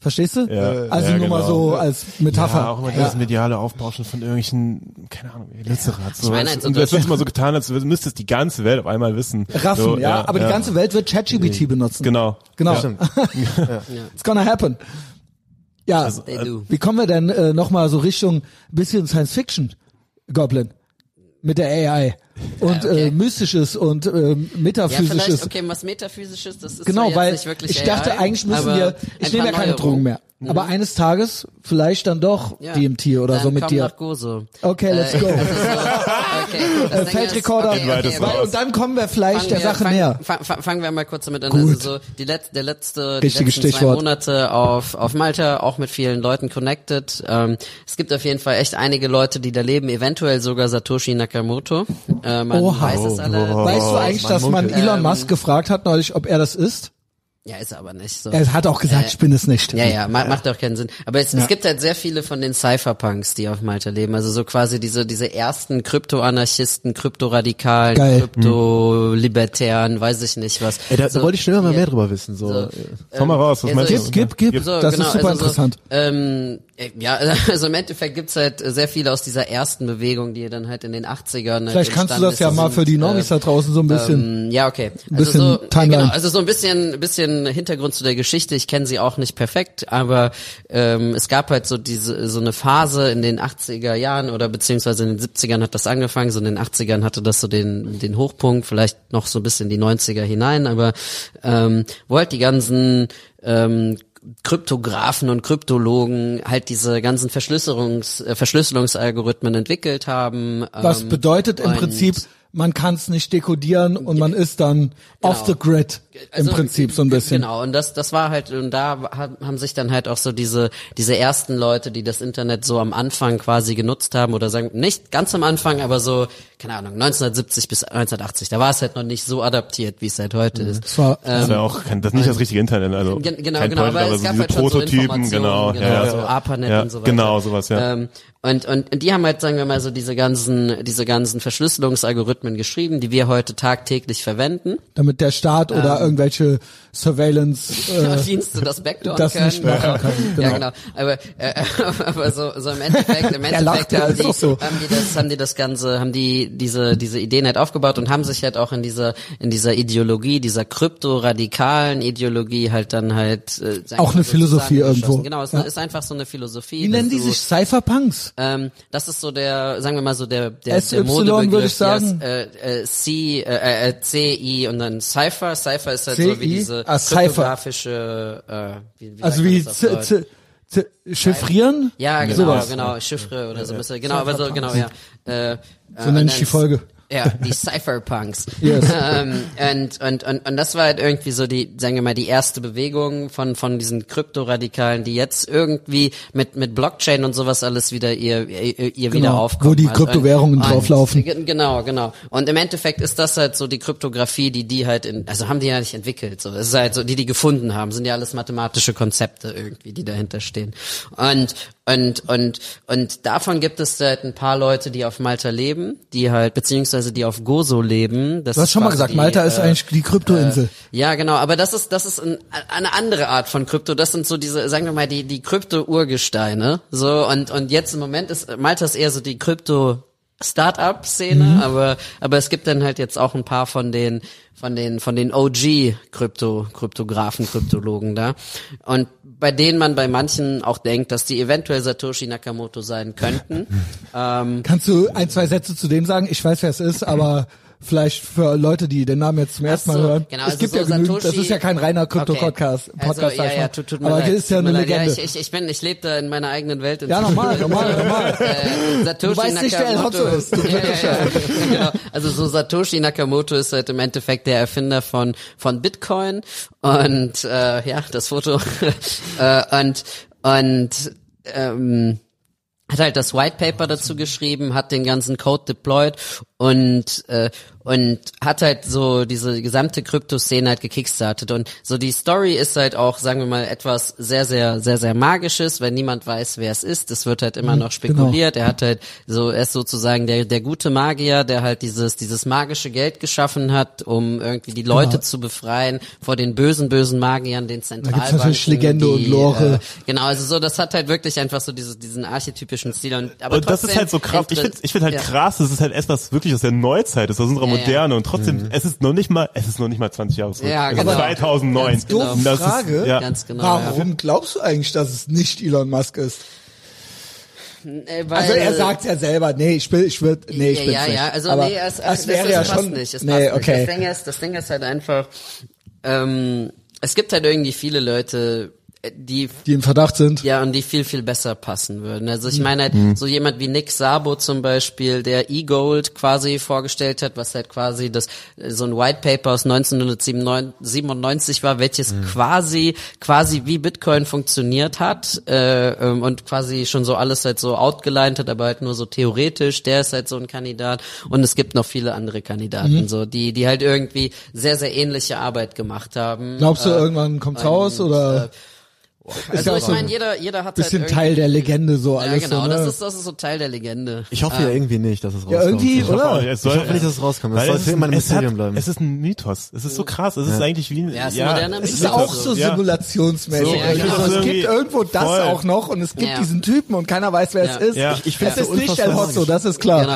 S1: Verstehst du?
S4: Ja,
S1: Also
S4: ja,
S1: nur mal
S4: genau.
S1: so als Metapher.
S4: Ja, auch immer dieses mediale Aufbauschen von irgendwelchen, keine Ahnung, Lützerath. So.
S3: Halt so
S4: und es wird immer so getan, als müsste es die ganze Welt auf einmal wissen.
S1: Raffen,
S4: so,
S1: ja, aber die ganze Welt wird ChatGPT benutzen.
S4: Genau.
S1: Genau.
S4: Ja.
S1: It's gonna happen. Ja,
S4: Also,
S3: They do.
S1: wie kommen wir denn äh, nochmal so Richtung bisschen Science Fiction, Goblin? Mit der AI. Und
S3: Ja, okay.
S1: äh, Mystisches und äh,
S3: Ja,
S1: Metaphysisches.
S3: okay, was Metaphysisches, das ist
S1: Genau, weil
S3: nicht wirklich
S1: ich dachte,
S3: AI,
S1: eigentlich müssen wir, ich nehme ja keine. Drogen mehr. Aber eines Tages vielleicht dann doch
S3: Ja.
S1: DMT oder
S3: Dann
S1: so mit
S3: komm
S1: dir.
S3: nach Gozo.
S1: Okay, let's go.
S3: Äh, also so, okay,
S1: Feldrekorder.
S3: okay, okay,
S4: raus.
S1: Und dann kommen wir vielleicht
S3: Fangen
S1: der
S3: wir-
S1: Sache
S3: fang,
S1: näher.
S3: Fang, fang, fangen wir mal kurz damit an.
S1: Gut.
S3: Also so die, Let der letzte, die
S1: Richtiges
S3: letzten zwei. Monate auf, auf Malta, auch mit vielen Leuten connected. Ähm, es gibt auf jeden Fall echt einige Leute, die da leben, eventuell sogar Satoshi Nakamoto. Äh, man
S1: Oha.
S3: weiß es alle.
S1: Weißt du eigentlich, dass man. Elon
S3: Ähm,
S1: Musk gefragt hat neulich, ob er das ist?
S3: Ja, ist er aber nicht so.
S1: Er hat auch gesagt, ich bin es nicht.
S3: Ja, ja, ma macht auch keinen Sinn. Aber es, es gibt halt sehr viele von den Cypherpunks, die auf Malta leben. Also so quasi diese, diese ersten Krypto-Anarchisten, Krypto-Radikalen. Krypto-Libertären, weiß ich nicht was.
S2: Ey, da,
S3: so,
S2: da wollte ich schon immer mal
S3: ja,
S2: mehr drüber wissen. So.
S3: so,
S4: Komm mal raus, was
S3: also
S4: meinst du?
S3: ich-
S1: Gib, gib, gib.
S3: So,
S1: das
S3: genau,
S1: ist super
S3: also
S1: interessant.
S3: So, ähm, äh, ja, also im Endeffekt gibt's halt sehr viele aus dieser ersten Bewegung, die dann halt in den 80ern halt
S1: Vielleicht kannst du das ja mal für die Normis
S3: äh,
S1: da draußen so ein bisschen.
S3: ähm, ja, okay.
S1: Ein
S3: Also
S1: bisschen
S3: so,
S1: Timeline.
S3: genau, also so ein bisschen, ein bisschen Hintergrund zu der Geschichte. Ich kenne sie auch nicht perfekt, aber ähm, es gab halt so diese so eine Phase in den 80er Jahren oder beziehungsweise in den 70ern hat das angefangen. So in den 80ern hatte das so den den Hochpunkt, vielleicht noch so ein bisschen die 90er hinein, aber ähm, wo halt die ganzen ähm, Kryptografen und Kryptologen halt diese ganzen Verschlüsselungs, äh, Verschlüsselungsalgorithmen entwickelt haben.
S1: Was
S3: ähm,
S1: bedeutet im Prinzip, man kann es nicht dekodieren und man ist dann off the grid im
S3: Also,
S1: Prinzip so ein bisschen.
S3: Genau, und das, das war halt, und da ha- haben sich dann halt auch so diese, diese ersten Leute, die das Internet so am Anfang quasi genutzt haben, oder sagen, nicht ganz am Anfang, aber so, keine Ahnung, 1970 bis 1980, da war es halt noch nicht so adaptiert, wie es halt heute ist.
S1: Das war,
S3: Ähm,
S4: Das wäre auch kein, das ist nicht das richtige Internet, also
S3: Gen genau,
S4: kein
S3: genau,
S4: Point,
S3: aber
S4: aber
S3: es
S4: so
S3: gab
S4: diese
S3: halt so
S4: Prototypen,
S3: Informationen,
S4: genau,
S3: genau,
S4: ja, ja.
S3: so ARPANET
S4: ja,
S3: und so weiter.
S4: Genau, sowas, ja.
S3: Ähm, und, und, und die haben halt, sagen wir mal, so diese ganzen, diese ganzen Verschlüsselungsalgorithmen geschrieben, die wir heute tagtäglich verwenden.
S1: damit der Staat
S3: Ähm.
S1: Irgendwelche Surveillance äh,
S3: Dienste das Backdoor
S1: das
S3: können.
S1: nicht machen können, genau.
S3: Ja, genau. Aber, äh, aber so, so im Endeffekt, im Endeffekt
S1: ja,
S3: haben, die,
S1: so.
S3: haben die das, haben die das Ganze, haben die die diese diese Ideen halt aufgebaut und haben sich halt auch in dieser in dieser Ideologie, dieser krypto-radikalen Ideologie halt dann halt äh,
S1: Auch eine
S3: so
S1: Philosophie irgendwo.
S3: Genau, es
S1: Ja.
S3: ist einfach so eine Philosophie.
S1: Wie nennen die
S3: du-
S1: sich? Cypherpunks?
S3: ähm, das ist so der, sagen wir mal so der der,
S1: SY
S3: der Modebegriff,
S1: würde ich sagen.
S3: Ja, äh, äh, C, äh, äh, C, I und dann Cypher. Cypher ist halt so
S1: CI?
S3: wie diese
S1: Ah, Cypher.
S3: kryptografische, äh, wie, wie
S1: Also wie
S3: das auf
S1: z-
S3: Deutsch?
S1: z- z- chiffrieren?
S3: Ja, genau,
S1: Sowas.
S3: genau, Chiffre oder so, müsste, genau, aber so, genau, ja. Äh,
S1: So nenne ich die Folge.
S3: Ja, die Cypherpunks.
S1: Yes.
S3: ähm, und, und, und, und das war halt irgendwie so die, sagen wir mal, die erste Bewegung von, von diesen Kryptoradikalen, die jetzt irgendwie mit, mit Blockchain und sowas alles wieder ihr, ihr, ihr wieder aufkommen.
S1: wo die
S3: hat.
S1: Kryptowährungen
S3: Und-
S1: drauflaufen.
S3: ge- Genau, genau. Und im Endeffekt ist das halt so die Kryptographie, die die halt in, also haben die ja nicht entwickelt, so. Es ist halt so, die die gefunden haben, sind ja alles mathematische Konzepte irgendwie, die dahinter stehen. Und, und, und, und davon gibt es halt ein paar Leute, die auf Malta leben, die halt, beziehungsweise die auf Gozo leben. Das
S1: Du hast schon mal gesagt,
S3: die,
S1: Malta ist
S3: äh,
S1: eigentlich die Kryptoinsel.
S3: ja, genau, aber das ist das ist ein, eine andere Art von Krypto. Das sind so diese, sagen wir mal, die die Krypto-Urgesteine. So und und jetzt im Moment ist Malta ist eher so die Krypto Startup-Szene,
S1: Mhm.
S3: aber aber es gibt dann halt jetzt auch ein paar von den von den von den OG Krypto Kryptografen Kryptologen da und bei denen man bei manchen auch denkt, dass die eventuell Satoshi Nakamoto sein könnten. ähm,
S1: Kannst du ein, zwei Sätze zu dem sagen? Ich weiß, wer es ist, aber vielleicht für Leute, die den Namen jetzt zum ersten Mal
S3: so,
S1: hören.
S3: genau,
S1: es
S3: also
S1: gibt
S3: so
S1: ja genügend, das
S3: Satoshi-
S1: ist ja kein reiner Krypto-Podcast.
S3: Okay.
S1: Podcast,
S3: also, ja,
S1: ich
S3: ja,
S1: mal.
S3: tut, tut mir
S1: aber
S3: leid.
S1: das ist ja eine
S3: leid.
S1: Legende.
S3: Ja, ich, ich, ich bin, ich lebe da in meiner eigenen Welt.
S1: Ja, normal, normal, normal.
S3: Äh, Satoshi
S1: Du weißt nicht, wer El
S3: Nakamoto
S1: Hotzo ist.
S3: Ja, ja, genau. Also so Satoshi Nakamoto ist halt im Endeffekt der Erfinder von von Bitcoin und äh, ja das Foto äh, und und ähm, hat halt das White Paper dazu geschrieben, hat den ganzen Code deployed und äh, und hat halt so diese gesamte Kryptoszene halt gekickstartet und so die Story ist halt auch, sagen wir mal, etwas sehr sehr sehr sehr magisches, wenn niemand weiß, wer es ist. Es wird halt immer
S1: Mhm,
S3: noch spekuliert. Er hat halt so er ist sozusagen der der gute Magier, der halt dieses dieses magische Geld geschaffen hat, um irgendwie die Leute
S1: Genau.
S3: zu befreien vor den bösen bösen Magiern, den Zentralbanken.
S1: natürlich Legende
S3: die,
S1: und Lore.
S3: Äh, Genau, also so, das hat halt wirklich einfach so dieses, diesen archetypischen Stil. Und, aber
S4: Und das ist halt so krass. Ich finde ich find halt
S3: ja.
S4: krass, das ist halt etwas wirklich aus der Neuzeit, ist aus unserer
S3: ja.
S4: Moderne und trotzdem, es ist noch nicht mal, es ist noch nicht mal 20 Jahre zurück.
S3: Ja,
S4: es
S3: genau.
S4: ist 2009.
S3: Ganz genau.
S4: Das
S1: Frage.
S4: Ist, ja.
S3: Ganz genau. ja.
S1: Warum glaubst du eigentlich, dass es nicht Elon Musk ist?
S3: Äh, weil,
S1: Also er sagt ja selber, nee, ich will, ich würde, nee, ich
S3: ja,
S1: bin's
S3: ja,
S1: nicht.
S3: ja, also
S1: Aber
S3: nee, es,
S1: das
S3: es,
S1: wäre
S3: es,
S1: ja schon,
S3: nicht, es
S1: nee,
S3: passt
S1: okay.
S3: nicht. Das Ding ist, das Ding ist halt einfach, ähm, es gibt halt irgendwie viele Leute, die
S1: die im Verdacht sind.
S3: Ja, und die viel, viel besser passen würden. Also
S1: Mhm.
S3: ich meine halt, so jemand wie Nick Sabo zum Beispiel, der E-Gold quasi vorgestellt hat, was halt quasi das, so ein White Paper aus 1997 war, welches
S1: Mhm.
S3: quasi, quasi wie Bitcoin funktioniert hat, äh, ähm, und quasi schon so alles halt so outgelined hat, aber halt nur so theoretisch, der ist halt so ein Kandidat. Und es gibt noch viele andere Kandidaten,
S1: Mhm.
S3: so, die, die halt irgendwie sehr, sehr ähnliche Arbeit gemacht haben.
S1: Glaubst du,
S3: Äh,
S1: irgendwann kommt's raus oder?
S3: äh,
S1: ist
S3: also
S1: ja
S3: ich
S1: so
S3: meine,
S1: ein
S3: jeder, jeder hat
S1: bisschen
S3: halt
S1: Teil der Legende so
S3: ja,
S1: alles
S3: genau,
S1: so, ne?
S3: das ist das ist so Teil der Legende.
S2: Ich hoffe ja irgendwie nicht, dass es rauskommt.
S1: ja, irgendwie,
S2: ich hoffe,
S1: oder?
S4: nicht. Es soll,
S2: ich hoffe nicht, dass es rauskommt. Es soll
S4: es
S2: für
S4: ist,
S2: immer ein
S4: es, hat,
S2: Mysterium bleiben.
S4: es ist ein Mythos. Es ist so krass. Es ist eigentlich wie ein,
S3: Ja, es ist ein moderner
S1: Es ist auch so
S4: Ja.
S1: simulationsmäßig.
S4: So,
S3: ja,
S1: irgendwie
S3: genau.
S1: so, es
S4: Irgendwie
S1: gibt irgendwo das
S4: voll.
S1: auch noch und es gibt
S3: Ja.
S1: diesen Typen und keiner weiß, wer
S3: Ja.
S1: es ist.
S4: Ja.
S2: Ich, ich
S1: Es
S2: find's so
S1: ist nicht El Hotzo, das ist klar.
S3: Genau.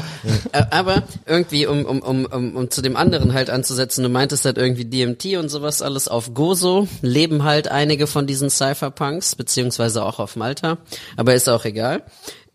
S3: Äh, aber irgendwie, um, um, um, um, um zu dem anderen halt anzusetzen, du meintest halt irgendwie DMT und sowas alles auf Gozo, leben halt einige von diesen Cypherpunks, beziehungsweise auch auf Malta, aber ist auch egal.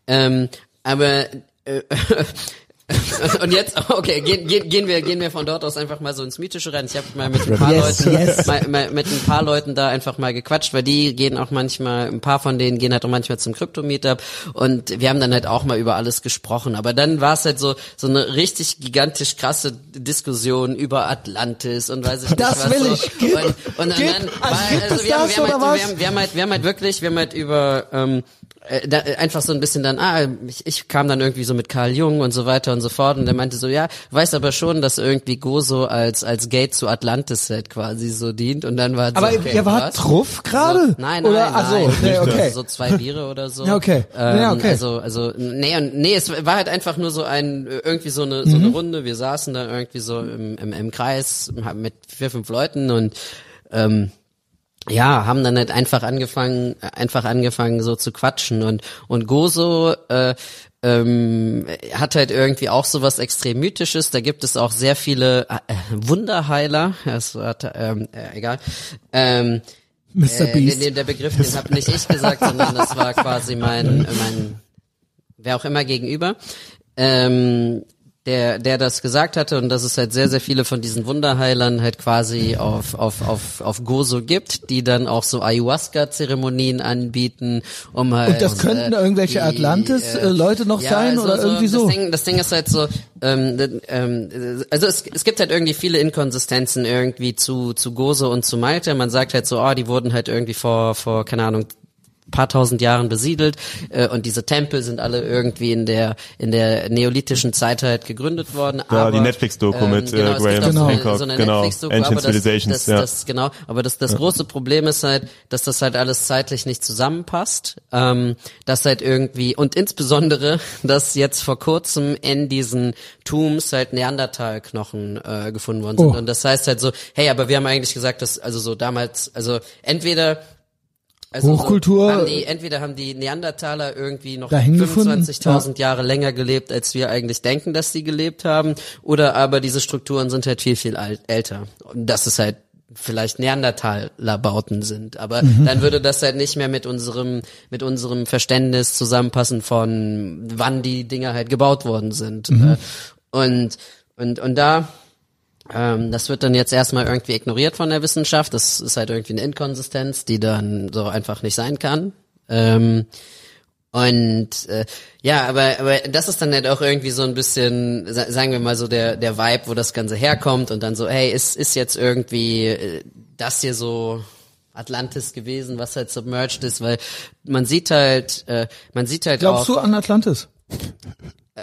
S3: Ähm, aber äh, und jetzt, okay, gehen, gehen, gehen wir, gehen wir von dort aus einfach mal so ins Mythische rein. Ich habe mal mit ein paar
S1: Yes,
S3: Leuten,
S1: yes.
S3: mal, mal, mit ein paar Leuten da einfach mal gequatscht, weil die gehen auch manchmal, ein paar von denen gehen halt auch manchmal zum Krypto-Meetup und wir haben dann halt auch mal über alles gesprochen. Aber dann war es halt so, so eine richtig gigantisch krasse Diskussion über Atlantis und weiß ich nicht
S1: Das
S3: was.
S1: will
S3: so.
S1: ich. Gib,
S3: und, und,
S1: gib.
S3: dann,
S1: Also
S3: war-
S1: es
S3: wir, haben,
S1: das
S3: wir, haben
S1: oder
S3: halt,
S1: was?
S3: wir, haben, wir, haben halt, wir haben halt wirklich, wir haben halt über ähm, äh, da, einfach so ein bisschen dann, ah, ich, ich kam dann irgendwie so mit Karl Jung und so weiter und so fort und der meinte so, ja, weiß aber schon, dass irgendwie Gozo als als Gate zu Atlantis halt quasi so dient und dann war
S1: Aber
S3: so, okay,
S1: ihr wart
S3: was?
S1: truff gerade?
S3: So, nein, nein,
S1: oder?
S3: nein.
S1: Also, nee, okay.
S3: So zwei Biere oder so.
S1: Ja, okay.
S3: Ähm,
S1: Ja, okay.
S3: Also, also, nee, und, nee, es war halt einfach nur so ein, irgendwie so eine, so
S1: Mhm.
S3: eine Runde. Wir saßen da irgendwie so im, im, im Kreis mit vier, fünf Leuten und, ähm, ja, haben dann halt einfach angefangen, einfach angefangen so zu quatschen und und Gozo äh, ähm, hat halt irgendwie auch sowas extrem mythisches. Da gibt es auch sehr viele äh, Wunderheiler. Das hat, ähm, äh, egal. Ähm,
S1: Mr.
S3: äh,
S1: Beast.
S3: den, der Begriff, den habe nicht ich gesagt, sondern das war quasi mein, mein wer auch immer gegenüber. Ähm, der, der das gesagt hatte und dass es halt sehr, sehr viele von diesen Wunderheilern halt quasi auf, auf, auf, auf Gozo gibt, die dann auch so Ayahuasca-Zeremonien anbieten, um halt.
S1: Und das könnten
S3: äh,
S1: irgendwelche Atlantis-Leute noch sein oder irgendwie so?
S3: Das Ding, das Ding ist halt so, ähm, d- ähm, also es, es gibt halt irgendwie viele Inkonsistenzen irgendwie zu, zu Gozo und zu Malte. Man sagt halt so, oh, die wurden halt irgendwie vor, vor, keine Ahnung, paar tausend Jahren besiedelt äh, und diese Tempel sind alle irgendwie in der in der neolithischen Zeit halt gegründet worden.
S4: Ja,
S3: aber,
S4: die Netflix-Doku mit, äh,
S3: genau, gibt
S4: Graham
S3: auch so eine,
S4: Hancock,
S3: so eine
S4: genau, Ancient
S3: aber das,
S4: Civilizations,
S3: das,
S4: ja.
S3: das, genau, aber das, das große Problem ist halt, dass das halt alles zeitlich nicht zusammenpasst, ähm, dass halt irgendwie und insbesondere, dass jetzt vor kurzem in diesen Tombs halt Neandertal-Knochen äh, gefunden worden sind
S1: Oh.
S3: und das heißt halt so, hey, aber wir haben eigentlich gesagt, dass also so damals, also entweder also
S1: Hochkultur-
S3: So, haben die, entweder haben die Neandertaler irgendwie noch
S1: Dahin gefunden,
S3: 25.000 Jahre länger gelebt, als wir eigentlich denken, dass sie gelebt haben, oder aber diese Strukturen sind halt viel, viel alt, älter. Und das ist halt vielleicht Neandertaler-Bauten sind. Aber dann würde das halt nicht mehr mit unserem, mit unserem Verständnis zusammenpassen von wann die Dinger halt gebaut worden sind. Äh, Und, und, und da, ähm, das wird dann jetzt erstmal irgendwie ignoriert von der Wissenschaft. Das ist halt irgendwie eine Inkonsistenz, die dann so einfach nicht sein kann. Ähm, und äh, ja, aber aber das ist dann halt auch irgendwie so ein bisschen, sa- sagen wir mal so der der Vibe, wo das Ganze herkommt und dann so, hey, ist ist jetzt irgendwie äh, das hier so Atlantis gewesen, was halt submerged ist, weil man sieht halt, äh, man sieht halt
S1: Glaubst
S3: auch,
S1: du an Atlantis?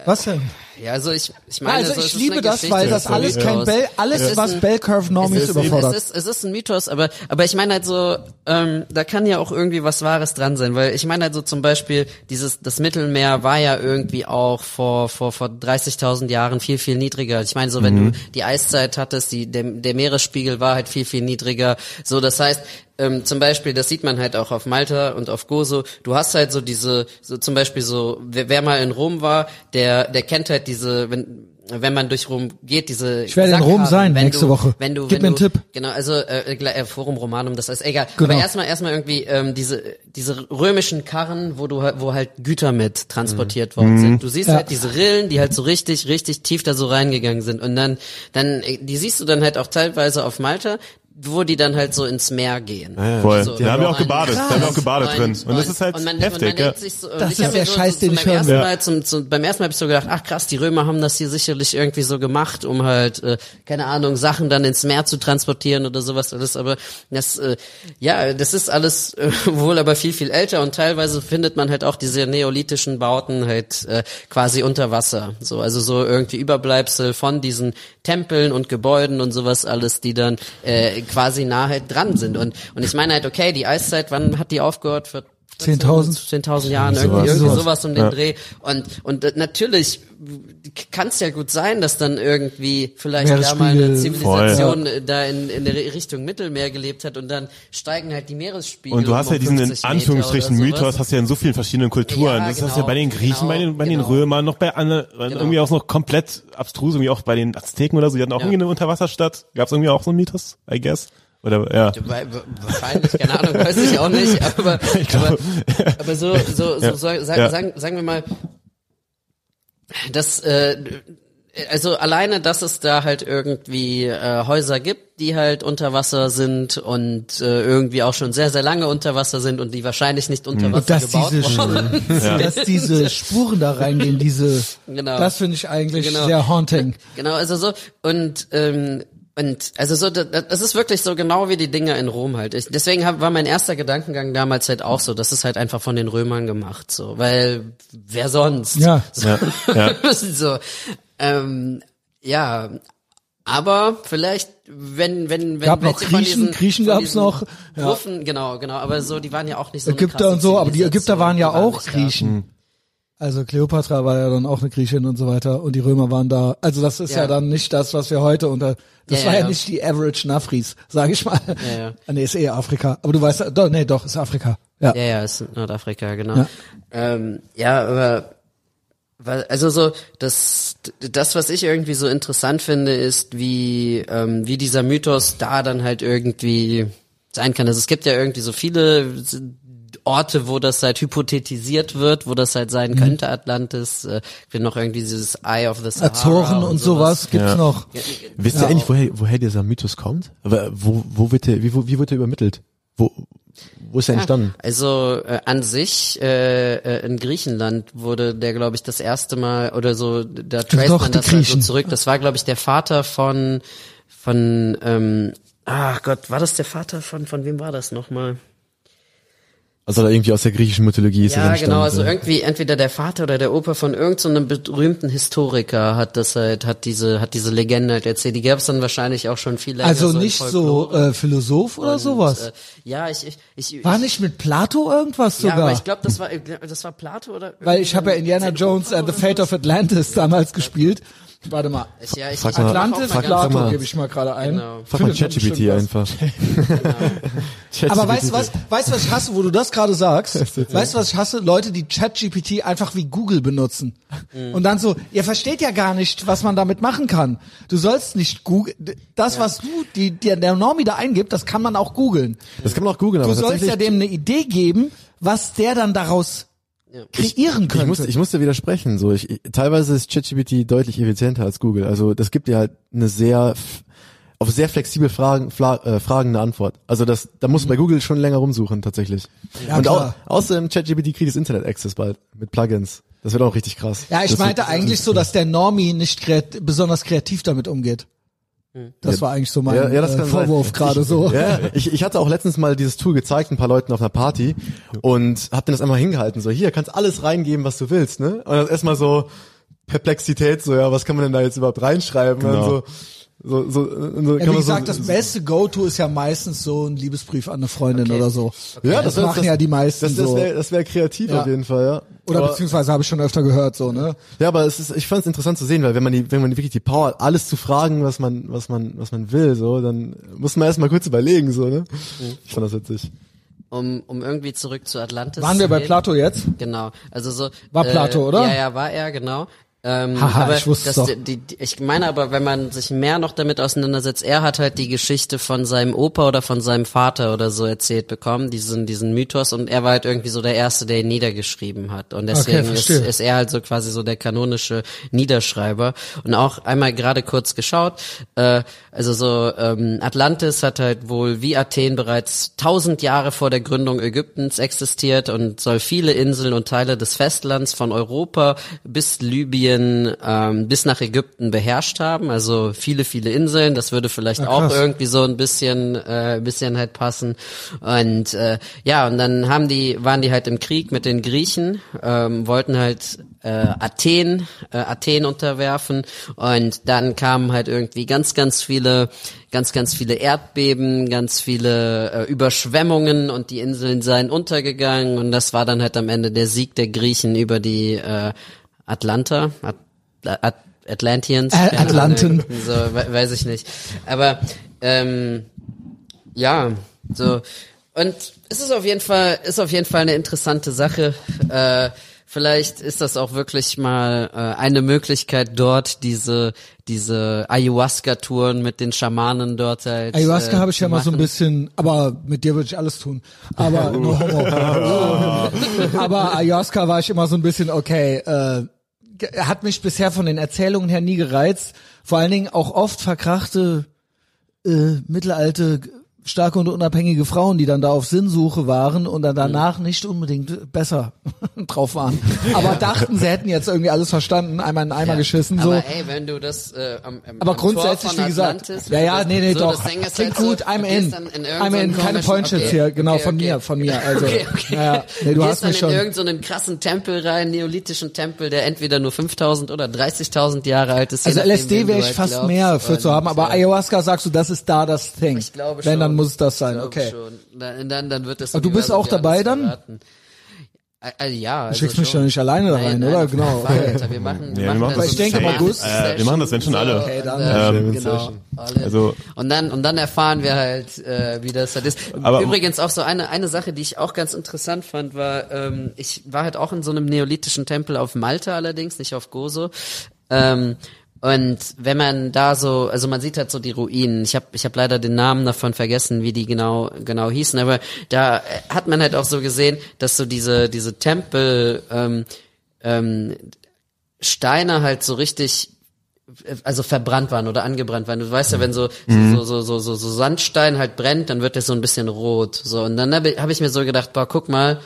S1: Was denn?
S3: ja, also ich ich meine,
S1: also
S3: so,
S1: ich
S3: ist
S1: liebe
S3: eine
S1: das,
S3: Geschichte,
S1: weil das alles kein. Bell, alles was
S3: ein-
S1: Bell Curve Normies
S3: es ist,
S1: überfordert.
S3: Es ist, es ist ein Mythos, aber, aber ich meine halt so, ähm, da kann ja auch irgendwie was Wahres dran sein, weil ich meine halt so zum Beispiel, dieses, das Mittelmeer war ja irgendwie auch vor, vor, vor 30.000 Jahren viel, viel niedriger. Ich meine so, wenn du die Eiszeit hattest, die, der, der Meeresspiegel war halt viel, viel niedriger. So, das heißt, ähm, zum Beispiel, das sieht man halt auch auf Malta und auf Gozo, du hast halt so diese, so zum Beispiel so, wer, wer mal in Rom war, der, der kennt halt diese, wenn, wenn man durch Rom geht, diese
S1: Ich werde in Rom
S3: Sackhaben,
S1: sein
S3: wenn
S1: nächste
S3: du,
S1: Woche.
S3: Wenn du,
S1: Gib
S3: wenn
S1: mir einen
S3: du,
S1: Tipp.
S3: Genau, also äh, äh, Forum Romanum, das ist egal.
S1: Genau.
S3: Aber erstmal erstmal irgendwie ähm, diese diese römischen Karren, wo du halt- wo halt Güter mit transportiert worden sind. Du siehst
S1: Ja.
S3: halt diese Rillen, die halt so richtig richtig tief da so reingegangen sind und dann dann äh, die siehst du dann halt auch teilweise auf Malta wo die dann halt so ins Meer gehen.
S4: Voll.
S3: So,
S4: da haben wir auch
S3: und-
S4: gebadet. Da haben wir auch gebadet drin. Und das ist halt
S3: und man,
S4: heftig,
S3: und man
S4: ja.
S3: so, und
S1: Das
S3: ich
S1: ist der
S3: so,
S1: Scheiß,
S3: so,
S1: den ich
S3: beim
S1: hören
S3: ersten
S1: will.
S3: Mal zum, zum, beim ersten Mal hab ich so gedacht, ach krass, die Römer haben das hier sicherlich irgendwie so gemacht, um halt, äh, keine Ahnung, Sachen dann ins Meer zu transportieren oder sowas alles, aber das, äh, ja, das ist alles äh, wohl aber viel, viel älter und teilweise findet man halt auch diese neolithischen Bauten halt äh, quasi unter Wasser, so, also so irgendwie Überbleibsel von diesen Tempeln und Gebäuden und sowas alles, die dann äh, quasi nah halt dran sind und, und ich meine halt, okay, die Eiszeit, wann hat die aufgehört? Für
S1: 10.000?
S3: 10.000 Jahren, irgendwie,
S4: Sowas.
S3: irgendwie
S1: Sowas.
S3: um den
S4: Ja.
S3: Dreh. Und, und natürlich kann es ja gut sein, dass dann irgendwie vielleicht da mal eine. Zivilisation äh, da in, in der Richtung Mittelmeer gelebt hat und dann steigen halt die Meeresspiegel.
S4: Und du hast
S3: um
S4: ja diesen in
S3: 50 Meter
S4: Anführungsstrichen Mythos, hast du ja in so vielen verschiedenen Kulturen.
S3: Ja,
S4: das hast du ja
S3: genau,
S4: bei den Griechen,
S3: genau,
S4: bei den, bei den
S3: genau.
S4: Römern, noch bei anderen, irgendwie auch noch komplett abstrus, irgendwie auch bei den Azteken oder so, die hatten auch
S3: Ja.
S4: irgendwie eine Unterwasserstadt. Gab es irgendwie auch so einen Mythos, I guess? Oder, ja.
S3: Wahrscheinlich, keine Ahnung, weiß ich auch nicht, aber, aber, aber so, so, so, so sag,
S4: Ja.
S3: sagen, sagen wir mal, das, äh, also alleine, dass es da halt irgendwie äh, Häuser gibt, die halt unter Wasser sind und äh, irgendwie auch schon sehr, sehr lange unter Wasser sind und die wahrscheinlich nicht unter Wasser
S1: Und dass
S3: gebaut
S1: diese,
S3: wurden.
S1: dass diese Spuren da reingehen, diese,
S3: Genau.
S1: das finde ich eigentlich
S3: Genau.
S1: sehr haunting.
S3: Genau, also so und ähm, und also so, das, das ist wirklich so genau wie die Dinger in Rom halt. Ich, deswegen hab, war mein erster Gedankengang damals halt auch so, das ist halt einfach von den Römern gemacht, so, weil wer sonst?
S1: Ja.
S3: So,
S4: Ja, ja.
S3: so ähm, ja, aber vielleicht, wenn wenn wenn
S1: Gab noch Griechen,
S3: diesen,
S1: Griechen gab's noch, ja.
S3: Gruppen, genau, genau, aber so, die waren ja auch nicht so
S1: Ägypter und so, aber die Ägypter waren ja
S3: die
S1: auch
S3: nicht da.
S1: Also Kleopatra war ja dann auch eine Griechin und so weiter und die Römer waren da. Also das ist ja,
S3: Ja.
S1: dann nicht das, was wir heute unter. Das
S3: Ja,
S1: war
S3: ja,
S1: ja, nicht die Average Nafris, sage ich mal.
S3: Ja, ja.
S1: Nee, ist eh Afrika. Aber du weißt, doch, nee, doch, ist Afrika. Ja.
S3: Ja, ja, ist Nordafrika, genau.
S1: Ja.
S3: Ja, ähm, ja aber Weil, also so, das, das, was ich irgendwie so interessant finde, ist, wie, ähm, wie dieser Mythos da dann halt irgendwie sein kann. Also es gibt ja irgendwie so viele Orte, wo das halt hypothetisiert wird, wo das halt sein könnte, Atlantis, äh, wir noch irgendwie dieses Eye of the Sahara
S1: Azoren und, sowas gibt's
S2: Ja.
S1: noch.
S2: Wisst ihr eigentlich, woher, woher dieser Mythos kommt? Aber wo, wo wird der, wie, wo, wie wird er übermittelt? Wo, wo ist er entstanden?
S3: Also äh, an sich äh, äh, in Griechenland wurde der, glaube ich, das erste Mal oder so, da trace
S1: doch,
S3: man das halt so zurück. Das war, glaube ich, der Vater von von ähm, ach Gott, war das der Vater von von wem war das nochmal?
S2: Also da irgendwie aus der griechischen Mythologie ist er
S3: Ja,
S2: entstanden.
S3: genau, also
S2: ja.
S3: irgendwie entweder der Vater oder der Opa von irgendeinem so berühmten Historiker hat das halt, hat diese, hat diese Legende halt erzählt. Die gab es dann wahrscheinlich auch schon viel länger.
S1: Also
S3: so
S1: nicht so äh, Philosoph oder
S3: Und,
S1: sowas.
S3: Äh, ja, ich, ich, ich
S1: War nicht mit Plato irgendwas
S3: ja,
S1: sogar?
S3: aber ich glaube, das war, das war Plato oder?
S1: Weil ich habe ja Indiana Jones and the Fate of Atlantis damals gespielt. Warte mal.
S3: Ich, ja, ich,
S2: Frag
S3: ich
S2: mal-
S1: Atlantis,
S2: frag-
S1: Plato
S2: frag mal.
S1: gebe ich mal gerade ein.
S3: Genau.
S2: Frag mal ChatGPT einfach. ChatGPT.
S1: Aber weißt du was, weißt du was ich hasse, wo du das gerade sagst? Weißt du was ich hasse? Leute, die ChatGPT einfach wie Google benutzen. Und dann so, ihr versteht ja gar nicht, was man damit machen kann. Du sollst nicht Google, das was du, die, die, der Normie da eingibt, das kann man auch googeln.
S2: Das kann man auch googeln,
S1: Du
S2: aber
S1: sollst
S2: tatsächlich.
S1: ja dem eine Idee geben, was der dann daraus kreieren
S2: ich
S1: könnte.
S2: muss, ich muss dir widersprechen. So, ich, ich, teilweise ist ChatGPT deutlich effizienter als Google. Also das gibt dir halt eine sehr auf sehr flexibel Fragen, Fla, äh, Fragen eine Antwort. Also das, da musst du bei Google schon länger rumsuchen tatsächlich.
S1: Ja,
S2: Und au, außerdem ChatGPT kriegt das Internet Access bald mit Plugins. Das wird auch richtig krass.
S1: Ja, ich
S2: das
S1: meinte
S2: wird,
S1: eigentlich so, dass der Normie nicht kreat besonders kreativ damit umgeht. Das war eigentlich so mein
S2: Ja, ja, das
S1: äh, Vorwurf gerade so.
S2: Ja, ich, ich hatte auch letztens mal dieses Tool gezeigt, ein paar Leuten auf einer Party und hab denen das einmal hingehalten, so hier, kannst alles reingeben, was du willst, ne? Und dann erstmal so Perplexität, so ja, was kann man denn da jetzt überhaupt reinschreiben?
S4: Genau.
S2: so, so, so, so
S1: Ja, wie gesagt,
S2: so,
S1: das beste Go-To ist ja meistens so ein Liebesbrief an eine Freundin
S3: Okay.
S1: oder so.
S2: Ja,
S1: das,
S2: wär-
S1: machen ja die meisten
S2: Das, das
S1: so.
S2: wäre das wär kreativ
S1: Ja.
S2: auf jeden Fall, ja.
S1: Oder
S2: aber,
S1: beziehungsweise habe ich schon öfter gehört, so, ne?
S2: ja, aber es ist, ich fand es interessant zu sehen, weil wenn man die, wenn man wirklich die Power hat, alles zu fragen, was man, was man, was man will, so, dann muss man erstmal kurz überlegen, so, ne?
S1: Mhm.
S2: Ich fand das witzig.
S3: um, um irgendwie zurück zu Atlantis
S1: Waren wir bei. Plato jetzt?
S3: Genau, also so.
S1: War Plato, oder?
S3: Ja, ja, war er, genau. Ähm,
S1: Haha,
S3: aber
S1: ich wusste
S3: das, die, die, ich meine aber, wenn man sich mehr noch damit auseinandersetzt, er hat halt die Geschichte von seinem Opa oder von seinem Vater oder so erzählt bekommen, diesen, diesen Mythos, und er war halt irgendwie so der Erste, der ihn niedergeschrieben hat. Und deswegen ist,
S1: verstehe.
S3: ist er halt so quasi so der kanonische Niederschreiber. Und auch einmal gerade kurz geschaut, äh, also so ähm, Atlantis hat halt wohl wie Athen bereits tausend Jahre vor der Gründung Ägyptens existiert und soll viele Inseln und Teile des Festlands von Europa bis Libyen ähm, bis nach Ägypten beherrscht haben. Also viele, viele Inseln. Das würde vielleicht
S1: Ja,
S3: auch
S1: krass.
S3: irgendwie so ein bisschen, äh, bisschen halt passen. Und äh, ja, und dann haben die, waren die halt im Krieg mit den Griechen, ähm, wollten halt äh, Athen, äh, Athen unterwerfen und dann kamen halt irgendwie ganz, ganz viele, ganz, ganz viele Erdbeben, ganz viele äh, Überschwemmungen und die Inseln seien untergegangen und das war dann halt am Ende der Sieg der Griechen über die äh, Atlanta, At At Atlanteans,
S1: Äh, Atlanten.
S3: Ahnung, so we weiß ich nicht. Aber ähm, ja, so und es ist auf jeden Fall ist auf jeden Fall eine interessante Sache. Äh, vielleicht ist das auch wirklich mal äh, eine Möglichkeit dort diese diese Ayahuasca-Touren mit den Schamanen dort halt.
S1: Ayahuasca
S3: äh,
S1: habe ich ja
S3: zu
S1: mal so ein
S3: machen.
S1: bisschen, aber mit dir würde ich alles tun. Aber no homo. aber Ayahuasca war ich immer so ein bisschen okay. Äh, hat mich bisher von den Erzählungen her nie gereizt. Vor allen Dingen auch oft verkrachte äh, mittelalte starke und unabhängige Frauen, die dann da auf Sinnsuche waren und dann danach nicht unbedingt besser drauf waren. Aber dachten, sie hätten jetzt irgendwie alles verstanden, einmal in den Eimer
S3: Ja,
S1: geschissen so.
S3: Aber ey, wenn du das äh, am, am
S1: Aber
S3: am
S1: grundsätzlich, wie gesagt,
S3: Atlantis,
S1: ja, ja, nee, nee,
S3: so,
S1: doch. Klingt
S3: halt
S1: gut,
S3: so,
S1: I'm
S3: du
S1: in.
S3: in
S1: I'm in, keine
S3: komischen-
S1: Points jetzt hier, genau, von mir, von mir, also.
S3: Okay, okay.
S1: Ja. Nee, du
S3: gehst
S1: hast
S3: dann
S1: mich schon.
S3: in irgendeinen krassen Tempel rein, neolithischen Tempel, der entweder nur 5000 oder 30.000 Jahre alt ist.
S1: Also
S3: nachdem,
S1: LSD wäre
S3: du
S1: ich
S3: halt
S1: fast
S3: glaubst.
S1: mehr für zu haben, aber
S3: äh,
S1: Ayahuasca sagst du, das ist da das Thing.
S3: ich glaube schon.
S1: Dann muss es das sein, okay.
S3: Dann, dann, dann wird das
S1: Aber du bist auch dabei dann?
S3: verraten. Äh, ja, also
S1: schickst mich
S3: schon.
S1: doch nicht alleine da rein,
S3: nein,
S1: oder? Genau,
S3: Fall,
S1: okay.
S3: Alter. Wir machen, wir
S4: Ja, wir
S3: machen das
S1: das- ich denke im August.
S4: Äh, wir machen das, wenn schon alle.
S1: Okay, dann.
S3: Und,
S2: Ähm,
S3: äh, genau.
S2: Session.
S3: Alle.
S4: Also-
S3: und dann und dann erfahren wir halt, äh, wie das halt ist.
S4: Aber-
S3: Übrigens auch so eine eine Sache, die ich auch ganz interessant fand, war, ähm, ich war halt auch in so einem neolithischen Tempel auf Malta allerdings, nicht auf Gozo. Ähm, und wenn man da so, also man sieht halt so die Ruinen. Ich habe ich hab leider den Namen davon vergessen, wie die genau genau hießen, aber da hat man halt auch so gesehen, dass so diese diese Tempel ähm, ähm, Steine halt so richtig also verbrannt waren oder angebrannt waren. Du weißt ja, wenn so so, so, so, so, so Sandstein halt brennt, dann wird der so ein bisschen rot. So und dann habe hab ich mir so gedacht, boah, guck mal,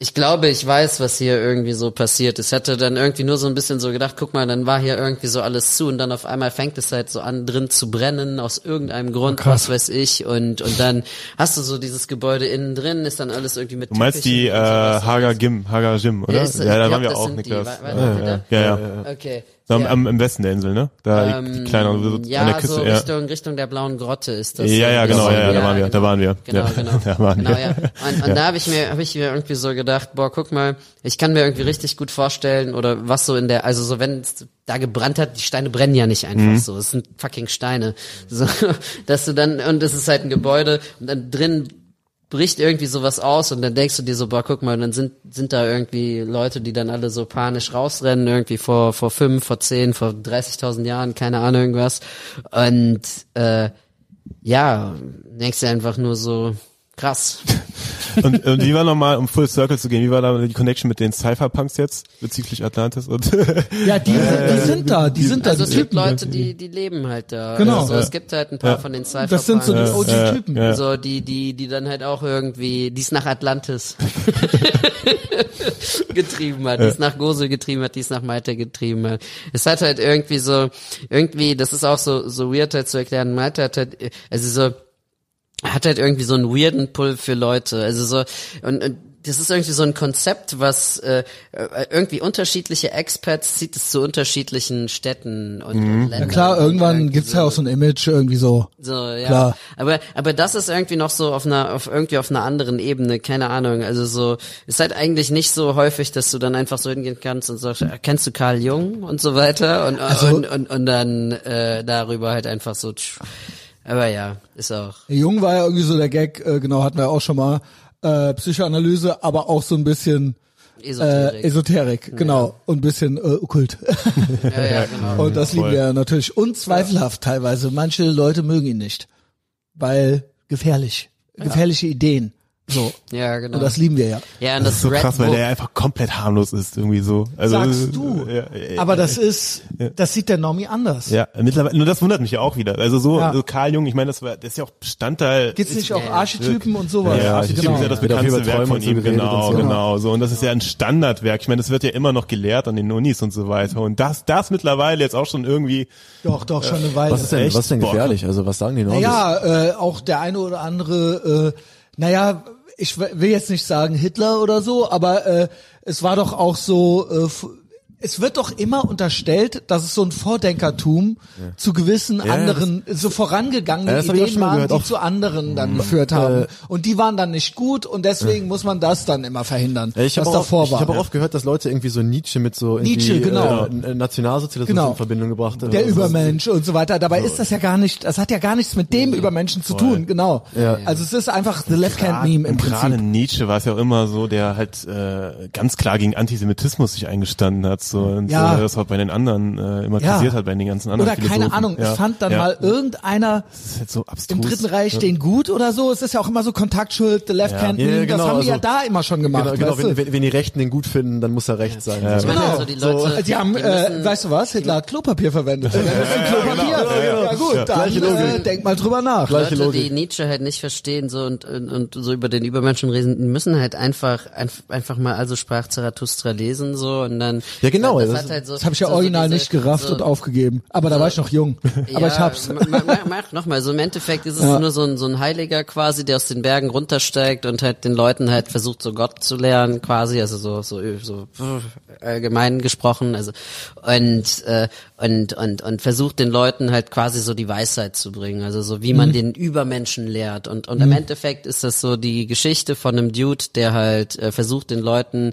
S3: ich glaube, ich weiß, was hier irgendwie so passiert ist. Ich hatte dann irgendwie nur so ein bisschen so gedacht, guck mal, dann war hier irgendwie so alles zu und dann auf einmal fängt es halt so an drin zu brennen aus irgendeinem Grund, was weiß ich und und dann hast du so dieses Gebäude innen drin, ist dann alles irgendwie mit
S4: Du meinst die äh,
S3: Teppichen und sowas.
S4: Hager Gim, Hager Jim, oder?
S3: Ja, ist-
S4: Ja, da
S3: glaub,
S4: waren wir auch,
S3: sind die.
S4: Niklas.
S3: War- war-
S4: ja,
S3: die
S4: ja,
S3: da?
S4: ja.
S3: Okay.
S4: Am,
S3: Ja.
S4: am, Im Westen der Insel, ne? Da die, die kleinere, so
S3: Ähm, ja,
S4: an der Küste.
S3: so
S4: ja.
S3: Richtung, Richtung der blauen Grotte ist das.
S4: Ja, ja, genau, ja, ja, da waren wir, da
S3: genau.
S4: waren wir.
S3: Genau,
S4: Ja,
S3: genau.
S4: da waren
S3: genau,
S4: wir.
S3: ja. Und, und da habe ich mir, habe ich mir irgendwie so gedacht, boah, guck mal, ich kann mir irgendwie richtig gut vorstellen oder was so in der, also so wenn es da gebrannt hat, die Steine brennen ja nicht einfach
S4: Mhm.
S3: so, es sind fucking Steine, so, dass du dann und es ist halt ein Gebäude und dann drin bricht irgendwie sowas aus und dann denkst du dir so, boah, guck mal, dann sind, sind da irgendwie Leute, die dann alle so panisch rausrennen, irgendwie vor, vor fünf, vor zehn, vor 30.000 Jahren, keine Ahnung, irgendwas. Und, äh, ja, denkst du einfach nur so, krass.
S4: Und, und wie war nochmal, um Full Circle zu gehen, wie war da die Connection mit den Cypherpunks jetzt bezüglich Atlantis? Und
S1: Ja, die, die sind da, die sind da,
S3: Also
S1: die
S3: es gibt. Leute, die, die leben halt da.
S1: Genau.
S3: Also es gibt halt ein paar von den Cypherpunks.
S1: Das sind so die OG-Typen.
S4: ja.
S3: So, die, die, die dann halt auch irgendwie, die es nach Atlantis getrieben hat, die es nach Gosel getrieben hat, die es nach Malta getrieben hat. Es hat halt irgendwie so, irgendwie, das ist auch so, so weird halt zu erklären, Malta hat halt, also so, hat halt irgendwie so einen weirden Pull für Leute. Also so, und, und das ist irgendwie so ein Konzept, was äh, äh, irgendwie unterschiedliche Expats zieht es zu unterschiedlichen Städten und, und Ländern.
S1: Klar,
S3: Und
S1: irgendwann gibt's
S3: so.
S1: ja auch so ein Image irgendwie so.
S3: So, ja.
S1: Klar.
S3: Aber, aber das ist irgendwie noch so auf einer, auf irgendwie auf einer anderen Ebene, keine Ahnung. Also so, ist halt eigentlich nicht so häufig, dass du dann einfach so hingehen kannst und sagst, äh, kennst du Karl Jung und so weiter und,
S1: Also-
S3: und, und, und dann äh, darüber halt einfach so, tsch. Aber ja, ist auch.
S1: Jung war ja irgendwie so der Gag, äh, genau, hatten wir auch schon mal, äh, Psychoanalyse, aber auch so ein bisschen
S3: Esoterik.
S1: äh, Esoterik, genau, und ein bisschen äh, okkult.
S3: ja, ja, genau.
S1: und das lieben wir ja natürlich. Und zweifelhaft teilweise. Manche Leute mögen ihn nicht. Weil gefährlich. Gefährliche Ideen. So.
S3: Ja, genau.
S1: Und das lieben wir ja.
S3: ja, und
S4: das
S3: das,
S4: ist so
S3: Red
S4: krass, weil der einfach komplett harmlos ist, irgendwie so. Also,
S1: Sagst du.
S4: Ja, ja,
S1: Aber das ist, das sieht der Normie anders.
S4: ja, mittlerweile, nur das wundert mich ja auch wieder. Also so,
S1: Ja.
S4: so Karl Jung, ich meine, das war, das ist ja auch Bestandteil.
S1: Gibt's nicht auch
S3: ja,
S1: Archetypen und sowas?
S4: Ja,
S2: Ja,
S4: ich
S2: genau.
S4: genau. ist ja das
S2: Wird auch über
S4: bekannteste Werk von ihm, genau,
S2: so.
S4: genau, so. Und das ist ja ein Standardwerk. Ich meine, das wird ja immer noch gelehrt an den Unis und so weiter. Und das, das mittlerweile jetzt auch schon irgendwie,
S1: Doch, doch, schon eine Weile.
S2: Was ist denn,
S4: Echt?
S2: was ist denn
S4: Boah.
S2: gefährlich? Also was sagen die Normis?
S1: Naja, äh, auch der eine oder andere, äh, naja, ich will jetzt nicht sagen Hitler oder so, aber äh, es war doch auch so, äh, es wird doch immer unterstellt, dass es so ein Vordenkertum zu gewissen
S2: Ja,
S1: anderen, so vorangegangenen
S2: Ja, das
S1: Ideen waren,
S2: gehört,
S1: die
S2: auch-
S1: zu anderen dann geführt haben. und die waren dann nicht gut und deswegen muss man das dann immer verhindern,
S2: Ja, ich
S1: was
S2: habe auch,
S1: davor
S2: ich
S1: war.
S2: hab auch oft gehört, dass Leute irgendwie so Nietzsche mit so
S1: Nietzsche, genau.
S2: äh, Nationalsozialismus
S1: Genau.
S2: in Verbindung gebracht haben.
S1: der Übermensch und so weiter. Dabei ist das ja gar nicht, das hat ja gar nichts mit dem Übermenschen zu tun, genau.
S2: Ja.
S1: Also es ist einfach the left hand meme im
S4: und gerade
S1: Prinzip.
S4: Nietzsche war es ja auch immer so, der halt äh, ganz klar gegen Antisemitismus sich eingestanden hat, so und
S1: Ja.
S4: äh, das auch bei den anderen äh, immer
S1: Ja.
S4: kritisiert hat, bei den ganzen anderen
S1: Oder keine. Ahnung,
S4: ja.
S1: es fand dann
S4: ja.
S1: mal irgendeiner
S4: halt so
S1: im Dritten Reich den gut oder so. Es ist ja auch immer so Kontaktschuld, the left hand
S2: Ja, ja, genau,
S1: das haben die ja
S2: also-
S1: da immer schon gemacht.
S2: Genau, genau wenn, wenn, wenn die Rechten den gut finden, dann muss er recht sein.
S3: Meine,
S1: Genau.
S3: also die Leute,
S1: Die haben,
S3: die
S1: äh, weißt du was? Hitler hat Klopapier verwendet. Ja, Klopapier. Ja, gut, dann äh, denk mal drüber nach.
S2: Gleiche
S3: Leute, die Nietzsche halt nicht verstehen so und, und, und so über den Übermenschen reden, die müssen halt einfach einf- einfach mal also sprach Zarathustra lesen so und dann
S2: Ja, genau,
S3: Das,
S2: das-
S3: halt so,
S1: Das habe ich ja
S3: so,
S1: original
S3: diese-
S1: nicht gerafft und aufgegeben. Aber da war ich noch jung. Aber ich hab's.
S3: ma- ma- ma- Mach nochmal, so im Endeffekt ist es
S1: Ja.
S3: nur so ein, so ein Heiliger quasi, der aus den Bergen runtersteigt und halt den Leuten halt versucht, so Gott zu lernen quasi, also so, so, so allgemein gesprochen, also und, äh, und, und, und versucht den Leuten halt quasi so die Weisheit zu bringen, also so wie
S1: Mhm.
S3: man den Übermenschen lehrt und, und im Endeffekt ist das so die Geschichte von einem Dude, der halt äh, versucht den Leuten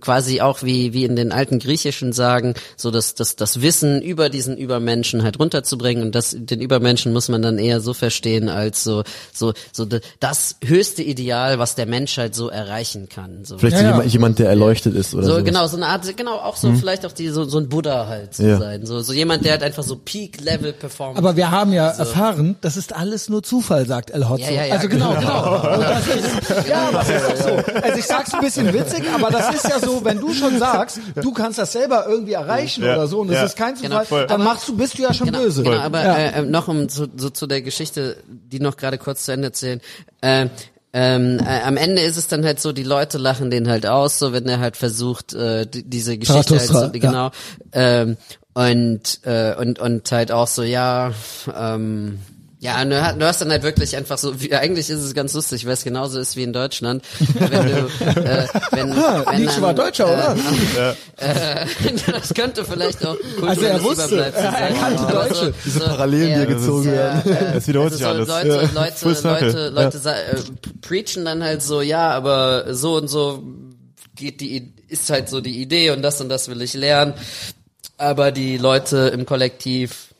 S3: quasi auch wie, wie in den alten griechischen Sagen, so das, das, das Wissen über diesen Übermenschen halt runterzubringen und das, den Übermenschen muss man dann eher so verstehen als so, so, so das höchste Ideal, was der Menschheit so erreichen kann. So.
S2: Vielleicht
S1: Ja,
S2: so
S1: ja.
S2: jemand, der erleuchtet ist oder
S3: So,
S2: sowas.
S3: genau, so eine Art, genau, auch so vielleicht auch die, so, so ein Buddha halt zu
S2: Ja.
S3: sein. So, so jemand, der halt einfach so Peak-Level performt.
S1: Aber wir haben ja erfahren, das ist alles nur Zufall, sagt El Hotzo.
S3: Ja, ja, ja,
S1: also genau,
S3: genau.
S1: genau. Das ist, ja, das ist doch so. Also ich sag's ein bisschen witzig, aber das ist ja so, wenn du schon sagst, du kannst das selber irgendwie erreichen
S4: Ja,
S1: oder so und es
S4: ja.
S1: ist kein Zufall,
S3: Genau,
S1: dann
S3: Aber-
S1: machst du, bist du ja schon
S3: genau,
S1: böse.
S3: Genau, aber
S1: ja.
S3: äh, noch um so, so zu der Geschichte, die noch gerade kurz zu Ende erzählen. Äh, ähm, äh, am Ende ist es dann halt so, die Leute lachen den halt aus, so wenn er halt versucht, äh, die, diese Geschichte halt so, genau. Ähm, und, äh, und, und halt auch so, ja, ähm, ja, du, hast- du hast dann halt wirklich einfach so, wie, eigentlich ist es ganz lustig, weil es genauso ist wie in Deutschland. Wenn du, äh, wenn, wenn
S1: Nietzsche
S3: dann,
S1: war Deutscher, oder?
S3: Äh, das könnte vielleicht auch
S1: Also er
S3: kulturelles
S1: wusste, er
S3: sein.
S1: kannte
S3: Aber
S1: Deutsche.
S2: Diese Parallelen, die
S3: ja,
S2: hier gezogen
S3: ja,
S2: werden.
S3: äh,
S4: Es wiederholt
S3: also
S4: sich
S3: so
S4: alles.
S3: Leute,
S4: Ja.
S3: Leute. Leute, Leute sa- äh, preachen dann halt so, ja, aber so und so geht die, ist halt so die Idee und das und das will ich lernen. Aber die Leute im Kollektiv,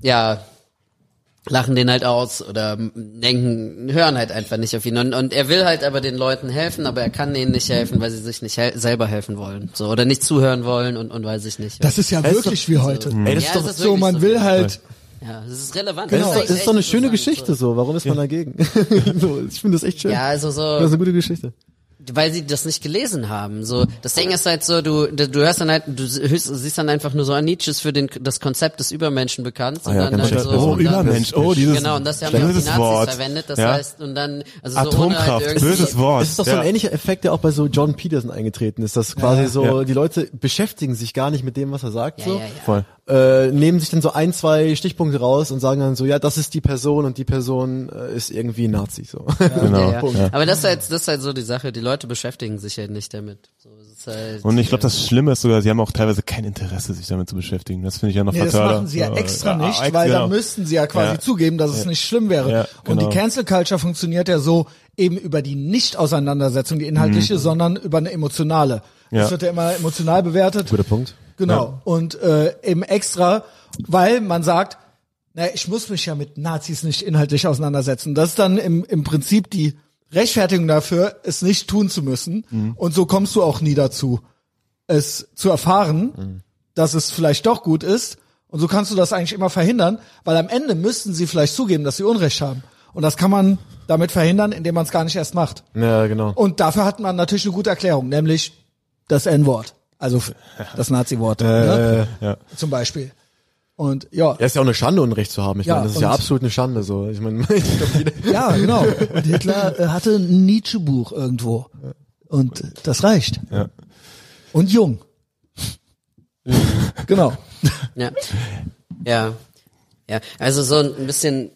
S3: ja, lachen den halt aus oder denken, hören halt einfach nicht auf ihn. Und, und er will halt aber den Leuten helfen, aber er kann ihnen nicht helfen, weil sie sich nicht hel selber helfen wollen. So, oder nicht zuhören wollen und, und weil sich nicht.
S1: Das ist ja
S2: Das ist
S1: wirklich wie heute.
S2: Ey, das
S3: Ja,
S2: ist doch,
S3: ist
S1: So, man
S3: so.
S1: will halt,
S3: ja, das ist relevant.
S2: das ist, das ist doch eine schöne Geschichte so. Warum ist man dagegen? so, ich finde das echt schön.
S3: Ja, also so.
S2: Das ist eine gute Geschichte.
S3: Weil sie das nicht gelesen haben. So, das Ding ist halt so, du, du hörst dann halt, du hörst, siehst dann einfach nur so, ah, Nietzsche ist für den, das Konzept des Übermenschen bekannt. Und
S2: Ah ja, ganz
S3: dann
S2: schön.
S3: so,
S4: Oh,
S3: und dann,
S4: Übermensch. Oh, dieses
S3: Genau, und das haben ja auch die
S4: böses
S3: Nazis
S4: Wort.
S3: verwendet. Das
S4: Ja.
S3: heißt, und dann, also so ohne
S4: Atomkraft,
S3: halt irgendwie,
S4: böses Wort.
S2: Es ist doch so ein
S4: Ja.
S2: ähnlicher Effekt, der auch bei so John Peterson eingetreten ist, dass quasi so
S4: Ja.
S2: die Leute beschäftigen sich gar nicht mit dem, was er sagt,
S3: Ja,
S2: so.
S3: ja, ja.
S4: Voll.
S2: Äh, nehmen sich dann so ein, zwei Stichpunkte raus und sagen dann so, ja, das ist die Person und die Person äh, ist irgendwie Nazi, so.
S4: Genau.
S3: Ja, ja. Aber das ist halt, das ist halt so die Sache. Die Leute beschäftigen sich halt nicht damit. So, halt,
S4: Und ich glaube, das Schlimme ist sogar, sie haben auch teilweise kein Interesse, sich damit zu beschäftigen. Das finde ich ja noch
S1: Nee, das
S4: fataler.
S1: machen sie ja extra
S4: ja,
S1: nicht, weil
S4: genau.
S1: dann müssten sie ja quasi
S4: Ja.
S1: zugeben, dass es nicht schlimm wäre.
S4: Ja,
S1: Und
S4: genau.
S1: die Cancel Culture funktioniert ja so eben über die Nicht-Auseinandersetzung, die inhaltliche, sondern über eine emotionale. Das
S4: Mhm. Ja.
S1: wird ja immer emotional bewertet.
S2: Guter Punkt.
S1: Genau. Und äh, eben extra, weil man sagt, naja, ich muss mich ja mit Nazis nicht inhaltlich auseinandersetzen. Das ist dann im, im Prinzip die Rechtfertigung dafür, es nicht tun zu müssen.
S4: Mhm.
S1: Und so kommst du auch nie dazu, es zu erfahren,
S4: Mhm.
S1: dass es vielleicht doch gut ist. Und so kannst du das eigentlich immer verhindern, weil am Ende müssten sie vielleicht zugeben, dass sie Unrecht haben. Und das kann man damit verhindern, indem man es gar nicht erst macht.
S2: Ja, genau.
S1: Und dafür hat man natürlich eine gute Erklärung, nämlich das N-Wort. Also das Nazi-Wort. ne?
S4: Ja.
S1: Zum Beispiel. Und ja,
S2: Ja, ist ja auch eine Schande, Unrecht zu haben. Ich
S1: Ja,
S2: meine, das ist ja absolut eine Schande, so. Ich meine,
S1: ja, genau. Und Hitler äh, hatte ein Nietzsche-Buch irgendwo. Und das reicht.
S4: Ja.
S1: Und jung. genau.
S3: ja. Ja. Ja. Also so ein bisschen,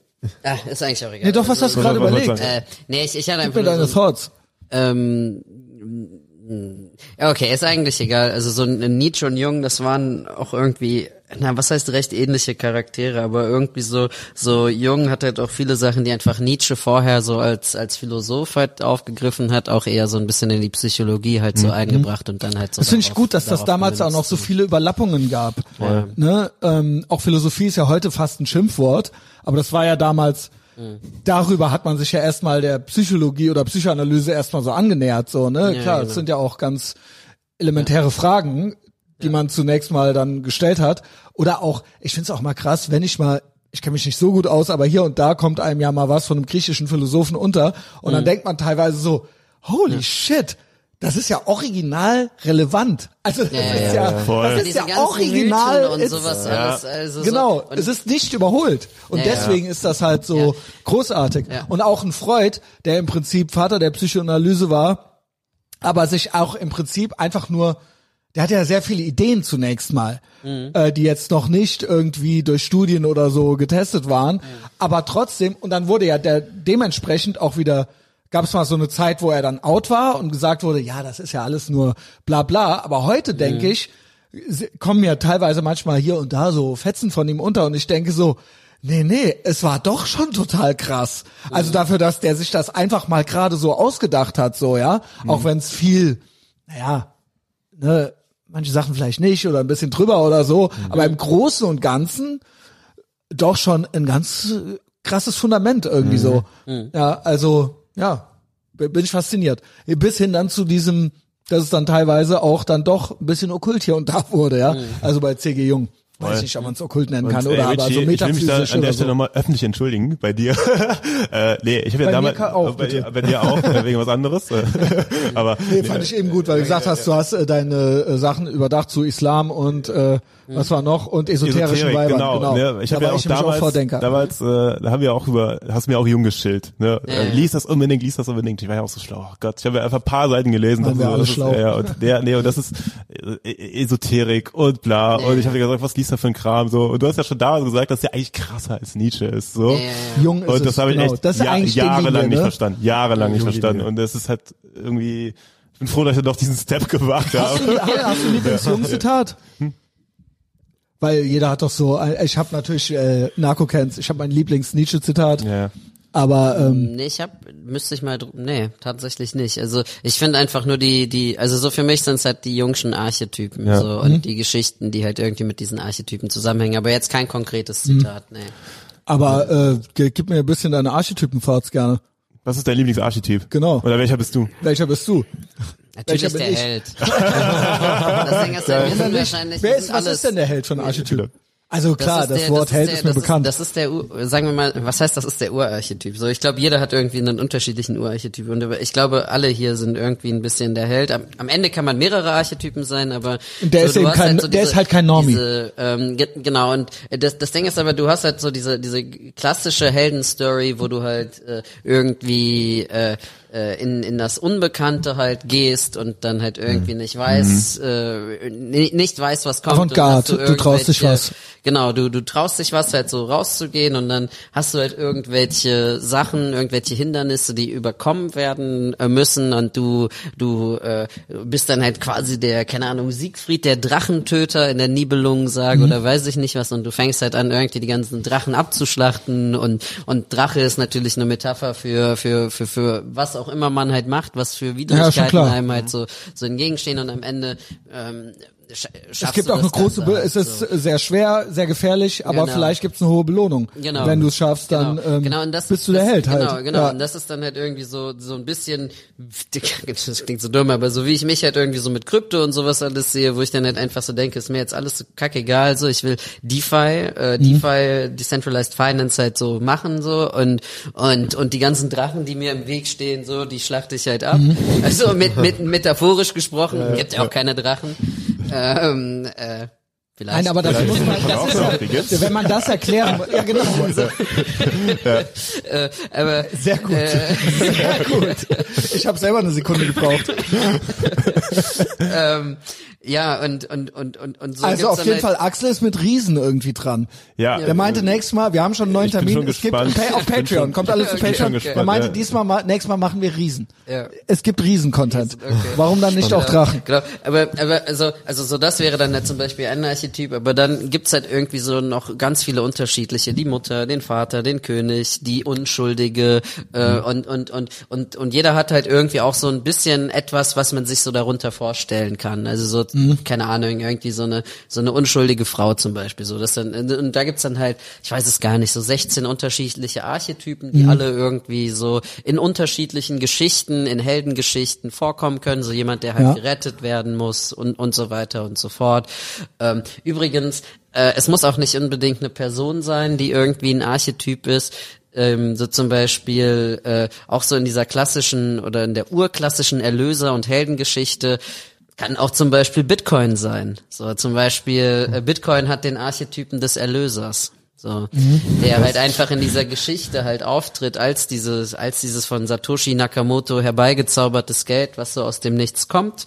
S3: ah, ist eigentlich auch egal.
S1: Nee, doch, was hast du
S4: Was-
S1: gerade überlegt?
S3: Äh, nee, ich, ich hatte
S1: Gib
S3: einfach
S1: mir
S3: nur
S1: deine
S3: so,
S1: Thoughts.
S3: ähm, okay, ist eigentlich egal. Also so ein Nietzsche und Jung, das waren auch irgendwie, na, was heißt recht ähnliche Charaktere, aber irgendwie so, so Jung hat halt auch viele Sachen, die einfach Nietzsche vorher so als, als Philosoph halt aufgegriffen hat, auch eher so ein bisschen in die Psychologie halt so eingebracht und dann halt so.
S1: Das finde ich gut, dass das damals auch noch so viele Überlappungen gab. Ne? Ähm, auch Philosophie ist ja heute fast ein Schimpfwort, aber das war ja damals, darüber hat man sich ja erstmal der Psychologie oder Psychoanalyse erstmal so angenähert. So, ne?
S3: Ja,
S1: Klar,
S3: genau.
S1: das sind ja auch ganz elementäre Fragen, die man zunächst mal dann gestellt hat. Oder auch, ich finde es auch mal krass, wenn ich mal ich kenne mich nicht so gut aus, aber hier und da kommt einem ja mal was von einem griechischen Philosophen unter und
S3: Mhm.
S1: dann denkt man teilweise so, holy shit, das ist ja original relevant. Also das
S3: Ja,
S1: ist
S3: ja,
S1: ja,
S4: Voll.
S1: das ist ja original
S3: Mythen und sowas
S4: Ja.
S3: alles. Also
S1: Genau,
S3: so, und
S1: es ist nicht überholt. Und
S3: Ja, ja.
S1: deswegen ist das halt so
S3: Ja.
S1: großartig.
S3: Ja.
S1: Und auch ein Freud, der im Prinzip Vater der Psychoanalyse war, aber sich auch im Prinzip einfach nur der hatte ja sehr viele Ideen zunächst mal, äh, die jetzt noch nicht irgendwie durch Studien oder so getestet waren, aber trotzdem, und dann wurde ja der dementsprechend auch wieder, gab es mal so eine Zeit, wo er dann out war und gesagt wurde, ja, das ist ja alles nur bla bla, aber heute denke ich, kommen ja teilweise manchmal hier und da so Fetzen von ihm unter und ich denke so, nee, nee, es war doch schon total krass. Also dafür, dass der sich das einfach mal gerade so ausgedacht hat, so, ja, auch wenn es viel, naja, ne, manche Sachen vielleicht nicht oder ein bisschen drüber oder so, aber im Großen und Ganzen doch schon ein ganz äh, krasses Fundament irgendwie so. Ja, also, ja, bin ich fasziniert. Bis hin dann zu diesem, dass es dann teilweise auch dann doch ein bisschen okkult hier und da wurde, ja. Also bei C.G. Jung. Weiß
S4: Voll.
S1: nicht, ob man es okkult nennen
S4: Und,
S1: kann
S4: ey,
S1: oder aber
S4: Richie,
S1: so
S4: ich will mich da
S1: metaphysisch
S4: an der Stelle
S1: so.
S4: nochmal öffentlich entschuldigen bei dir. äh, nee, ich habe ja damals
S1: auch,
S4: bei,
S1: bitte.
S4: bei dir auch äh, wegen was anderes. äh, aber
S1: Nee, fand ich eben gut, weil du gesagt hast, du hast äh, deine äh, Sachen überdacht zu Islam und äh, was war noch und esoterischen
S4: Esoterik,
S1: Weibern.
S4: genau.
S1: Genau,
S4: Ne? Ich
S1: da
S4: habe ja auch damals,
S1: Vordenker.
S4: damals äh, da haben wir auch über, hast mir auch jung geschillt. Ne? Äh,
S3: ja.
S4: Lies das unbedingt, lies das unbedingt. Ich war ja auch so schlau. Oh Gott, ich habe ja einfach ein paar Seiten gelesen.
S1: Waren wir
S4: so,
S1: alle
S4: das ist,
S1: schlau.
S4: Ja, und der, nee, und das ist äh, Esoterik und bla. Und ich habe dir gesagt, was liest du für ein Kram? So, und du hast ja schon damals gesagt, dass der eigentlich krasser als Nietzsche ist. So.
S3: Ja, ja, ja.
S1: Jung ist
S4: Und
S1: es,
S4: das habe ich
S1: genau.
S4: echt
S1: Das ist
S4: ja,
S1: eigentlich
S4: jahrelang
S1: Linie,
S4: nicht
S1: ne?
S4: verstanden. Jahrelang nicht
S2: Junge
S4: verstanden.
S2: Linie.
S4: Und das ist halt irgendwie, ich bin froh, dass ich doch diesen Step gewagt habe.
S1: Hast du, hast du ein Lieblingsjung-Zitat? Weil jeder hat doch so, äh, ich habe natürlich äh, Narco-Cans, ich habe mein Lieblings-Nietzsche-Zitat,
S4: Ja.
S1: aber ähm,
S3: Nee, ich hab, müsste ich mal, nee, tatsächlich nicht. Also ich finde einfach nur die, die, also so für mich sind es halt die jungschen Archetypen
S4: Ja.
S3: so und die Geschichten, die halt irgendwie mit diesen Archetypen zusammenhängen. Aber jetzt kein konkretes Zitat, nee.
S1: aber äh, gib mir ein bisschen deine Archetypenfarts gerne.
S4: Was ist dein Lieblingsarchetyp?
S1: Genau.
S4: Oder welcher bist du?
S1: Welcher bist du?
S3: Natürlich
S1: Welcher
S3: der
S1: ich?
S3: Held. das Ding ist wir sind wahrscheinlich,
S1: Wer ist, was
S3: alles,
S1: ist denn der Held von Archetyp? Also klar, das,
S3: der-
S1: Wort Held
S3: der-
S1: ist mir
S3: das
S1: bekannt.
S3: das ist der, sagen wir mal, was heißt, das ist der Urarchetyp? So, ich glaube, jeder hat irgendwie einen unterschiedlichen Urarchetyp und ich glaube, alle hier sind irgendwie ein bisschen der Held. Am, am Ende kann man mehrere Archetypen sein, aber
S1: der
S3: so,
S1: ist eben kein-
S3: so
S1: der ist halt kein Normie.
S3: Diese, ähm, ge- genau und das, das Ding ist aber, du hast halt so diese diese klassische Heldenstory, wo du halt äh, irgendwie äh, äh, in, in das Unbekannte halt gehst und dann halt irgendwie nicht weiß, äh, ni- nicht weiß, was kommt. und
S1: Avantgarde,
S3: hast
S1: du traust dich was.
S3: Genau, du, du traust dich was halt so rauszugehen und dann hast du halt irgendwelche Sachen, irgendwelche Hindernisse, die überkommen werden äh, müssen und du, du äh, bist dann halt quasi der, keine Ahnung, Siegfried, der Drachentöter in der Nibelungensage
S1: Mhm.
S3: oder weiß ich nicht was und du fängst halt an, irgendwie die ganzen Drachen abzuschlachten und, und Drache ist natürlich eine Metapher für, für, für, für was auch immer man halt macht, was für Widrigkeiten
S1: klar.
S3: einem halt so, so entgegenstehen und am Ende ähm, sch-
S1: es gibt auch eine große,
S3: Ganze
S1: es ist
S3: so.
S1: sehr schwer, sehr gefährlich, aber
S3: Genau.
S1: vielleicht gibt's eine hohe Belohnung.
S3: Genau.
S1: Wenn du es schaffst, dann
S3: genau,
S1: ähm,
S3: genau, und das,
S1: bist du
S3: das,
S1: der Held
S3: genau,
S1: halt.
S3: Genau,
S1: Ja.
S3: und das ist dann halt irgendwie so so ein bisschen, das klingt so dumm, aber so wie ich mich halt irgendwie so mit Krypto und sowas alles sehe, wo ich dann halt einfach so denke, ist mir jetzt alles so kackegal, so ich will DeFi, äh,
S1: Mhm.
S3: DeFi, Decentralized Finance halt so machen so und und und die ganzen Drachen, die mir im Weg stehen, so die schlachte ich halt ab.
S1: Mhm.
S3: Also mit, mit metaphorisch gesprochen, gibt ja auch keine Drachen. Ähm, äh, Vielleicht.
S1: Nein, aber dafür muss man, das
S4: auch
S1: ist ja, wenn man das erklären, ja genau,
S3: äh, aber
S1: sehr gut, sehr gut. Ich habe selber eine Sekunde gebraucht.
S3: ähm, ja und und und und und so
S1: Also auf jeden
S3: halt,
S1: Fall, Axel ist mit Riesen irgendwie dran.
S4: Ja.
S1: Der meinte nächstes Mal, wir haben schon einen neuen
S4: Ich bin
S1: Termin,
S4: schon
S1: es gibt
S4: gespannt.
S1: Pay, auf Patreon,
S4: schon-
S1: kommt alles zu Patreon.
S4: gespannt,
S1: meinte,
S4: ja.
S1: diesmal mal, nächstes Mal machen wir Riesen.
S3: Ja.
S1: Es gibt Riesen-Content.
S3: Okay.
S1: Warum dann nicht auch Drachen?
S3: Genau, aber aber also also so das wäre dann zum Beispiel ein Archetyp, aber dann gibt's halt irgendwie so noch ganz viele unterschiedliche, die Mutter, den Vater, den König, die Unschuldige äh,
S1: Mhm.
S3: und und und und und jeder hat halt irgendwie auch so ein bisschen etwas, was man sich so darunter vorstellen kann. Also so
S1: Mhm.
S3: keine Ahnung irgendwie so eine so eine unschuldige Frau zum Beispiel so. Das dann und da gibt's dann halt, ich weiß es gar nicht, so 16 unterschiedliche Archetypen,
S1: Mhm.
S3: die alle irgendwie so in unterschiedlichen Geschichten, in Heldengeschichten vorkommen können. So jemand, der halt
S1: Ja.
S3: gerettet werden muss und und so weiter und so fort. Ähm, übrigens, äh, es muss auch nicht unbedingt eine Person sein, die irgendwie ein Archetyp ist. Ähm, so zum Beispiel äh, auch so in dieser klassischen oder in der urklassischen Erlöser- und Heldengeschichte kann auch zum Beispiel Bitcoin sein. So zum Beispiel äh, Bitcoin hat den Archetypen des Erlösers. So, der halt einfach in dieser Geschichte halt auftritt als dieses, als dieses von Satoshi Nakamoto herbeigezaubertes Geld, was so aus dem Nichts kommt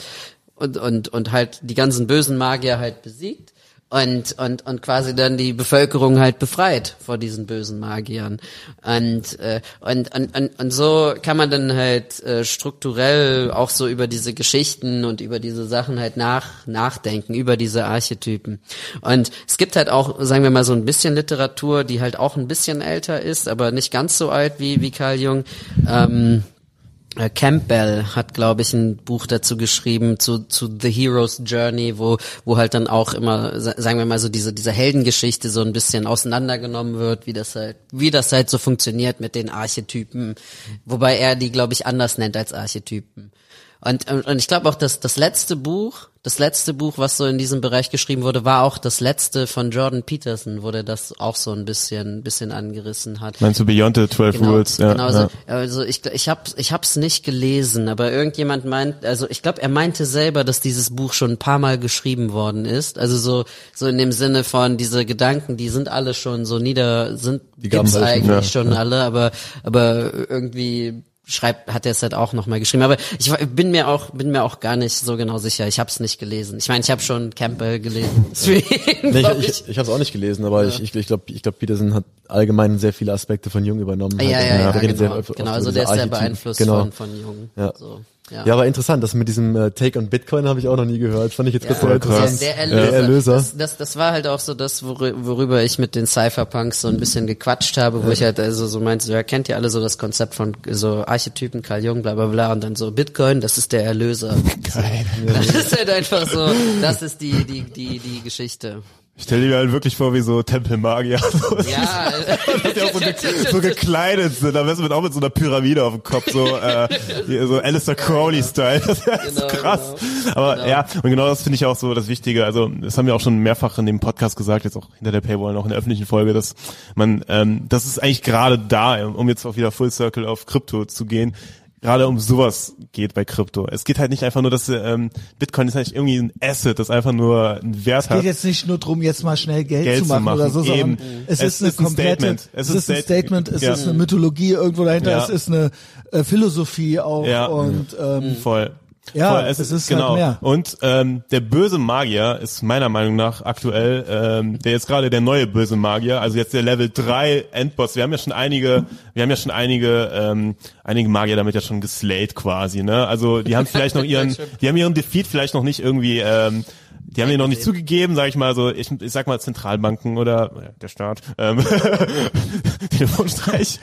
S3: und, und, und halt die ganzen bösen Magier halt besiegt und, und, und quasi dann die Bevölkerung halt befreit vor diesen bösen Magiern. Und, äh, und, und, und, und so kann man dann halt äh, strukturell auch so über diese Geschichten und über diese Sachen halt nach, nachdenken, über diese Archetypen. Und es gibt halt auch, sagen wir mal, so ein bisschen Literatur, die halt auch ein bisschen älter ist, aber nicht ganz so alt wie, wie Carl Jung. Ähm, äh, Campbell hat, glaube ich, ein Buch dazu geschrieben zu, zu The Hero's Journey, wo, wo halt dann auch immer, sa- sagen wir mal so, diese, diese Heldengeschichte so ein bisschen auseinandergenommen wird, wie das halt, wie das halt so funktioniert mit den Archetypen, wobei er die, glaube ich, anders nennt als Archetypen. Und und ich glaube auch, dass das letzte Buch, das letzte Buch, was so in diesem Bereich geschrieben wurde, war auch das letzte von Jordan Peterson, wo der das auch so ein bisschen, bisschen angerissen hat.
S4: Meinst du Beyond the 12
S3: Genau,
S4: Rules? Ja,
S3: genau
S4: ja.
S3: so. Also ich, ich habe ich hab's nicht gelesen, aber irgendjemand meint, also ich glaube, er meinte selber, dass dieses Buch schon ein paar Mal geschrieben worden ist. Also so so in dem Sinne von diese Gedanken, die sind alle schon so nieder, sind
S2: Die
S3: gibt's eigentlich
S4: ja,
S3: schon alle, aber aber irgendwie schreibt hat er es halt auch noch mal geschrieben aber ich bin mir auch bin mir auch gar nicht so genau sicher ich habe es nicht gelesen ich meine ich habe schon Campbell gelesen deswegen
S2: Nee, ich ich, ich habe es auch nicht gelesen, aber ich, ich, ich glaube, ich glaub, Peterson hat allgemein sehr viele Aspekte von Jung übernommen.
S3: ja, ja,
S2: Halt,
S3: ja, ja,
S2: sehr
S3: genau, genau also der ist sehr beeinflusst
S2: genau.
S3: von, von Jung.
S2: Ja.
S3: So,
S2: Ja, aber interessant, das mit diesem äh, Take on Bitcoin habe ich auch noch nie gehört. Fand ich jetzt
S3: Ja,
S2: total interessant.
S3: Der, Erlöser.
S2: Der Erlöser.
S3: Das, das, das war halt auch so das, worü- worüber ich mit den Cypherpunks so ein bisschen gequatscht habe, wo ich halt also so meinte, ja, kennt ihr alle so das Konzept von so Archetypen, Carl Jung, bla bla bla, und dann so Bitcoin, das ist der Erlöser.
S4: Geil.
S3: Das ist halt einfach so, das ist die, die, die, die Geschichte.
S4: Ich stelle mir halt wirklich vor, wie so Tempelmagier.
S3: Ja,
S4: die auch so, ge so gekleidet sind, am besten mit auch mit so einer Pyramide auf dem Kopf, so, äh, so Alistair Crowley-Style. Das ist
S3: Genau,
S4: krass. Aber ja, und genau das finde ich auch so das Wichtige. Also, das haben wir auch schon mehrfach in dem Podcast gesagt, jetzt auch hinter der Paywall, noch in der öffentlichen Folge, dass man, ähm, das ist eigentlich gerade da, um jetzt auch wieder Full Circle auf Krypto zu gehen, gerade um sowas geht bei Krypto. Es geht halt nicht einfach nur, dass ähm, Bitcoin ist halt irgendwie ein Asset, das einfach nur einen Wert hat.
S1: geht jetzt nicht nur drum, jetzt mal schnell Geld,
S4: Geld
S1: zu
S4: zu
S1: machen,
S4: machen,
S1: oder so, sondern es,
S4: Es
S1: ist eine
S4: ist ein
S1: komplette,
S4: Statement.
S1: es
S4: Es
S1: ist ein
S4: ein
S1: Statement, es
S4: Ja.
S1: ist eine Mythologie irgendwo dahinter,
S4: Ja.
S1: es ist eine äh, Philosophie auch
S4: Ja.
S1: und ähm,
S4: Voll.
S1: Ja,
S4: Voll,
S1: es ist halt
S4: genau.
S1: mehr.
S4: Und ähm, der böse Magier ist meiner Meinung nach aktuell, ähm, der ist gerade der neue böse Magier, also jetzt der Level 3 Endboss. Wir haben ja schon einige, wir haben ja schon einige, ähm, einige Magier damit ja schon geslayed quasi, ne? Also die haben vielleicht noch ihren, die haben ihren Defeat vielleicht noch nicht irgendwie, ähm, die haben ihn noch nicht zugegeben, sag ich mal, so ich, ich sag mal Zentralbanken oder äh, der Staat, ähm, Telefonstreich.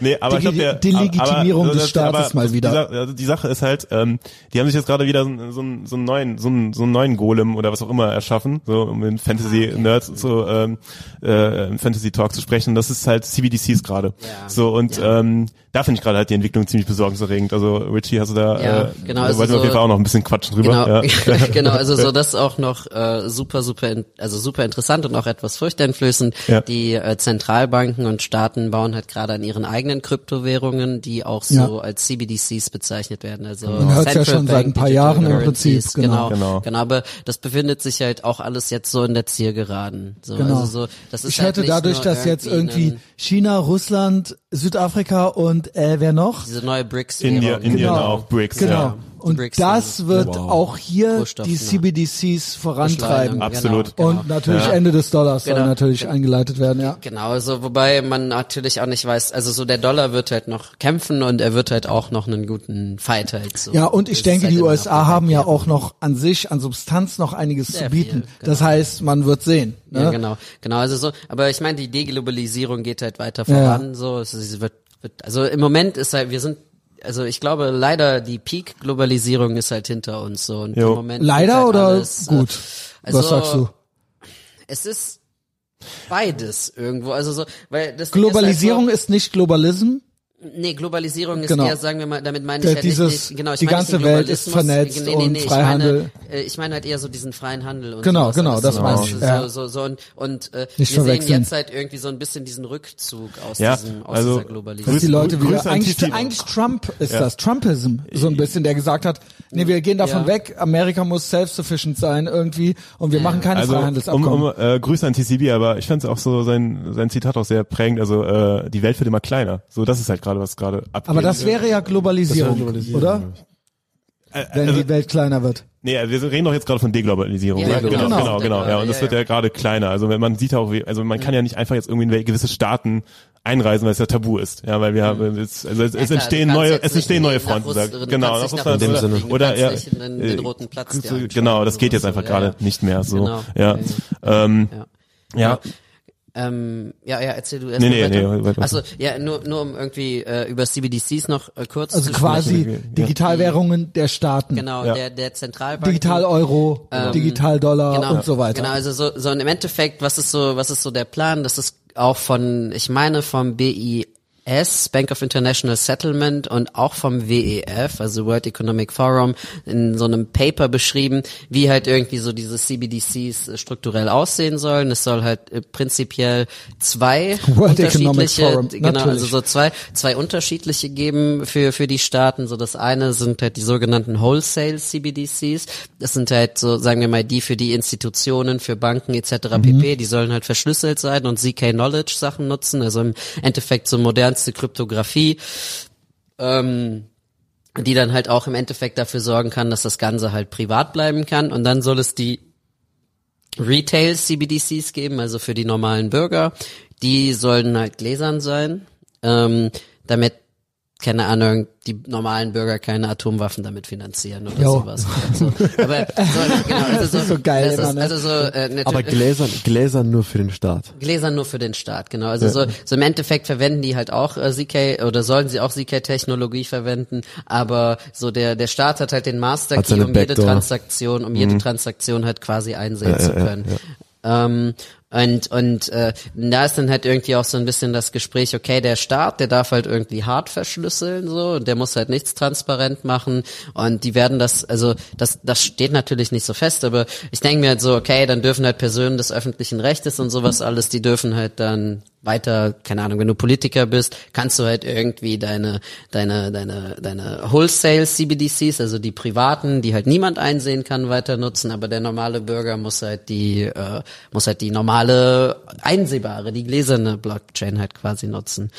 S4: nee, aber ich
S1: Digi-
S4: glaube der
S1: Delegitimierung des Staates mal wieder.
S4: Die, also die Sache ist halt, ähm, die haben sich jetzt gerade wieder so, so, einen- so einen neuen, so einen, so einen neuen Golem oder was auch immer erschaffen, so um in Fantasy Nerds so ähm, äh, im Fantasy Talk zu sprechen. Das ist halt CBDCs gerade.
S3: Ja.
S4: So und ähm, da finde ich gerade halt die Entwicklung ziemlich besorgniserregend. Also Richie, hast du da,
S3: Ja,
S4: äh,
S3: genau,
S4: da
S3: also
S4: wollten wir auf
S3: so-
S4: jeden Fall auch noch ein bisschen quatschen drüber.
S3: Genau,
S4: Ja.
S3: genau, also so das auch noch äh, super, super, in, also super interessant und auch etwas furchteinflößend.
S4: Ja.
S3: Die äh, Zentralbanken und Staaten bauen halt gerade an ihren eigenen Kryptowährungen, die auch so
S1: Ja.
S3: als CBDCs bezeichnet werden. Also
S1: Man hört's ja
S3: Central
S1: schon seit
S3: Bank
S1: ein paar
S3: Digital
S1: Jahren im. Prinzip, genau.
S3: Genau,
S4: Genau.
S3: genau. aber das befindet sich halt auch alles jetzt so in der Zielgeraden. So,
S1: Genau.
S3: also so, das ist
S1: ich
S3: halt
S1: hörte
S3: nicht
S1: dadurch, dass jetzt irgendwie China, Russland, Südafrika und äh, wer noch?
S3: diese neue BRICS
S4: India, Indien
S1: Genau.
S4: auch, BRICS.
S1: Genau.
S4: Ja.
S1: Und das
S3: sind-
S1: wird auch hier
S3: Rohstoff,
S1: die
S3: ne?
S1: CBDCs vorantreiben.
S4: Absolut.
S3: Genau,
S1: Und natürlich
S4: Ja.
S1: Ende des Dollars soll
S3: Genau.
S1: natürlich eingeleitet werden, ja.
S3: Genau, also wobei man natürlich auch nicht weiß, also so der Dollar wird halt noch kämpfen und er wird halt auch noch einen guten Fight halt so.
S1: Ja, und ich denke, die
S3: halt immer
S1: USA haben ja auch noch an sich, an Substanz noch einiges
S3: Sehr
S1: zu bieten.
S3: viel, genau.
S1: Das heißt, man wird sehen. Ne?
S3: Ja, genau, genau, also so, aber ich meine, die Deglobalisierung geht halt weiter
S1: Ja, ja.
S3: voran, so, es wird, wird, also im Moment ist halt, wir sind, also ich glaube leider die Peak-Globalisierung ist halt hinter uns so und
S4: Jo.
S3: im Moment
S1: Leider
S3: halt
S1: oder
S3: alles, äh,
S1: gut?
S3: also,
S1: Was sagst du?
S3: Es ist beides irgendwo, also so, weil das
S1: Globalisierung
S3: ist,
S1: ist nicht Globalism.
S3: Nee, Globalisierung ist
S1: Genau.
S3: eher, sagen wir mal, damit meine ich halt
S1: dieses-
S3: nicht, genau, ich
S1: die
S3: meine
S1: ganze Welt ist
S3: Globalismus,
S1: vernetzt und Freihandel.
S3: Ich meine, äh, ich meine halt eher so diesen freien Handel und
S1: Genau,
S3: sowas,
S1: genau, das
S3: so,
S1: meine ich, ja.
S3: so, so, so und, und äh,
S1: Nicht
S3: wir sehen jetzt halt irgendwie so ein bisschen diesen Rückzug aus
S4: Ja,
S3: diesem, aus
S4: also,
S3: dieser
S1: Dass
S3: Globalisierung.
S1: die Leute
S4: Grüße
S1: wieder,
S4: an
S1: eigentlich, eigentlich Trump ist das, Trumpism, so ein bisschen, der gesagt hat, nee, wir gehen davon
S3: Ja.
S1: weg, Amerika muss self-sufficient sein irgendwie und wir machen keine
S4: Also um,
S1: Freihandelsabkommen.
S4: um äh, Grüße an TCB, aber ich fand auch so sein sein Zitat auch sehr prägend. Also äh, die Welt wird immer kleiner. So das ist halt gerade was gerade abgeht.
S1: Aber das wäre ja Globalisierung,
S2: Globalisierung,
S1: oder?
S2: ich.
S1: wenn
S4: also-
S1: die Welt kleiner wird.
S4: Nee, also wir reden doch jetzt gerade von Deglobalisierung.
S3: Ja,
S4: ne?
S3: genau.
S4: genau,
S1: Genau.
S4: genau, genau. Ja, und das
S3: Ja,
S4: wird
S3: ja.
S4: ja gerade kleiner. Also wenn man sieht auch, wie, also man kann ja nicht einfach jetzt irgendwie in gewisse Staaten einreisen, weil es ja tabu ist. Ja, weil wir haben jetzt, also es,
S3: Ja,
S4: es
S3: klar,
S4: entstehen
S3: kannst
S4: neue, es entstehen neue
S3: nach
S4: Fronten.
S3: Russ-
S4: genau, nach Russland oder,
S3: fliegen, du
S4: oder ja,
S3: in den- den
S4: äh,
S3: roten Platz
S4: Genau, das geht jetzt einfach
S3: ja,
S4: gerade
S3: ja.
S4: nicht mehr so.
S3: Genau.
S4: Ja, ähm,
S3: Ja.
S4: Ja.
S3: Ähm, ja, ja, erzähl du erst
S4: Nee,
S3: mal
S4: nee,
S3: weiter.
S4: nee, weiter.
S3: Also ja, nur nur um irgendwie äh, über CBDCs noch äh, kurz
S1: Also
S3: zu
S1: quasi
S3: sprechen.
S1: Digitalwährungen der Staaten.
S3: Genau,
S4: Ja.
S3: der der Zentralbank
S1: Digital-Euro, Digital-Dollar
S3: genau,
S1: und so weiter.
S3: Genau, also so, so im Endeffekt, was ist so, was ist so der Plan? Das ist auch von, ich meine vom BIS, Bank of International Settlement und auch vom WEF, also World Economic Forum, in so einem Paper beschrieben, wie halt irgendwie so diese CBDCs äh, strukturell aussehen sollen. Es soll halt äh, prinzipiell zwei
S1: World
S3: unterschiedliche,
S1: Forum,
S3: genau, also so zwei, zwei unterschiedliche geben für, für die Staaten. So das eine sind halt die sogenannten Wholesale CBDCs. Das sind halt so, sagen wir mal, die für die Institutionen, für Banken etc. pp. Die sollen halt verschlüsselt sein und ZK Knowledge Sachen nutzen. Also im Endeffekt so modernste Kryptographie. Ähm, die dann halt auch im Endeffekt dafür sorgen kann, dass das Ganze halt privat bleiben kann. Und dann soll es die Retail CBDCs geben, also für die normalen Bürger. Die sollen halt gläsern sein, ähm, damit keine Ahnung, die normalen Bürger keine Atomwaffen damit finanzieren oder
S1: Jo.
S3: sowas. Also, aber so, genau, also so,
S1: ist so geil immer,
S3: ist,
S1: ne?
S3: also so, äh,
S2: Aber Gläsern, Gläsern nur für den Staat.
S3: Gläsern nur für den Staat, genau. Also so, so im Endeffekt verwenden die halt auch äh, ZK oder sollen sie auch ZK-Technologie verwenden, aber so der der Staat hat halt den Master Key, um jede. Transaktion, um jede Transaktion halt quasi einsehen zu können. Ähm, und und äh, da ist dann halt irgendwie auch so ein bisschen das Gespräch, okay, der Staat, der darf halt irgendwie hart verschlüsseln so und der muss halt nichts transparent machen. Und die werden das, also das das steht natürlich nicht so fest, aber ich denke mir halt so, okay, dann dürfen halt Personen des öffentlichen Rechtes und sowas alles, die dürfen halt dann weiter, keine Ahnung, wenn du Politiker bist, kannst du halt irgendwie deine, deine, deine, deine Wholesale CBDCs, also die privaten, die halt niemand einsehen kann, weiter nutzen, aber der normale Bürger muss halt die, äh, muss halt die normale, einsehbare, die gläserne Blockchain halt quasi nutzen.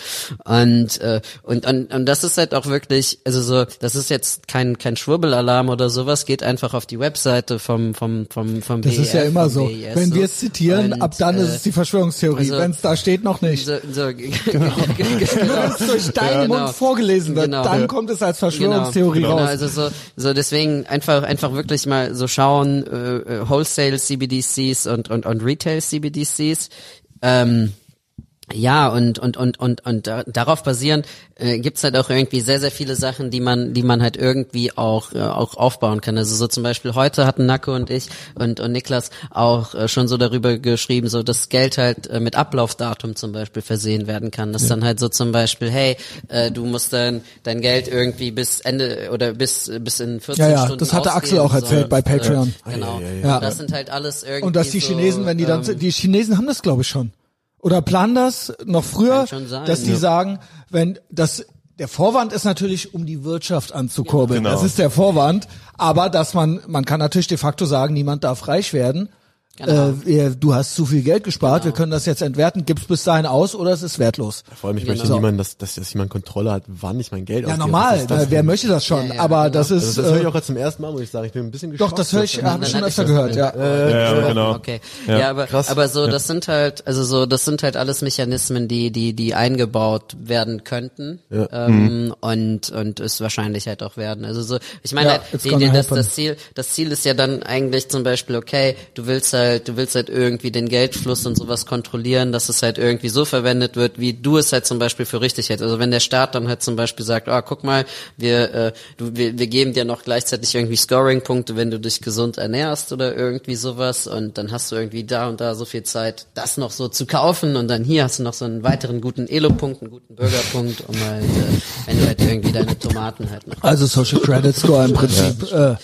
S3: Und, äh, und, und, und das ist halt auch wirklich, also so, das ist jetzt kein, kein Schwurbelalarm oder sowas, geht einfach auf die Webseite vom, vom, vom, vom
S1: Das ist ja
S3: BEF,
S1: immer so.
S3: BIS
S1: Wenn wir es zitieren,
S3: Und,
S1: ab dann ist
S3: äh,
S1: es die Verschwörungstheorie.
S3: also-
S1: Wenn es da steht, noch nicht.
S3: so, so,
S1: Wenn es durch deinen
S3: Genau.
S1: Mund vorgelesen wird,
S3: Genau.
S1: dann
S3: Ja.
S1: kommt es als Verschwörungstheorie
S3: genau,
S1: raus.
S3: Genau, also so, so deswegen einfach einfach wirklich mal so schauen äh, äh, Wholesale CBDCs und und und Retail CBDCs. Ähm, ja, und und und und und da, darauf basieren äh, gibt's halt auch irgendwie sehr sehr viele Sachen, die man die man halt irgendwie auch äh, auch aufbauen kann. Also so zum Beispiel heute hatten Nacke und ich und und Niklas auch äh, schon so darüber geschrieben, so dass Geld halt äh, mit Ablaufdatum zum Beispiel versehen werden kann. Das dann halt so zum Beispiel, hey, äh, du musst dein dein Geld irgendwie bis Ende oder bis bis in 14
S1: Ja, ja,
S3: Stunden
S1: das hatte Axel auch erzählt bei Patreon.
S3: Äh, genau.
S1: ja.
S3: Und das sind halt alles irgendwie
S1: Und dass die
S3: so,
S1: Chinesen, wenn die dann,
S3: ähm,
S1: die Chinesen haben das glaube ich schon. Oder planen das noch früher,
S3: Kann schon sein,
S1: dass die
S3: ja.
S1: sagen, wenn das, der Vorwand ist natürlich, um die Wirtschaft anzukurbeln.
S4: Genau.
S1: Das ist der Vorwand. Aber dass man, man kann natürlich de facto sagen, niemand darf reich werden.
S3: Genau.
S1: Äh, du hast zu viel Geld gespart, wir können das jetzt entwerten, gib's bis dahin aus oder es ist wertlos.
S2: Vor allem, ich
S3: Genau.
S2: möchte niemand, dass, dass, dass jemand Kontrolle hat, wann ich mein Geld
S1: Ja,
S2: ausgebe.
S1: normal,
S2: das
S1: äh, wer möchte das schon,
S3: Ja, ja,
S1: aber
S3: genau.
S1: das ist,
S2: Also das höre ich
S1: äh,
S2: auch gerade zum ersten Mal, muss ich sagen. Ich bin ein bisschen
S1: doch,
S2: geschockt.
S1: das höre ich,
S2: dass-
S1: habe ich schon öfter gehört, ja.
S4: ja, ja, genau.
S3: Okay.
S4: Ja.
S3: Ja, aber
S2: Krass.
S3: aber so das sind halt also so das sind halt alles Mechanismen, die die die eingebaut werden könnten ähm, und und es wahrscheinlich halt auch werden. Also so ich meine
S1: Ja,
S3: halt, die, das, das Ziel das Ziel ist ja dann eigentlich zum Beispiel okay, du willst halt du willst halt irgendwie den Geldfluss und sowas kontrollieren, dass es halt irgendwie so verwendet wird, wie du es halt zum Beispiel für richtig hältst. Also wenn der Staat dann halt zum Beispiel sagt, ah guck mal, wir äh, du, wir, wir geben dir noch gleichzeitig irgendwie Scoring-Punkte, wenn du dich gesund ernährst oder irgendwie sowas und dann hast du irgendwie da und da so viel Zeit, das noch so zu kaufen und dann hier hast du noch so einen weiteren guten Elo-Punkt, einen guten Bürgerpunkt, um halt, äh, wenn du halt irgendwie deine Tomaten halt noch
S1: Also Social Credit Score im Prinzip. Äh,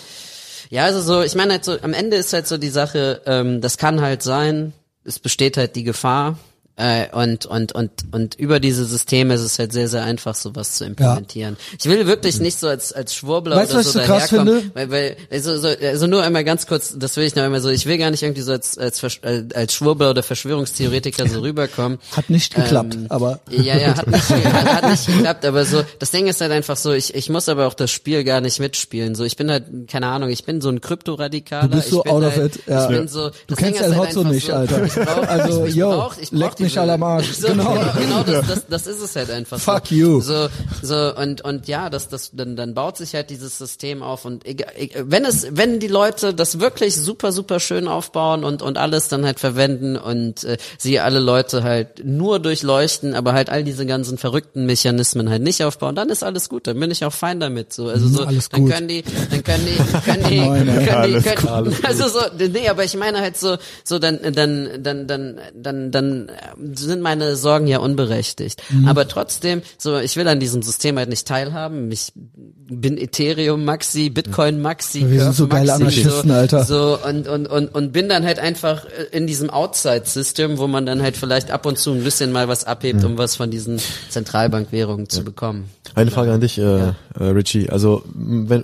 S3: ja, also so, ich meine halt so, am Ende ist halt so die Sache, ähm, das kann halt sein, es besteht halt die Gefahr, Äh, und, und, und, und über diese Systeme ist es halt sehr, sehr einfach, sowas zu implementieren. Ich will wirklich nicht so als, als Schwurbler
S1: Weißt
S3: oder so
S1: so
S3: daherkommen,
S1: finde?
S3: weil, weil, also, so, also nur einmal ganz kurz, das will ich noch einmal so, ich will gar nicht irgendwie so als, als, äh, als Schwurbler oder Verschwörungstheoretiker so rüberkommen.
S1: Hat nicht geklappt,
S3: Ähm,
S1: aber
S3: Ja, ja, hat nicht, hat, hat nicht geklappt, aber so, das Ding ist halt einfach so, ich, ich muss aber auch das Spiel gar nicht mitspielen. So, ich bin halt, keine Ahnung, ich bin so ein Kryptoradikaler.
S1: Du bist so
S3: ich bin
S1: out of
S3: halt,
S1: it, ja.
S3: Ich bin so,
S1: Du kennst El
S3: halt
S1: Hotzo
S3: einfach
S1: nicht,
S3: so,
S1: Alter.
S3: Ich brauch,
S1: Also,
S3: ich, ich
S1: yo,
S3: brauch, ich brauch
S1: leck mich alle am Arsch.
S3: So,
S1: Genau.
S3: genau, genau das, das, das ist es halt einfach.
S1: Fuck
S3: so.
S1: you.
S3: So, so, und, und ja, das, das, dann, dann baut sich halt dieses System auf und egal, egal- wenn es, wenn die Leute das wirklich super, super schön aufbauen und, und alles dann halt verwenden und äh, sie alle Leute halt nur durchleuchten, aber halt all diese ganzen verrückten Mechanismen halt nicht aufbauen, dann ist alles gut, dann bin ich auch fein damit. So, also so,
S1: Mhm, alles
S3: dann
S1: gut.
S3: können die, dann können die, können die,
S1: Nein,
S3: können die,
S4: Alles
S3: können, also so, nee, aber ich meine halt so, so dann, dann, dann, dann, dann, dann sind meine Sorgen ja unberechtigt.
S1: Mhm.
S3: Aber trotzdem, so, ich will an diesem System halt nicht teilhaben. Ich bin Ethereum Maxi, Bitcoin Maxi,
S1: Wir sind so geile Anarchisten,
S3: so,
S1: Alter.
S3: So, und, und, und, und bin dann halt einfach äh, in diesem Outside-System, wo man dann halt vielleicht ab und zu ein bisschen mal was abhebt, um was von diesen Zentralbankwährungen zu bekommen.
S2: Eine Frage an dich, äh, äh, Richie. Also wenn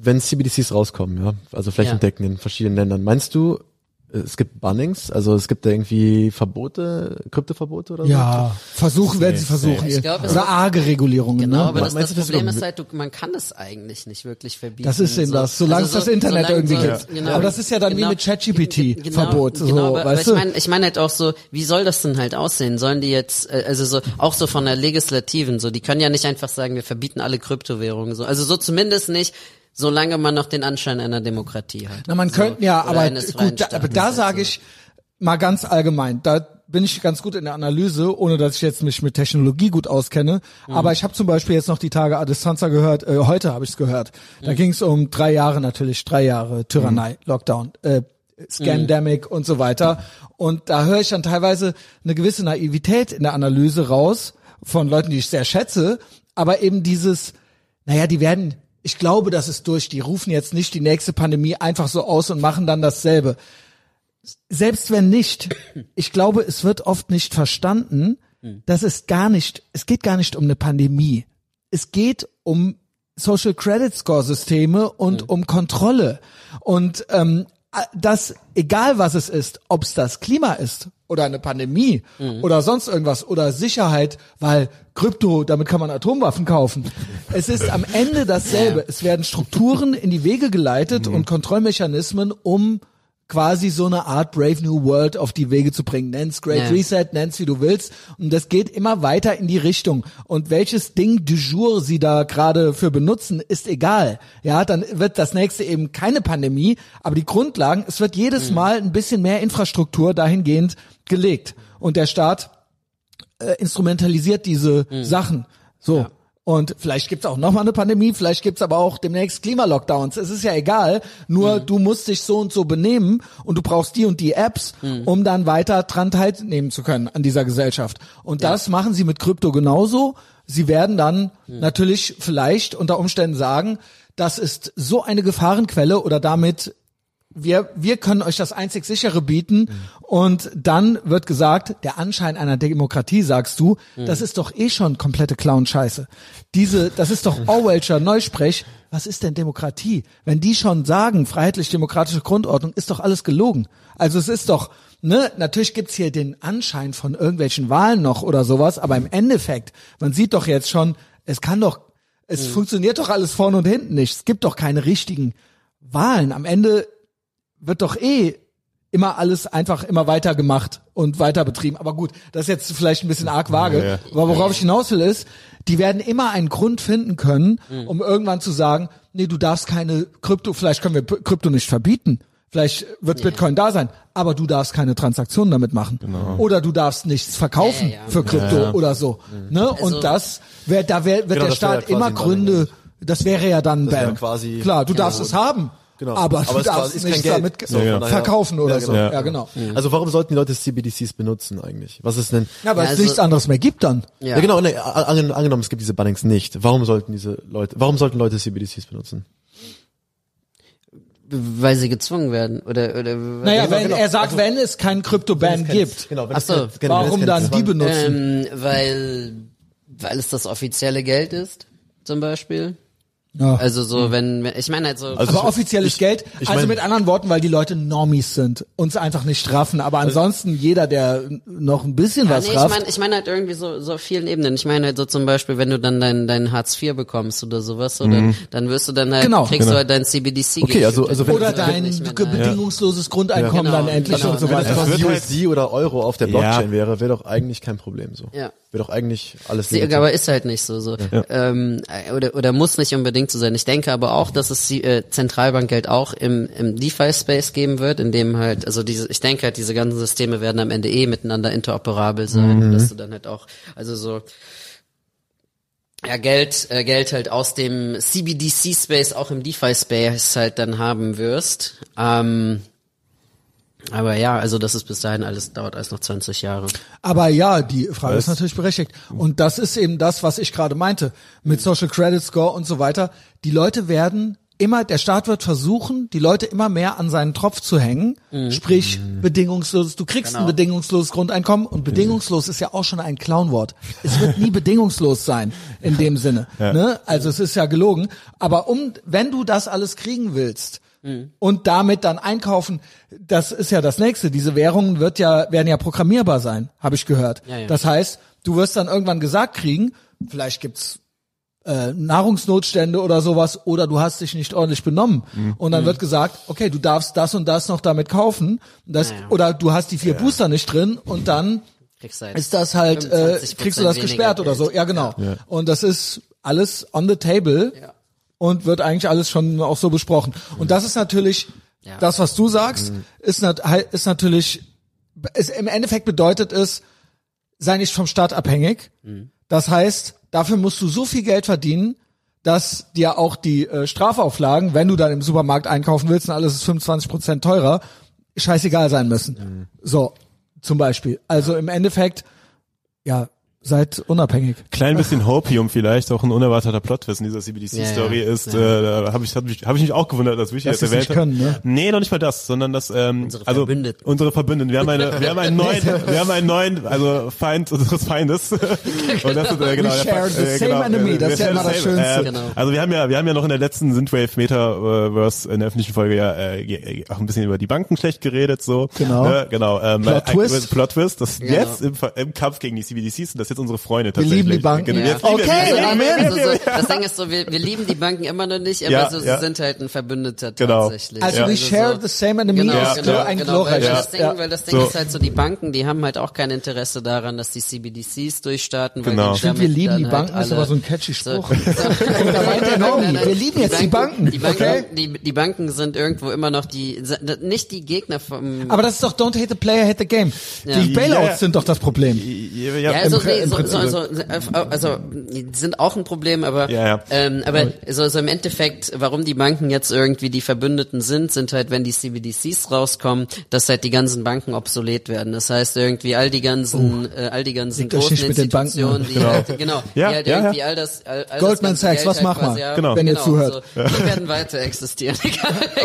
S2: wenn CBDCs rauskommen, ja, also flächendeckend in verschiedenen Ländern, meinst du, es gibt Bannings, also es gibt irgendwie Verbote, Kryptoverbote oder so?
S1: ja, versuchen werden sie versuchen.
S3: Ich glaub, es
S1: Oder arge Regulierungen,
S3: Genau,
S1: ne?
S3: aber das, das
S2: das
S3: Problem
S2: ist
S3: halt, du, man kann es eigentlich nicht wirklich verbieten.
S1: Das ist eben das, solange es
S3: Also
S1: das
S3: so-
S1: Internet
S3: solange
S1: irgendwie
S3: so-
S1: gibt.
S3: genau.
S1: aber das ist ja dann wie
S3: Genau.
S1: mit ChatGPT
S3: Genau,
S1: so,
S3: genau, aber, aber
S1: weißt
S3: ich
S1: du?
S3: meine, ich meine halt auch so, wie soll das denn halt aussehen? Sollen die jetzt, äh, also so, auch so von der Legislativen, so, die können ja nicht einfach sagen, wir verbieten alle Kryptowährungen, so, also so zumindest nicht, solange man noch den Anschein einer Demokratie hat.
S1: Na, man
S3: so,
S1: könnte ja, aber gut, da, aber da sage ich mal ganz allgemein, da bin ich ganz gut in der Analyse, ohne dass ich jetzt mich mit Technologie gut auskenne.
S3: Mhm.
S1: Aber ich habe zum Beispiel jetzt noch die Tage Adistanza gehört, äh, heute habe ich es gehört. Da
S3: Mhm.
S1: ging es um drei Jahre natürlich, drei Jahre Tyrannei, Lockdown, äh, Scandemic und so weiter. Und da höre ich dann teilweise eine gewisse Naivität in der Analyse raus von Leuten, die ich sehr schätze, aber eben dieses, naja, die werden, ich glaube, das ist durch. Die rufen jetzt nicht die nächste Pandemie einfach so aus und machen dann dasselbe. Selbst wenn nicht, ich glaube, es wird oft nicht verstanden, dass es gar nicht, es geht gar nicht um eine Pandemie. Es geht um Social Credit Score Systeme und um Kontrolle. Und ähm, das, egal was es ist, ob es das Klima ist oder eine Pandemie oder sonst irgendwas oder Sicherheit, weil Krypto, damit kann man Atomwaffen kaufen. Es ist am Ende dasselbe. Es werden Strukturen in die Wege geleitet und Kontrollmechanismen, um quasi so eine Art Brave New World auf die Wege zu bringen. Nenn's Great
S3: Ja.
S1: Reset, nenn's wie du willst. Und das geht immer weiter in die Richtung. Und welches Ding du jour sie da gerade für benutzen, ist egal. Ja, dann wird das nächste eben keine Pandemie. Aber die Grundlagen, es wird jedes Mal ein bisschen mehr Infrastruktur dahingehend gelegt. Und der Staat äh, instrumentalisiert diese Sachen. So. Und vielleicht gibt's auch nochmal eine Pandemie, vielleicht gibt's aber auch demnächst Klimalockdowns. Es ist ja egal. Nur du musst dich so und so benehmen und du brauchst die und die Apps, um dann weiter dran teilnehmen zu können an dieser Gesellschaft. Und das machen sie mit Krypto genauso. Sie werden dann natürlich vielleicht unter Umständen sagen, das ist so eine Gefahrenquelle oder damit wir, wir können euch das einzig sichere bieten und dann wird gesagt, der Anschein einer Demokratie, sagst du, das ist doch eh schon komplette Clown-Scheiße. Diese, das ist doch Orwellscher Neusprech. Was ist denn Demokratie? Wenn die schon sagen, freiheitlich-demokratische Grundordnung, ist doch alles gelogen. Also es ist doch, ne, natürlich gibt's hier den Anschein von irgendwelchen Wahlen noch oder sowas, aber im Endeffekt, man sieht doch jetzt schon, es kann doch, es funktioniert doch alles vorne und hinten nicht. Es gibt doch keine richtigen Wahlen. Am Ende wird doch eh immer alles einfach immer weiter gemacht und weiter betrieben. Aber gut, das ist jetzt vielleicht ein bisschen arg vage.
S4: Ja, ja.
S1: Aber worauf ich hinaus will ist, die werden immer einen Grund finden können, um irgendwann zu sagen, nee, du darfst keine Krypto, vielleicht können wir Krypto nicht verbieten. Vielleicht wird Bitcoin da sein, aber du darfst keine Transaktionen damit machen. Oder du darfst nichts verkaufen für Krypto oder so. Ne?
S3: Also-
S1: und das wär, da wär, wird
S2: Genau,
S1: der Staat immer Gründe, das wäre ja dann
S2: Das wär quasi-
S1: Klar, du
S2: Genau.
S1: darfst es haben.
S2: Genau.
S1: Aber,
S2: Aber
S1: du
S2: es
S1: darfst
S2: ist kein Geld.
S1: damit
S2: So,
S4: von
S2: daher-
S1: verkaufen oder
S2: Ja,
S1: so.
S2: genau.
S1: Ja, genau.
S2: Also warum sollten die Leute CBDCs benutzen eigentlich? Was ist denn?
S1: Ja, weil
S3: Ja,
S1: es
S3: also-
S1: nichts anderes mehr gibt dann.
S2: Ja,
S3: Ja.
S2: genau, ne, angen, angenommen, es gibt diese Bannings nicht. Warum sollten diese Leute, warum sollten Leute CBDCs benutzen?
S3: weil sie gezwungen werden oder oder
S1: Naja,
S2: Genau,
S1: wenn,
S2: genau.
S1: er sagt,
S2: Also-
S1: wenn es keinen Krypto-Ban gibt,
S2: Genau, wenn
S3: Ach so,
S2: kein- genau, wenn es
S1: warum
S2: kein
S1: dann die benutzen?
S3: ähm, weil weil es das offizielle Geld ist zum Beispiel.
S1: Ja.
S3: Also so wenn wenn- ich meine halt so
S2: Also
S1: aber
S2: ich-
S1: offizielles
S2: ich-
S1: Geld,
S2: ich
S1: also
S2: mein-
S1: mit anderen Worten, weil die Leute Normies sind, uns einfach nicht straffen, aber ansonsten jeder, der noch ein bisschen
S3: Ja,
S1: was
S3: nee, ich
S1: rafft,
S3: meine ich mein halt irgendwie so, so auf vielen Ebenen. Ich meine halt so zum Beispiel, wenn du dann dein, dein Hartz IV bekommst oder sowas, oder dann wirst du dann halt,
S1: Genau.
S3: kriegst
S1: Genau.
S3: du halt dein CBDC.
S2: Okay, also- also wenn-
S1: oder
S3: Das
S1: dein bedingungsloses Grundeinkommen
S3: Genau,
S1: dann endlich
S3: genau.
S1: und so
S2: Wenn
S1: weiter.
S4: wird halt-
S2: USD oder Euro auf der Blockchain
S4: Ja.
S2: wäre, wäre doch eigentlich kein Problem so.
S3: Ja.
S2: Wäre doch eigentlich alles
S3: Sie,
S2: legitim.
S3: aber ist halt nicht so, so. Ähm, äh, oder, oder muss nicht unbedingt so sein. Ich denke aber auch, dass es äh, Zentralbankgeld auch im, im DeFi-Space geben wird, in dem halt, also diese, ich denke halt, diese ganzen Systeme werden am Ende eh miteinander interoperabel sein, und dass du dann halt auch, also so, ja, Geld, äh, Geld halt aus dem CBDC-Space auch im DeFi-Space halt dann haben wirst. Ähm, aber ja, also das ist bis dahin alles, dauert alles noch 20 Jahre.
S1: Aber ja, die Frage ist
S4: Was?
S1: natürlich berechtigt. Und das ist eben das, was ich gerade meinte, mit Social Credit Score und so weiter. Die Leute werden immer, der Staat wird versuchen, die Leute immer mehr an seinen Tropf zu hängen. Sprich, bedingungsloses, du kriegst ein
S3: Genau.
S1: bedingungsloses Grundeinkommen und bedingungslos ist ja auch schon ein Clownwort. Es wird nie bedingungslos sein, in dem Sinne. Ne? Also es ist ja gelogen. Aber um, wenn du das alles kriegen willst, und damit dann einkaufen, das ist ja das nächste. Diese Währungen wird ja, werden ja programmierbar sein, habe ich gehört.
S3: Ja, ja.
S1: Das heißt, du wirst dann irgendwann gesagt kriegen, vielleicht gibt's äh, Nahrungsnotstände oder sowas, oder du hast dich nicht ordentlich benommen.
S3: Mhm.
S1: Und dann wird gesagt, okay, du darfst das und das noch damit kaufen. Das,
S3: Ja, ja.
S1: Oder du hast die vier Booster nicht drin und dann
S3: Kriegst halt
S1: ist das halt, äh,
S3: 25%
S1: kriegst du das gesperrt oder
S3: Geld.
S1: so. Ja, genau. Und das ist alles on the table
S3: Ja.
S1: Und wird eigentlich alles schon auch so besprochen. Und das ist natürlich,
S3: Ja.
S1: das, was du sagst, ist, nat ist natürlich, ist, im Endeffekt bedeutet es, sei nicht vom Staat abhängig. Das heißt, dafür musst du so viel Geld verdienen, dass dir auch die äh, Strafauflagen, wenn du dann im Supermarkt einkaufen willst und alles ist 25 Prozent teurer, scheißegal sein müssen. So, zum Beispiel. Also im Endeffekt, ja, seid unabhängig.
S4: Klein bisschen Hopium vielleicht, auch ein unerwarteter Plot-Twist in dieser CBDC-Story
S3: Ja, ja.
S4: ist, äh, da habe ich, hab ich, hab ich mich auch gewundert, dass wir
S1: Dass
S4: jetzt
S1: sie's nicht
S4: erwähnt haben.
S1: können, ne?
S4: Nee, noch nicht mal das, sondern das, ähm,
S3: Unsere
S4: also
S3: Verbündeten.
S4: unsere Verbündeten. Wir haben eine, wir haben einen neuen, wir haben einen neuen, also Feind unseres Feindes. Und das ist, äh, genau,
S1: We
S4: der
S1: share the
S4: äh,
S1: same
S4: genau,
S1: enemy,
S4: äh,
S1: das ist ja immer das
S4: same.
S1: Schönste.
S4: Äh,
S3: Genau.
S4: Also wir haben ja, wir haben ja noch in der letzten Synthwave Metaverse in der öffentlichen Folge ja äh, auch ein bisschen über die Banken schlecht geredet, so.
S1: Genau.
S4: Ne? Genau. Ähm,
S1: Plot
S4: äh,
S1: Twist.
S4: Plot Twist. Das
S3: Genau.
S4: jetzt im, im Kampf gegen die CBDCs sind das jetzt unsere Freunde
S1: Wir
S4: tatsächlich.
S1: lieben die Banken.
S4: Genau,
S3: Ja.
S4: jetzt lieben wir
S1: Okay,
S4: die.
S1: Amen.
S3: Also so, das Ding ist so, wir, wir lieben die Banken immer noch nicht, aber
S4: Ja,
S3: so, sie
S4: ja.
S3: sind halt ein Verbündeter
S4: Genau.
S3: tatsächlich.
S1: Also we share the same enemy
S3: Genau,
S1: ist
S3: genau,
S1: so ein
S3: genau, weil, das Ding,
S1: ja.
S3: weil das Ding
S4: So.
S3: ist halt so, die Banken, die haben halt auch kein Interesse daran, dass die CBDCs durchstarten. Weil
S4: Genau.
S3: die
S1: Stimmt,
S3: damit
S1: wir lieben die Banken,
S3: halt
S1: ist aber so ein catchy Spruch.
S3: So,
S1: da meint der Normi, wir lieben jetzt die Banken,
S3: Die Banken, die, die sind irgendwo immer noch die, nicht die Gegner vom,
S1: Aber das ist doch don't hate the player, hate the game. Die Bailouts sind doch das Problem.
S4: Ja,
S3: also,
S1: im-
S3: nee,
S1: im
S3: so, so,
S1: Prinzip.
S3: so, also sind auch ein Problem, aber
S4: Ja, ja.
S3: ähm, aber so, so im Endeffekt, warum die Banken jetzt irgendwie die Verbündeten sind, sind halt, wenn die CBDCs rauskommen, dass halt die ganzen Banken obsolet werden. Das heißt irgendwie all die ganzen, äh, all die ganzen großen Institutionen, die
S4: Genau.
S3: halt, genau,
S4: Ja,
S3: die halt
S4: ja,
S3: irgendwie all das, all, all
S1: Goldman
S3: das
S1: Sachs, was
S3: Geld
S1: mach
S3: halt quasi, ja,
S4: Genau.
S1: wenn ihr zuhört.
S3: So, die werden weiter existieren.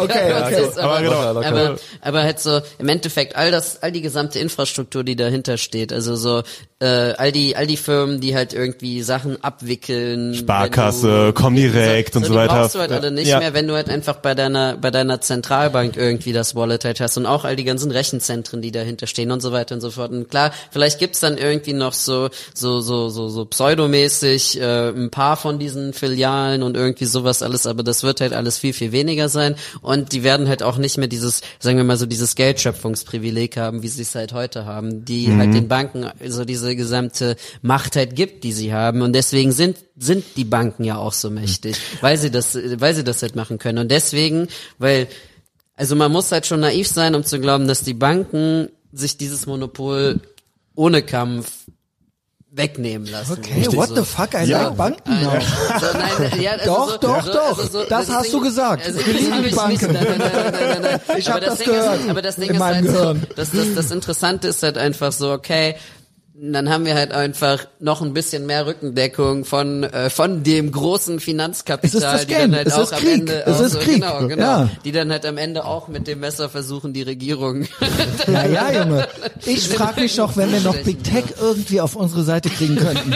S1: Okay, okay.
S3: aber,
S4: Aber genau,
S3: aber, aber halt so im Endeffekt all das, all die gesamte Infrastruktur, die dahinter steht, also so äh, all die, all die Firmen, die halt irgendwie Sachen abwickeln,
S4: Sparkasse,
S3: du-
S4: Comdirect und so
S3: die
S4: weiter.
S3: brauchst du halt alle nicht
S4: Ja.
S3: mehr, wenn du halt einfach bei deiner, bei deiner Zentralbank irgendwie das Wallet halt hast und auch all die ganzen Rechenzentren, die dahinter stehen und so weiter und so fort. Und klar, vielleicht gibt's dann irgendwie noch so, so, so, so, so pseudomäßig äh, ein paar von diesen Filialen und irgendwie sowas alles, aber das wird halt alles viel, viel weniger sein und die werden halt auch nicht mehr dieses, sagen wir mal so, dieses Geldschöpfungsprivileg haben, wie sie es halt heute haben, die
S4: Mhm.
S3: halt den Banken so diese gesamte Macht halt gibt, die sie haben und deswegen sind sind die Banken ja auch so mächtig, weil sie das, weil sie das halt machen können und deswegen, weil also man muss halt schon naiv sein, um zu glauben, dass die Banken sich dieses Monopol ohne Kampf wegnehmen lassen.
S1: Okay, what the fuck, I
S4: Ja.
S1: like Banken now.
S3: so, nein, ja, also
S1: Doch,
S3: so,
S1: doch,
S3: so,
S1: doch.
S3: Also so,
S1: Das hast
S3: Ding-
S1: du gesagt.
S3: Also, ich
S1: Banken.
S3: Nicht, nein, nein, nein, nein, nein, nein.
S1: Ich
S3: aber
S1: hab das
S3: Ding
S1: gehört
S3: Ist, aber das Ding
S1: in
S3: ist
S1: meinem
S3: halt
S1: Gehirn.
S3: so, das, das, das Interessante ist halt einfach so, okay, dann haben wir halt einfach noch ein bisschen mehr Rückendeckung von äh, von dem großen Finanzkapital, die dann halt
S1: Es
S3: auch
S1: ist
S3: am
S1: Krieg.
S3: Ende
S1: Es
S3: auch
S1: ist
S3: so,
S1: Krieg.
S3: genau, genau,
S1: Ja.
S3: die dann halt am Ende auch mit dem Messer versuchen, die Regierung.
S1: Ja, ja, Junge. Ich frage mich doch, wenn wir noch Big Tech irgendwie auf unsere Seite kriegen könnten,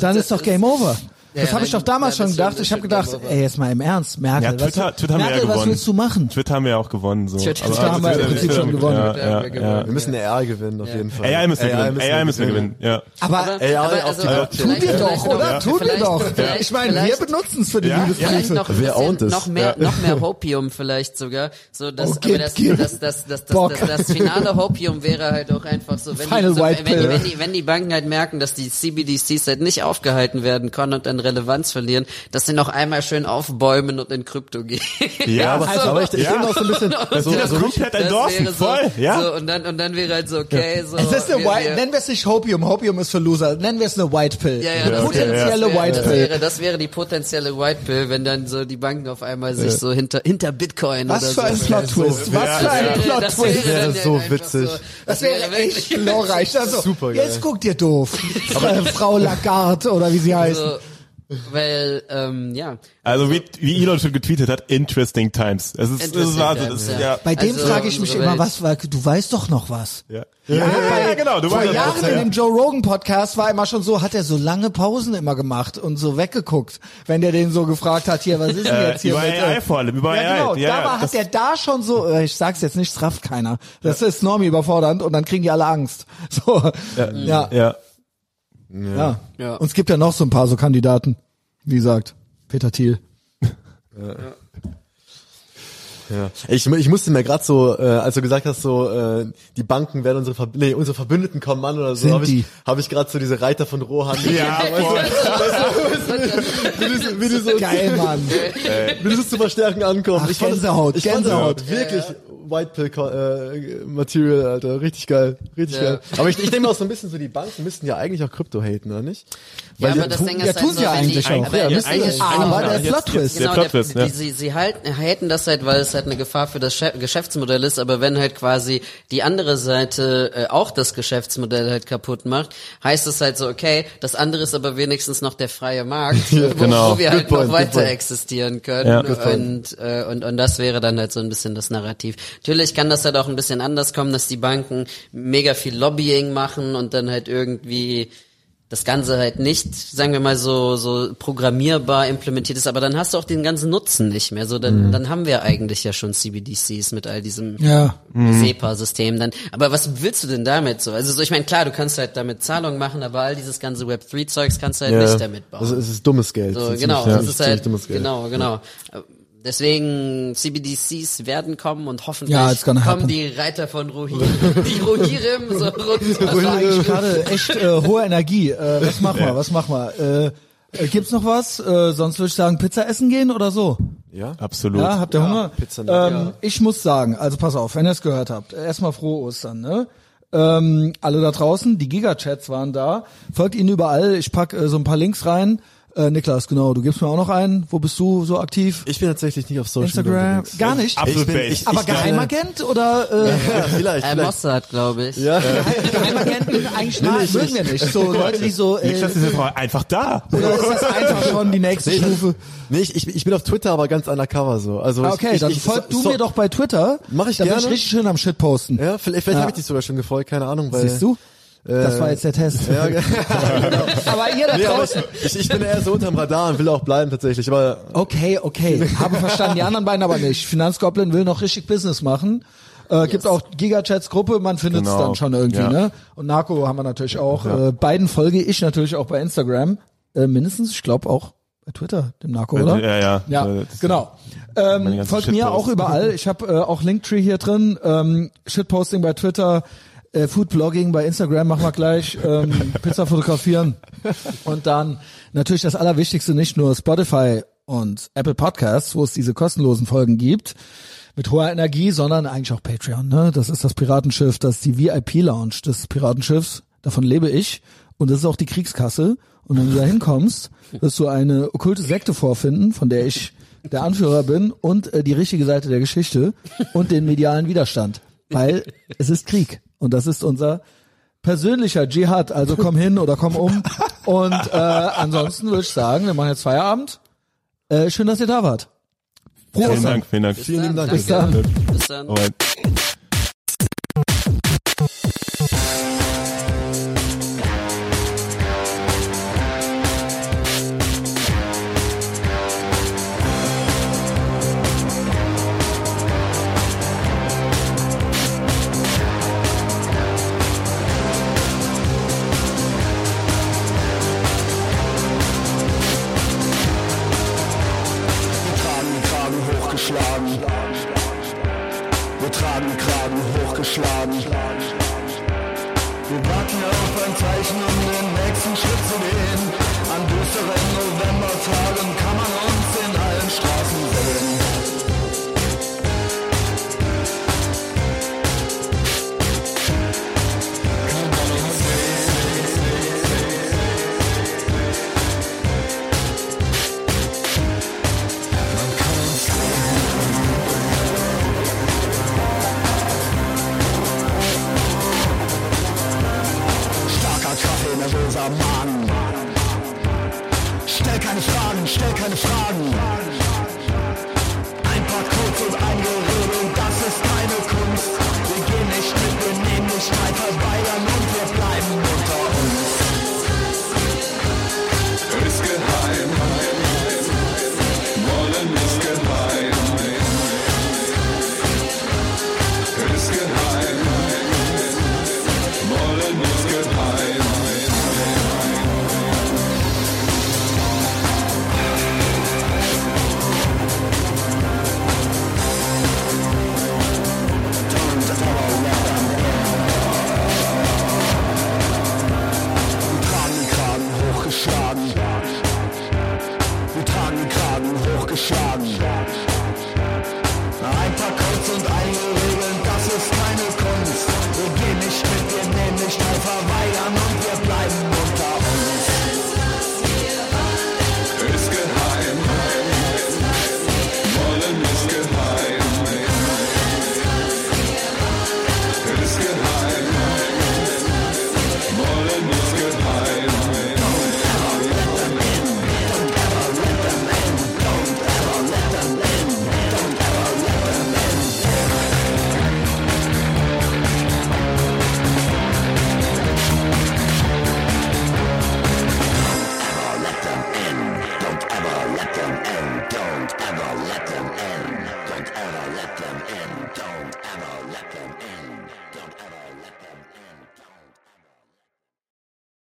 S1: dann ist doch Game Over. Das
S3: Ja,
S1: habe ich doch damals
S3: ja,
S1: schon
S3: das
S1: gedacht. Ich habe
S3: das
S1: gedacht, ey, jetzt mal im Ernst, Merkel.
S4: Ja, Twitter,
S1: was,
S4: Twitter haben
S1: Merkel,
S4: wir ja
S1: was
S4: gewonnen.
S1: willst du machen?
S4: Twitter haben wir ja auch gewonnen. So.
S3: Twitter
S4: Aber-
S1: haben wir im Prinzip schon gewonnen.
S4: Ja,
S3: Twitter
S4: ja,
S3: wir
S4: ja.
S3: gewonnen.
S2: Wir müssen AI gewinnen, auf jeden Fall.
S4: AI müssen wir gewinnen. AI müssen wir gewinnen. Ja.
S1: Aber,
S2: Ey,
S3: aber
S2: auf
S3: also,
S2: die Blockchain.
S1: tun wir
S3: vielleicht-
S1: doch, oder? Tun wir doch. Ich meine, wir benutzen es für die Liebesbriefe.
S2: Wer ownt es?
S3: noch mehr,
S2: Ja.
S3: noch mehr Hopium vielleicht sogar. So,
S1: Oh,
S3: aber das, das, das, das, das, das, das finale Hopium wäre halt auch einfach so, wenn die Banken halt merken, dass die CBDCs halt nicht aufgehalten werden können und dann Relevanz verlieren, dass sie noch einmal schön aufbäumen und in Krypto gehen.
S4: Ja,
S2: aber,
S4: also,
S2: aber ich, ich
S4: ja.
S2: denke auch so ein bisschen, so,
S4: das
S2: so
S4: komplett
S3: Das
S4: endorsen,
S3: wäre so,
S4: voll, ja.
S3: So, und dann, und dann wäre halt so, okay, so.
S1: Es ist eine
S3: wir-
S1: White, nennen wir es nicht Hopium, Hopium ist für Loser, nennen wir es eine White Pill.
S3: Ja, ja,
S1: eine
S3: das
S1: potenzielle
S3: wäre, das wäre,
S1: White
S3: das
S1: Pill.
S3: wäre, das wäre die potenzielle White Pill, wenn dann so die Banken auf einmal sich so hinter, hinter Bitcoin
S1: Was
S3: oder
S1: für ein
S3: so.
S1: Plot-Twist, was
S4: Ja,
S1: für ein
S3: Das wäre-
S1: Plot-Twist.
S3: das wäre
S2: wäre
S3: dann
S2: so
S3: einfach
S2: witzig.
S3: So,
S1: Das wäre echt glorreich. Also,
S2: Super geil.
S1: Jetzt guck dir doof. Frau Lagarde oder wie sie heißt.
S3: so, weil, ähm, ja.
S4: Also wie, wie Elon schon getweetet hat, interesting times. Es ist, es ist Wahnsinn.
S3: times,
S4: Das ist,
S3: ja.
S4: ja.
S1: Bei dem
S3: Also,
S1: frage ich mich immer, was, weil du weißt doch noch was.
S4: Ja, ja, ja, genau. Du
S1: Vor
S4: weißt
S1: Jahren
S4: das,
S1: in
S4: ja.
S1: dem Joe Rogan Podcast war immer schon so, hat er so lange Pausen immer gemacht und so weggeguckt, wenn der den so gefragt hat, hier, was ist denn
S4: Äh,
S1: jetzt hier
S4: über
S1: mit,
S4: AI
S1: äh,
S4: vor allem, über
S1: ja, genau,
S4: AI. Ja,
S1: da
S4: ja,
S1: war, hat er da schon so, äh, ich sag's jetzt nicht, es rafft keiner. Das ist Normie überfordernd und dann kriegen die alle Angst. So, ja, ja.
S4: Ja.
S1: ja.
S3: Ja.
S1: Und es gibt ja noch so ein paar so Kandidaten, wie gesagt, Peter Thiel.
S2: Ja. Ich, ich musste mir gerade so, äh, als du gesagt hast, so äh, die Banken werden unsere, Ver nee, unsere Verbündeten kommen an oder so,
S1: Sind
S2: habe ich,
S1: die.
S2: hab ich gerade so diese Reiter von Rohan.
S4: Ja,
S1: Geil, Mann.
S2: wie die so zu verstärken ankommen.
S1: Ach,
S2: ich fand das-
S1: Gänsehaut,
S2: ich fand das
S1: Gänsehaut.
S2: Wirklich White Pill äh, Material, Alter, richtig geil, richtig
S3: Ja.
S2: geil. Aber ich, ich denke auch so ein bisschen so, die Banken müssten ja eigentlich auch Krypto haten, oder nicht?
S3: Ja,
S2: Weil
S3: aber
S2: die
S3: das
S2: tun-
S3: Ding
S1: ja,
S3: ist halt
S1: tun
S3: so,
S1: sie ja eigentlich auch.
S3: Aber,
S1: Ja,
S3: ja, eigentlich,
S1: sie. Aber der Plot-Twist.
S3: Genau,
S4: Der ja.
S3: sie, sie halten, halten das halt, weil es halt eine Gefahr für das Geschäftsmodell ist, aber wenn halt quasi die andere Seite äh, auch das Geschäftsmodell halt kaputt macht, heißt es halt so, okay, das andere ist aber wenigstens noch der freie Markt, wo,
S4: genau.
S3: wo wir halt
S2: point,
S3: noch weiter existieren können
S4: Ja.
S3: Und, äh, und, und das wäre dann halt so ein bisschen das Narrativ. Natürlich kann das halt auch ein bisschen anders kommen, dass die Banken mega viel Lobbying machen und dann halt irgendwie das Ganze halt nicht, sagen wir mal so, so programmierbar implementiert ist, aber dann hast du auch den ganzen Nutzen nicht mehr. So, dann, dann haben wir eigentlich ja schon CBDCs mit all diesem
S1: Ja.
S3: SEPA-System dann. Aber was willst du denn damit so? Also so, ich meine, klar, du kannst halt damit Zahlungen machen, aber all dieses ganze Web3-Zeugs kannst du halt nicht damit bauen.
S2: Also es ist dummes Geld.
S3: So, genau,
S2: ziemlich-
S3: das ist halt,
S2: dummes Geld.
S3: genau, genau. Deswegen CBDCs werden kommen und hoffentlich
S1: Ja,
S3: kommen
S1: happen.
S3: die Reiter von Rohirrim, die Rohirrim so runter.
S1: Das war eigentlich gerade echt äh, hohe Energie. Äh, was machen wir? Was machen wir? Äh, äh, gibt's noch was? Äh, sonst würde ich sagen, Pizza essen gehen oder so.
S2: Ja?
S4: Absolut.
S1: Ja, habt ihr Hunger?
S2: Pizza
S1: ähm, Ich muss sagen, also pass auf, wenn ihr es gehört habt, erstmal frohe Ostern, ne? Ähm, alle da draußen, die Gigachats waren da. Folgt ihnen überall. Ich pack äh, so ein paar Links rein. Äh, Niklas, genau, du gibst mir auch noch einen. Wo bist du so aktiv?
S2: Ich bin tatsächlich nicht auf Social Media
S1: Instagram?
S2: unterwegs.
S1: Gar nicht?
S4: Absolut
S2: Ich bin- ich-
S1: Aber
S2: ich bin-
S1: Geheimagent oder äh,
S2: Ja, vielleicht,
S3: Äh,
S2: vielleicht.
S3: Mossad, glaube ich.
S2: Ja.
S1: Geheimagenten eigentlich mal, mögen wir nicht. So Leute, die so äh,
S4: Niklas ist jetzt einfach da.
S1: oder ist das einfach schon die nächste Stufe?
S2: Nee, ich, ich, ich bin auf Twitter, aber ganz undercover so. Also
S1: Ah,
S2: ich-
S1: Okay,
S2: ich,
S1: dann
S2: ich,
S1: folg du
S2: so,
S1: mir doch bei Twitter.
S2: Mach ich
S1: da bin
S2: gerne.
S1: ich richtig schön am Shit posten.
S2: Ja, vielleicht, vielleicht
S1: Ja.
S2: habe ich dich sogar schon gefolgt, keine Ahnung, weil.
S1: Siehst du? Das war jetzt der Test.
S2: Ja, ge-
S1: Aber ihr da
S2: nee,
S1: draußen.
S2: ich, ich bin eher so unterm Radar und will auch bleiben tatsächlich. Aber
S1: Okay, okay. Habe verstanden, die anderen beiden aber nicht. Finanzgoblin will noch richtig Business machen. Äh, Gibt auch Gigachats-Gruppe, man findet es
S4: Genau.
S1: dann schon irgendwie,
S4: Ja.
S1: ne? Und Narco haben wir natürlich auch. Äh, beiden folge ich natürlich auch bei Instagram. Äh, mindestens, ich glaube auch bei Twitter, dem Narco, oder?
S4: Ja, ja.
S1: Ja,
S4: Äh, das-
S1: genau. Ähm, folgt mir auch überall. Ich habe äh, auch Linktree hier drin. Ähm, Shitposting bei Twitter, äh, Foodblogging bei Instagram machen wir gleich. Ähm, Pizza fotografieren. Und dann natürlich das Allerwichtigste, nicht nur Spotify und Apple Podcasts, wo es diese kostenlosen Folgen gibt, mit hoher Energie, sondern eigentlich auch Patreon. Ne? Das ist das Piratenschiff, das ist die VIP-Lounge des Piratenschiffs. Davon lebe ich. Und das ist auch die Kriegskasse. Und wenn du da hinkommst, wirst du eine okkulte Sekte vorfinden, von der ich der Anführer bin und äh, die richtige Seite der Geschichte und den medialen Widerstand. Weil es ist Krieg. Und das ist unser persönlicher Dschihad. Also komm hin oder komm um. Und äh, ansonsten würde ich sagen, wir machen jetzt Feierabend. Äh, schön, dass ihr da wart. Prost.
S4: vielen Dank, vielen Dank.
S2: Bis vielen lieben Dank.
S1: Bis dann.
S5: Bis dann.